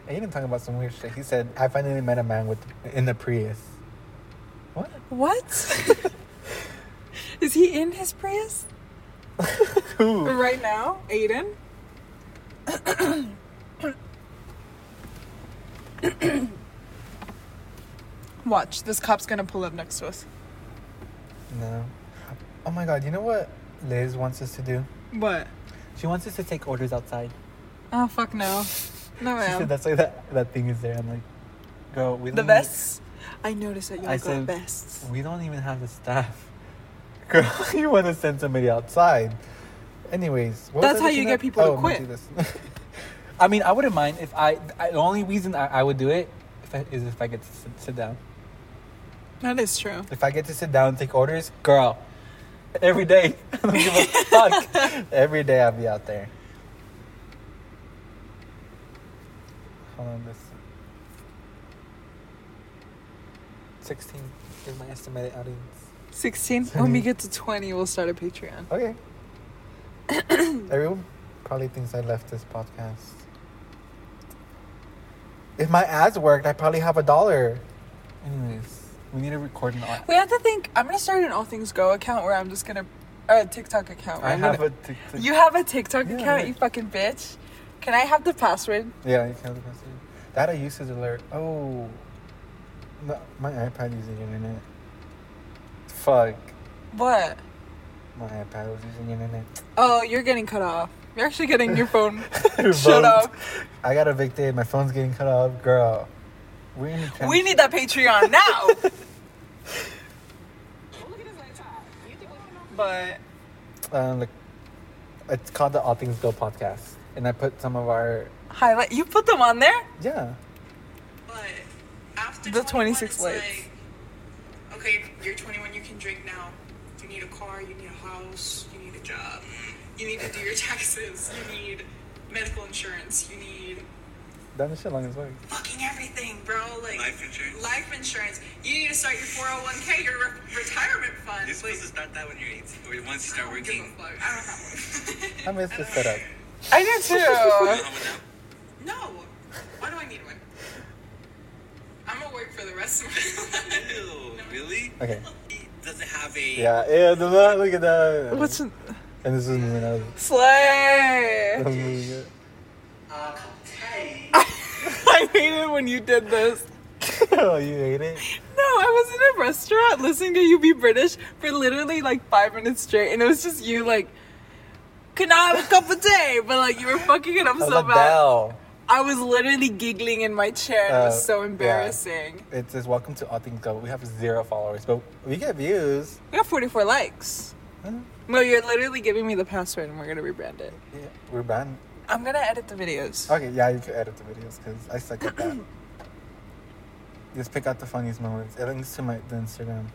Speaker 2: Aiden talking about some weird shit. He said, "I finally met a man with in the Prius." What?
Speaker 3: What? Is he in his Prius? right now, Aiden? Watch, this cop's gonna pull up next to us.
Speaker 2: No. Oh my god! You know what Liz wants us to do?
Speaker 3: What?
Speaker 2: She wants us to take orders outside.
Speaker 3: Oh fuck no, no
Speaker 2: She said that's why that that thing is there. I'm like, girl, we
Speaker 3: The
Speaker 2: don't
Speaker 3: vests. I noticed that y'all
Speaker 2: I
Speaker 3: got
Speaker 2: said-
Speaker 3: vests.
Speaker 2: We don't even have the staff. Girl, you want to send somebody outside. Anyways, what
Speaker 3: That's
Speaker 2: I
Speaker 3: how you get
Speaker 2: at?
Speaker 3: people to
Speaker 2: Oh,
Speaker 3: quit.
Speaker 2: this. I mean, I wouldn't mind if I, I. The only reason I, I would do it if I, is if I get to sit, sit down.
Speaker 3: That is true.
Speaker 2: If I get to sit down and take orders, girl, every day. I don't give a fuck. Every day I'll be out there. Hold on, this. 16 is my estimated audience.
Speaker 3: 16. When we get to 20, we'll start a Patreon.
Speaker 2: Okay. Everyone probably thinks I left this podcast. If my ads worked, I probably have a dollar. Anyways, we need to record an ad.
Speaker 3: We have to think. I'm gonna start an All Things Go account where I'm just gonna, or a TikTok account. Where
Speaker 2: I
Speaker 3: I'm
Speaker 2: have
Speaker 3: gonna,
Speaker 2: a TikTok.
Speaker 3: You have a TikTok
Speaker 2: Yeah,
Speaker 3: account, you fucking bitch. Can I have the password?
Speaker 2: Yeah, you can have the password. That a usage alert. Oh, no, my iPad using internet. Fuck,
Speaker 3: What?
Speaker 2: my iPad was using internet.
Speaker 3: Oh, you're getting cut off. You're actually getting your phone. Shut
Speaker 2: phone-
Speaker 3: up.
Speaker 2: I got evicted. My phone's getting cut off. Girl, we're in the
Speaker 3: We need that Patreon now. but
Speaker 2: Um, like, it's called the All Things Go podcast, and I put some of our
Speaker 3: highlight. You put them on there.
Speaker 2: yeah.
Speaker 4: But after
Speaker 3: The
Speaker 4: 21,
Speaker 3: 26
Speaker 4: it's
Speaker 3: lights.
Speaker 4: like, okay, you're 21, you can drink now. You need a car, you need a house, you need a job, you need to do your taxes, you need medical insurance, you need
Speaker 2: That shit long as fuck.
Speaker 4: fucking everything, bro. Like
Speaker 5: Life insurance?
Speaker 4: Life insurance. You need to start your 401k, your re- retirement fund.
Speaker 5: You're supposed to start that when you're 18, or once you start
Speaker 4: I don't give a
Speaker 5: working.
Speaker 4: fuck. I don't have
Speaker 2: I
Speaker 4: one.
Speaker 2: miss this setup.
Speaker 3: I do
Speaker 5: You
Speaker 3: too.
Speaker 5: don't have one now?
Speaker 4: no. Why do I need one? I'm gonna work for the rest of my life.
Speaker 5: Ew, really?
Speaker 2: Okay.
Speaker 5: He doesn't have a.
Speaker 2: Yeah, yeah, the look at that.
Speaker 3: What's
Speaker 2: and this is when I was, I
Speaker 3: slay?
Speaker 2: moving it.
Speaker 5: Uh.
Speaker 3: I hated when you did this.
Speaker 2: oh, you hate it?
Speaker 3: No, I was in a restaurant listening to you be British for literally like five minutes straight, and it was just you like, "Can I have a cup of tea?" But like you were fucking it up
Speaker 2: I was
Speaker 3: so
Speaker 2: like,
Speaker 3: bad.
Speaker 2: Bell.
Speaker 3: I was literally giggling in my chair. It was
Speaker 2: Uh,
Speaker 3: so
Speaker 2: yeah.
Speaker 3: embarrassing.
Speaker 2: It says welcome to All Things Go. We have zero followers, but we get views.
Speaker 3: We got 44 likes.
Speaker 2: Huh?
Speaker 3: No, you're literally giving me the password and we're gonna rebrand it.
Speaker 2: Yeah, we're banned.
Speaker 3: I'm gonna edit the videos.
Speaker 2: Okay, yeah, you can edit the videos because I suck at that. Just pick out the funniest moments. It links to my the Instagram.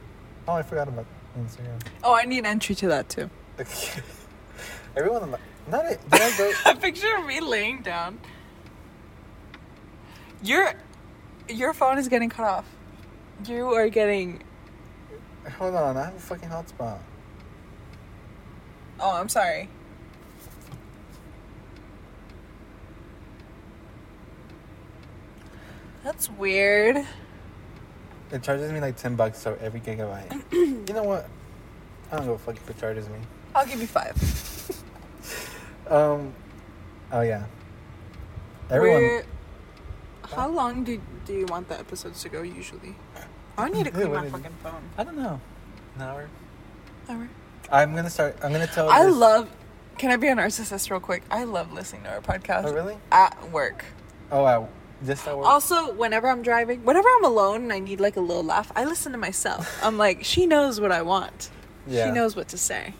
Speaker 2: Oh, I forgot about Instagram.
Speaker 3: Oh, I need entry to that too.
Speaker 2: Okay. Everyone, not it. Did I go?
Speaker 3: A picture of me laying down. Your your phone is getting cut off. You are getting.
Speaker 2: Hold on, I have a fucking hotspot.
Speaker 3: Oh, I'm sorry. That's weird.
Speaker 2: It charges me like ten bucks for every gigabyte. you know what? I don't go fuck if it charges me.
Speaker 3: I'll give you five.
Speaker 2: Um. Oh yeah. Everyone.
Speaker 3: We're- how long do do you want the episodes to go usually? I need to clean my fucking phone.
Speaker 2: I don't know. An hour.
Speaker 3: Hour.
Speaker 2: I'm gonna start. I'm gonna tell.
Speaker 3: I
Speaker 2: this-
Speaker 3: love. Can I be a narcissist real quick? I love listening to our podcast
Speaker 2: Oh really?
Speaker 3: at work.
Speaker 2: Oh wow. Just that word.
Speaker 3: Also, whenever I'm driving, whenever I'm alone and I need like a little laugh, I listen to myself. I'm like, she knows what I want.
Speaker 2: Yeah.
Speaker 3: She knows what to say.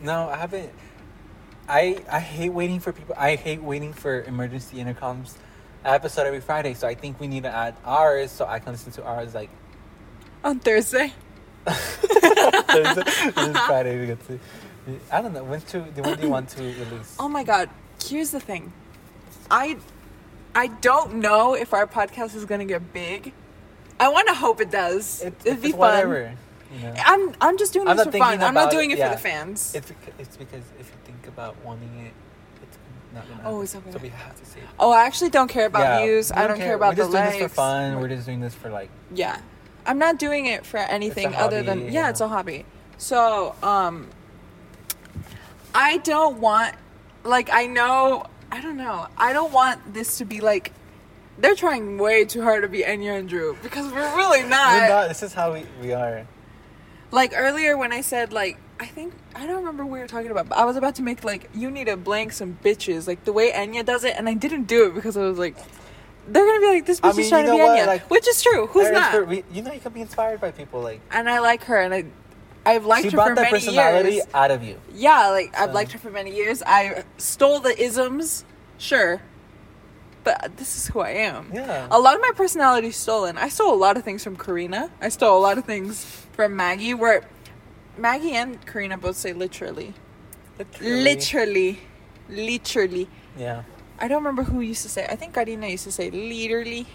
Speaker 2: No, I haven't. I I hate waiting for people. I hate waiting for emergency intercoms episode every Friday. So I think we need to add ours so I can listen to ours like
Speaker 3: On Thursday.
Speaker 2: Thursday, this Friday. We get to. I don't know when to. When do you want to release?
Speaker 3: Oh my god. Here's the thing. I I don't know if our podcast is gonna get big. I want to hope it does.
Speaker 2: It,
Speaker 3: It'd be fun.
Speaker 2: whatever. You know?
Speaker 3: I'm I'm just doing
Speaker 2: I'm
Speaker 3: this for fun. I'm not doing
Speaker 2: it,
Speaker 3: it
Speaker 2: yeah.
Speaker 3: for the fans.
Speaker 2: It's because, it's because if you think about wanting it, not gonna.
Speaker 3: Oh, it's gonna-
Speaker 2: So we have to it.
Speaker 3: oh, I actually don't care about
Speaker 2: Yeah,
Speaker 3: views.
Speaker 2: we
Speaker 3: I don't care, about
Speaker 2: We're
Speaker 3: the
Speaker 2: just doing this for fun. We're just doing this for like.
Speaker 3: Yeah. I'm not doing it for anything other than
Speaker 2: hobby,
Speaker 3: yeah,
Speaker 2: yeah.
Speaker 3: it's a hobby. So, um I don't want like I know I don't know. I don't want this to be like they're trying way too hard to be Enya and Drew because we're really not.
Speaker 2: We're not. This is how we, we are.
Speaker 3: Like earlier when I said like I think I don't remember what we were talking about, but I was about to make like you need to blank some bitches like the way Enya does it, and I didn't do it because I was like, they're gonna be like this bitch
Speaker 2: I mean,
Speaker 3: is trying
Speaker 2: you
Speaker 3: to be
Speaker 2: know what,
Speaker 3: Enya,
Speaker 2: like-
Speaker 3: which is true. Who's not?
Speaker 2: we- you know, you can be inspired by people. Like
Speaker 3: and I like her, and I I've liked
Speaker 2: she
Speaker 3: her
Speaker 2: brought
Speaker 3: for
Speaker 2: that
Speaker 3: many
Speaker 2: personality
Speaker 3: years.
Speaker 2: out of you.
Speaker 3: Yeah, like I've liked her for many years. I stole the isms, sure, but this is who I am.
Speaker 2: Yeah.
Speaker 3: A lot of my personality is stolen. I stole a lot of things from Karina. I stole a lot of things from Maggie. Where Maggie and Karina both say literally, literally, literally.
Speaker 2: Yeah.
Speaker 3: I don't remember who used to say. I think Karina used to say literally.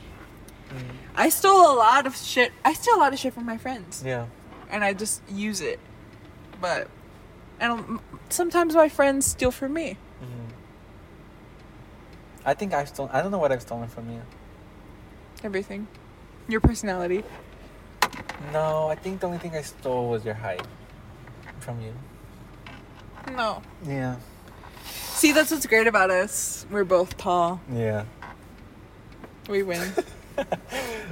Speaker 2: Mm.
Speaker 3: I stole a lot of shit. I steal a lot of shit from my friends
Speaker 2: Yeah.
Speaker 3: and I just use it. But and sometimes my friends steal from me.
Speaker 2: Mhm. I think I've stolen. I don't know what I've stolen from you.
Speaker 3: Everything, your personality.
Speaker 2: No, I think the only thing I stole was your height from you.
Speaker 3: No.
Speaker 2: Yeah.
Speaker 3: See, that's what's great about us. We're both tall.
Speaker 2: Yeah.
Speaker 3: We win.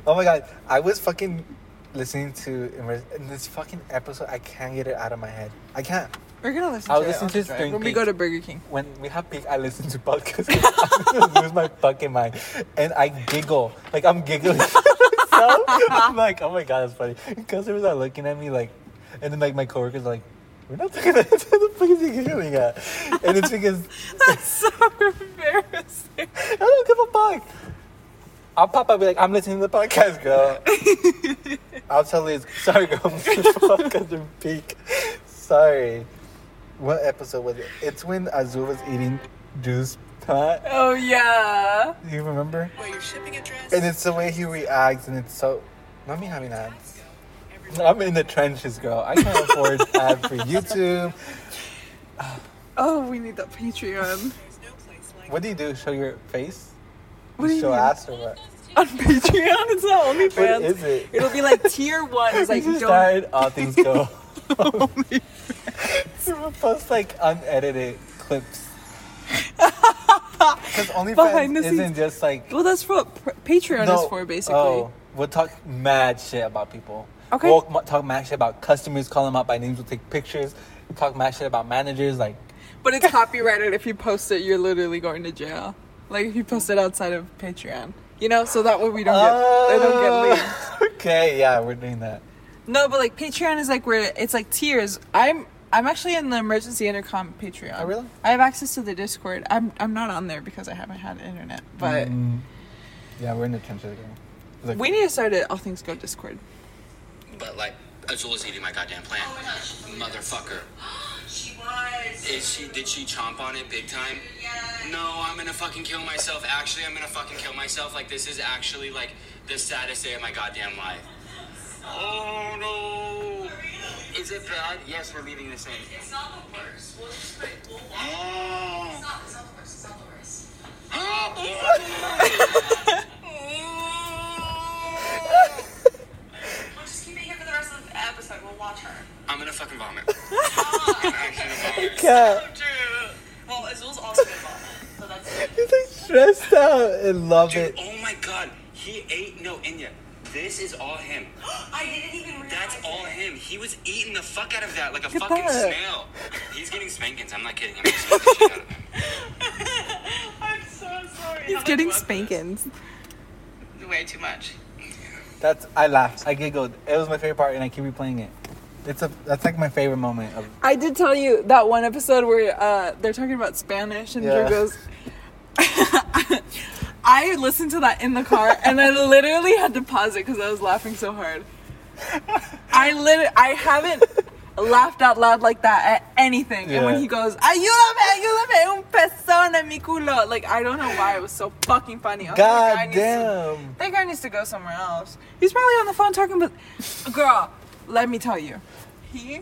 Speaker 2: Oh my god, I was fucking listening to in this fucking episode. I can't get it out of my head. I can't.
Speaker 3: We're gonna listen
Speaker 2: I'll
Speaker 3: to
Speaker 2: listen
Speaker 3: it
Speaker 2: to
Speaker 3: on
Speaker 2: it
Speaker 3: the drive
Speaker 2: during
Speaker 3: when we go to Burger King.
Speaker 2: When we have peak, I listen to podcasts. I'm gonna lose my fucking mind, and I giggle like I'm giggling. so I'm like, oh my god, that's funny. Customers are looking at me like, and then like my coworkers are like, we're not talking about what the fuck is he giggling at? And it's because
Speaker 3: That's so embarrassing.
Speaker 2: I don't give a fuck. I'll pop up and be like, I'm listening to the podcast, girl. I'll tell Liz, sorry, girl, I'm listening to the podcast in peak. Sorry. What episode was it? It's when Azul was eating juice pot.
Speaker 3: Oh yeah.
Speaker 2: Do you remember?
Speaker 4: Well, your shipping address.
Speaker 2: And it's the way he reacts, and it's so. Not me having ads. I'm in the trenches, girl. I can't afford ad for YouTube.
Speaker 3: Oh, we need that Patreon
Speaker 4: There's no place like
Speaker 2: What do you do? Show your face?
Speaker 3: What do you
Speaker 2: show
Speaker 3: mean?
Speaker 2: ass or what?
Speaker 3: on Patreon. It's not OnlyFans.
Speaker 2: What is it?
Speaker 3: It'll be like tier one. It's like
Speaker 2: you
Speaker 3: don't.
Speaker 2: started all things go. We'll post like unedited clips. Because OnlyFans isn't just like
Speaker 3: Well, that's what pr- Patreon
Speaker 2: no,
Speaker 3: is for, oh, basically.
Speaker 2: Oh, we'll talk mad shit about people.
Speaker 3: Okay.
Speaker 2: We'll talk mad shit about customers, call them out by names. We'll take pictures. Talk mad shit about managers. Like,
Speaker 3: But it's copyrighted. If you post it, you're literally going to jail. Like if you post it outside of Patreon. You know, so that way we don't get they don't get leaked.
Speaker 2: Oh, okay, yeah, we're doing that.
Speaker 3: No, but like Patreon is like where it's like tiers. I'm I'm actually in the emergency intercom Patreon.
Speaker 2: Oh, really?
Speaker 3: I have access to the Discord. I'm I'm not on there because I haven't had internet. But
Speaker 2: Mm. yeah, we're in the trenches again. Like-
Speaker 3: we need to start it all things go Discord.
Speaker 5: But like, Azula's eating my goddamn plant. Oh Motherfucker.
Speaker 4: She was.
Speaker 5: Is she? Did she chomp on it big time? No, I'm gonna fucking kill myself. Actually, I'm gonna fucking kill myself. Like this is actually like the saddest day of my goddamn life. Oh no. Is it bad? Yes, we're leaving the same.
Speaker 4: It's not the worst. We'll just put. We'll watch.
Speaker 5: Oh.
Speaker 4: It's not. It's not the worst. It's not the worst. We'll oh. oh just keep it here for the rest of the episode. We'll watch her.
Speaker 5: I'm gonna fucking vomit. I'm actually gonna vomit.
Speaker 2: Cat.
Speaker 4: Oh, true. Well, Azul's also gonna vomit, so that's good.
Speaker 2: He's like stressed out and love
Speaker 5: Dude,
Speaker 2: it.
Speaker 5: oh my god. He ate no Inya. This is all him.
Speaker 4: I didn't even realize.
Speaker 5: That's all
Speaker 4: it.
Speaker 5: him. He was eating the fuck out of that like a
Speaker 3: Look at
Speaker 5: fucking
Speaker 3: that.
Speaker 5: snail. He's getting spankings. I'm not kidding. I'm getting the shit out of him.
Speaker 4: I'm so sorry.
Speaker 3: He's
Speaker 4: How
Speaker 3: getting
Speaker 4: was this?
Speaker 3: spankings.
Speaker 4: Way too much.
Speaker 2: That's I laughed. I giggled. It was my favorite part, and I keep replaying it. It's a that's like my favorite moment of.
Speaker 3: I did tell you that one episode where uh, they're talking about Spanish and
Speaker 2: Yeah.
Speaker 3: Drew goes. I listened to that in the car and I literally had to pause it because I was laughing so hard. I literally I haven't laughed out loud like that at anything. And when he goes, "Ayúdame, ayúdame, un pezón en mi culo," like I don't know why it was so fucking funny. Like,
Speaker 2: God
Speaker 3: "That guy needs to-
Speaker 2: damn.
Speaker 3: that guy needs to go somewhere else. He's probably on the phone talking with girl. Let me tell you, he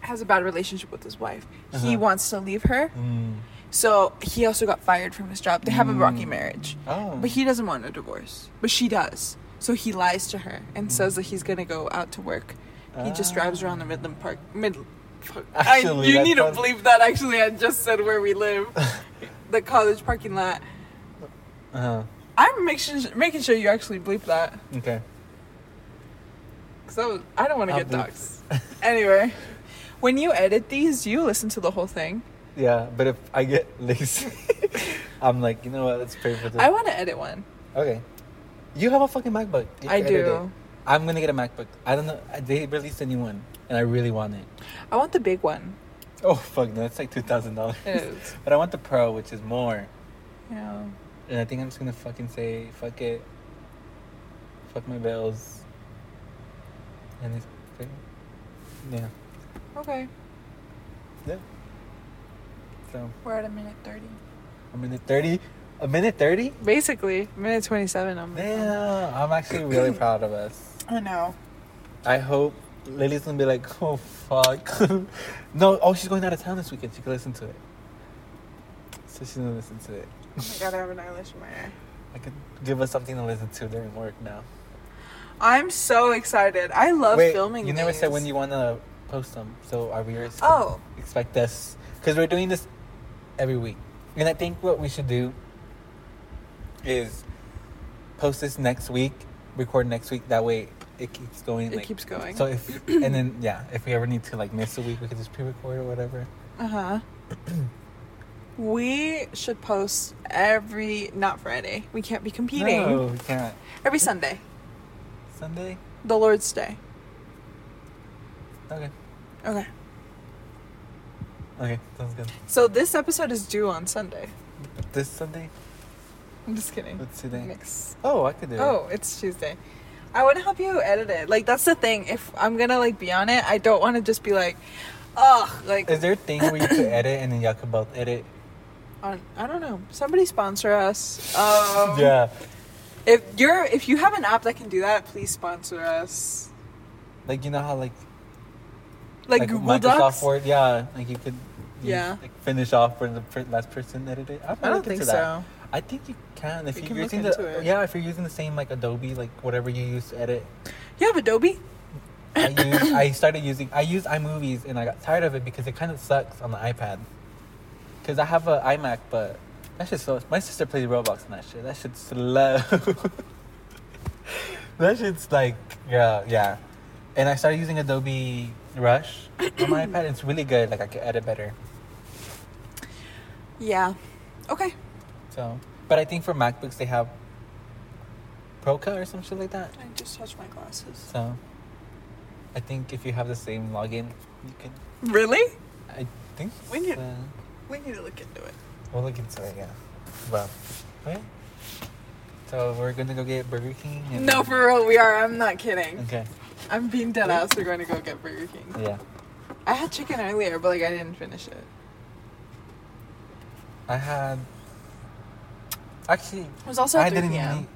Speaker 3: has a bad relationship with his wife. He
Speaker 2: Uh-huh.
Speaker 3: wants to leave her,
Speaker 2: Mm.
Speaker 3: so he also got fired from his job. They have a rocky marriage,
Speaker 2: Oh.
Speaker 3: but he doesn't want a divorce. But she does. So he lies to her and says that he's gonna go out to work. He just drives around the Midland Park. Mid. fuck. I, you need to believe that. Actually, I just said where we live, the college parking lot.
Speaker 2: Uh-huh.
Speaker 3: I'm making making sure you actually bleep that.
Speaker 2: Okay.
Speaker 3: Cause I, was, I don't want to get doxxed. anyway, when you edit these, you listen to the whole thing?
Speaker 2: Yeah, but if I get lazy, I'm like, you know what? Let's pay for this.
Speaker 3: I want to edit one.
Speaker 2: okay. You have a fucking MacBook. You
Speaker 3: I do.
Speaker 2: it. I'm gonna get a MacBook. I don't know. They released a new one, and I really want it.
Speaker 3: I want the big one.
Speaker 2: Oh fuck no! It's like two thousand dollars. But I want the Pro, which is more.
Speaker 3: Yeah.
Speaker 2: And I think I'm just gonna fucking say fuck it. Fuck my bills. And it's yeah.
Speaker 3: Okay.
Speaker 2: Yeah. So
Speaker 3: We're at a minute thirty.
Speaker 2: a minute thirty. A minute thirty?
Speaker 3: Basically, minute twenty-seven. I'm.
Speaker 2: Damn. I'm actually really proud of us.
Speaker 3: I know.
Speaker 2: I hope Lily's gonna be like, oh fuck. no, oh she's going out of town this weekend. She can listen to it. So she's gonna listen to it.
Speaker 3: Oh my god, I have an eyelash in my eye.
Speaker 2: I could give us something to listen to during work now.
Speaker 3: I'm so excited. I love filming.
Speaker 2: Wait,
Speaker 3: filming.
Speaker 2: you never said when you want to post them. So our viewers
Speaker 3: Oh.
Speaker 2: expect us because we're doing this every week, and I think what we should do is post this next week, record next week. That way it keeps going.
Speaker 3: It
Speaker 2: like-
Speaker 3: keeps going.
Speaker 2: So if and then yeah, if we ever need to like miss a week, we could just pre-record or whatever.
Speaker 3: Uh huh. we should post every not Friday. We can't be competing.
Speaker 2: No, we can't.
Speaker 3: Every Sunday,
Speaker 2: Sunday.
Speaker 3: the Lord's Day.
Speaker 2: Okay.
Speaker 3: Okay.
Speaker 2: Okay, sounds good.
Speaker 3: So this episode is due on Sunday.
Speaker 2: This Sunday.
Speaker 3: I'm just kidding.
Speaker 2: What's today?
Speaker 3: Next.
Speaker 2: Oh, I could do it.
Speaker 3: Oh, it's Tuesday. I want to help you edit it. Like that's the thing. If I'm gonna like be on it, I don't want to just be like, ugh, like
Speaker 2: Is there a thing where you could edit and then y'all could both edit?
Speaker 3: on. I don't know. Somebody sponsor us. Um,
Speaker 2: yeah.
Speaker 3: If you're if you have an app that can do that, please sponsor us.
Speaker 2: Like you know how like
Speaker 3: Like, Google
Speaker 2: Microsoft
Speaker 3: Docs.
Speaker 2: Word, yeah, like you could use,
Speaker 3: Yeah.
Speaker 2: like finish off where the last person edited.
Speaker 3: I
Speaker 2: probably
Speaker 3: don't think so.
Speaker 2: I think you can if you
Speaker 3: can
Speaker 2: are
Speaker 3: look
Speaker 2: using
Speaker 3: into
Speaker 2: the
Speaker 3: it.
Speaker 2: yeah if you're using the same like Adobe like whatever you use to edit.
Speaker 3: You have Adobe?
Speaker 2: I use I started using I use iMovies and I got tired of it because it kind of sucks on the iPad. Cause I have an iMac, but that shit's so. My sister plays Roblox and that shit. That shit's slow. that shit's like yeah yeah. And I started using Adobe Rush on my iPad. It's really good. Like I can edit better.
Speaker 3: Yeah. Okay.
Speaker 2: So But I think for MacBooks they have Proca or some shit like that.
Speaker 3: I just touched my glasses.
Speaker 2: So I think if you have the same login, you can.
Speaker 3: Really?
Speaker 2: I think.
Speaker 3: We need-
Speaker 2: so.
Speaker 3: We need to look into it.
Speaker 2: We'll look into it. Yeah. Well. Okay. So we're gonna go get Burger King. and-
Speaker 3: No, for real, we are. I'm not kidding.
Speaker 2: Okay.
Speaker 3: I'm being dead ass. We're going to go get Burger King.
Speaker 2: Yeah.
Speaker 3: I had chicken earlier, but like I didn't finish it.
Speaker 2: I had. Actually,
Speaker 3: It was also
Speaker 2: I
Speaker 3: 3
Speaker 2: didn't even eat.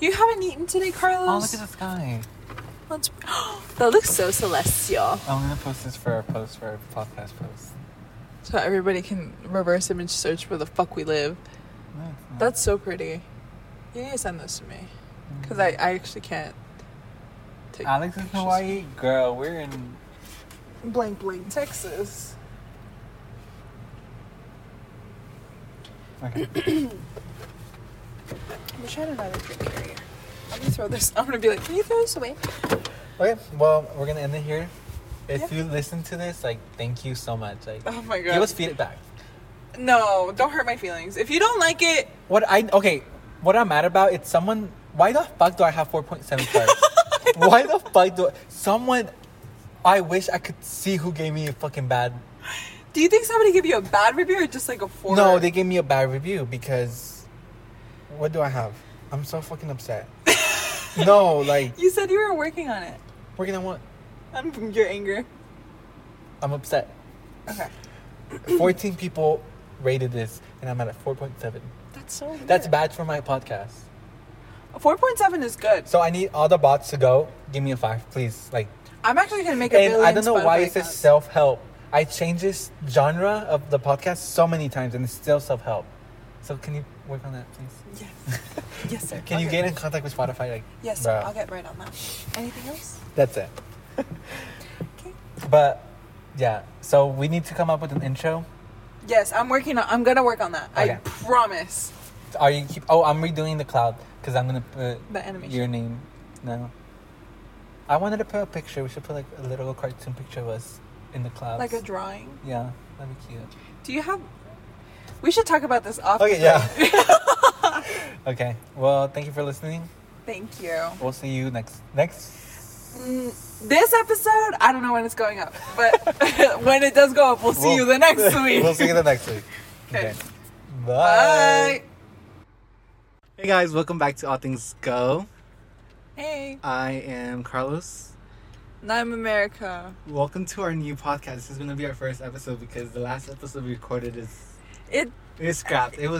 Speaker 3: You haven't eaten today, Carlos?
Speaker 2: Oh, look at the sky.
Speaker 3: Let's... that looks so celestial.
Speaker 2: I'm gonna post this for our post for our podcast post.
Speaker 3: So everybody can reverse image search where the fuck we live.
Speaker 2: No.
Speaker 3: That's so pretty. You need to send this to me. Mm. Because I, I actually can't take
Speaker 2: Alex is in. Hawaii. Girl, we're in.
Speaker 3: Blank blank Texas.
Speaker 2: Okay.
Speaker 3: Wish I had another drink area. I'm gonna throw this. I'm gonna be like, can you throw this away?
Speaker 2: okay. Well, we're gonna end it here. If
Speaker 3: Yeah.
Speaker 2: you listen to this, like, thank you so much. Like,
Speaker 3: Oh my god.
Speaker 2: give us feedback.
Speaker 3: no, don't hurt my feelings. If you don't like it,
Speaker 2: What I okay, what I'm mad about? It's someone. Why the fuck do I have 4.7 stars? why the fuck do someone? I wish I could see who gave me a fucking bad.
Speaker 3: do you think somebody give you a bad review or just like a four?
Speaker 2: No, they gave me a bad review because. What do I have? I'm so fucking upset. no, like
Speaker 3: You said you were working on it.
Speaker 2: working on what?
Speaker 3: On your anger.
Speaker 2: I'm upset.
Speaker 3: Okay.
Speaker 2: 14 people rated this, and I'm at a 4.7.
Speaker 3: That's so.
Speaker 2: That's bad for my podcast.
Speaker 3: Four point seven is good.
Speaker 2: So I need all the bots to go. Give me a five, please. Like,
Speaker 3: I'm actually gonna make a
Speaker 2: and. I don't know why it says self help. I changed this genre of the podcast so many times, and it's still self help. So can you work on that, please?
Speaker 3: Yes. yes, sir.
Speaker 2: Can
Speaker 3: I'll
Speaker 2: you
Speaker 3: get-
Speaker 2: get in contact with Spotify? Like,
Speaker 3: Yes, sir.
Speaker 2: bruh,
Speaker 3: I'll get right on that. Anything else?
Speaker 2: That's it.
Speaker 3: Okay.
Speaker 2: But yeah, so we need to come up with an intro.
Speaker 3: Yes, I'm working on. I'm gonna work on that. I promise.
Speaker 2: Are you keep? Oh, I'm redoing the cloud because I'm gonna put
Speaker 3: The animation.
Speaker 2: your name. No. I wanted to put a picture. We should put like a little cartoon picture of us in the clouds.
Speaker 3: Like a drawing.
Speaker 2: Yeah, that'd be cute.
Speaker 3: Do you have? We should talk about this off.
Speaker 2: Okay, yeah. Okay. Well, thank you for listening.
Speaker 3: Thank you.
Speaker 2: We'll see you next next.
Speaker 3: Mm, This episode, I don't know when it's going up, but when it does go up, we'll see
Speaker 2: We'll-
Speaker 3: you the next week.
Speaker 2: we'll see you the next week.
Speaker 3: Okay.
Speaker 2: Bye.
Speaker 3: Bye.
Speaker 2: Hey guys, welcome back to All Things Go.
Speaker 3: Hey,
Speaker 2: I am Carlos.
Speaker 3: and I'm America.
Speaker 2: Welcome to our new podcast. This is gonna be our first episode because the last episode we recorded is
Speaker 3: It
Speaker 2: it is scrapped. It was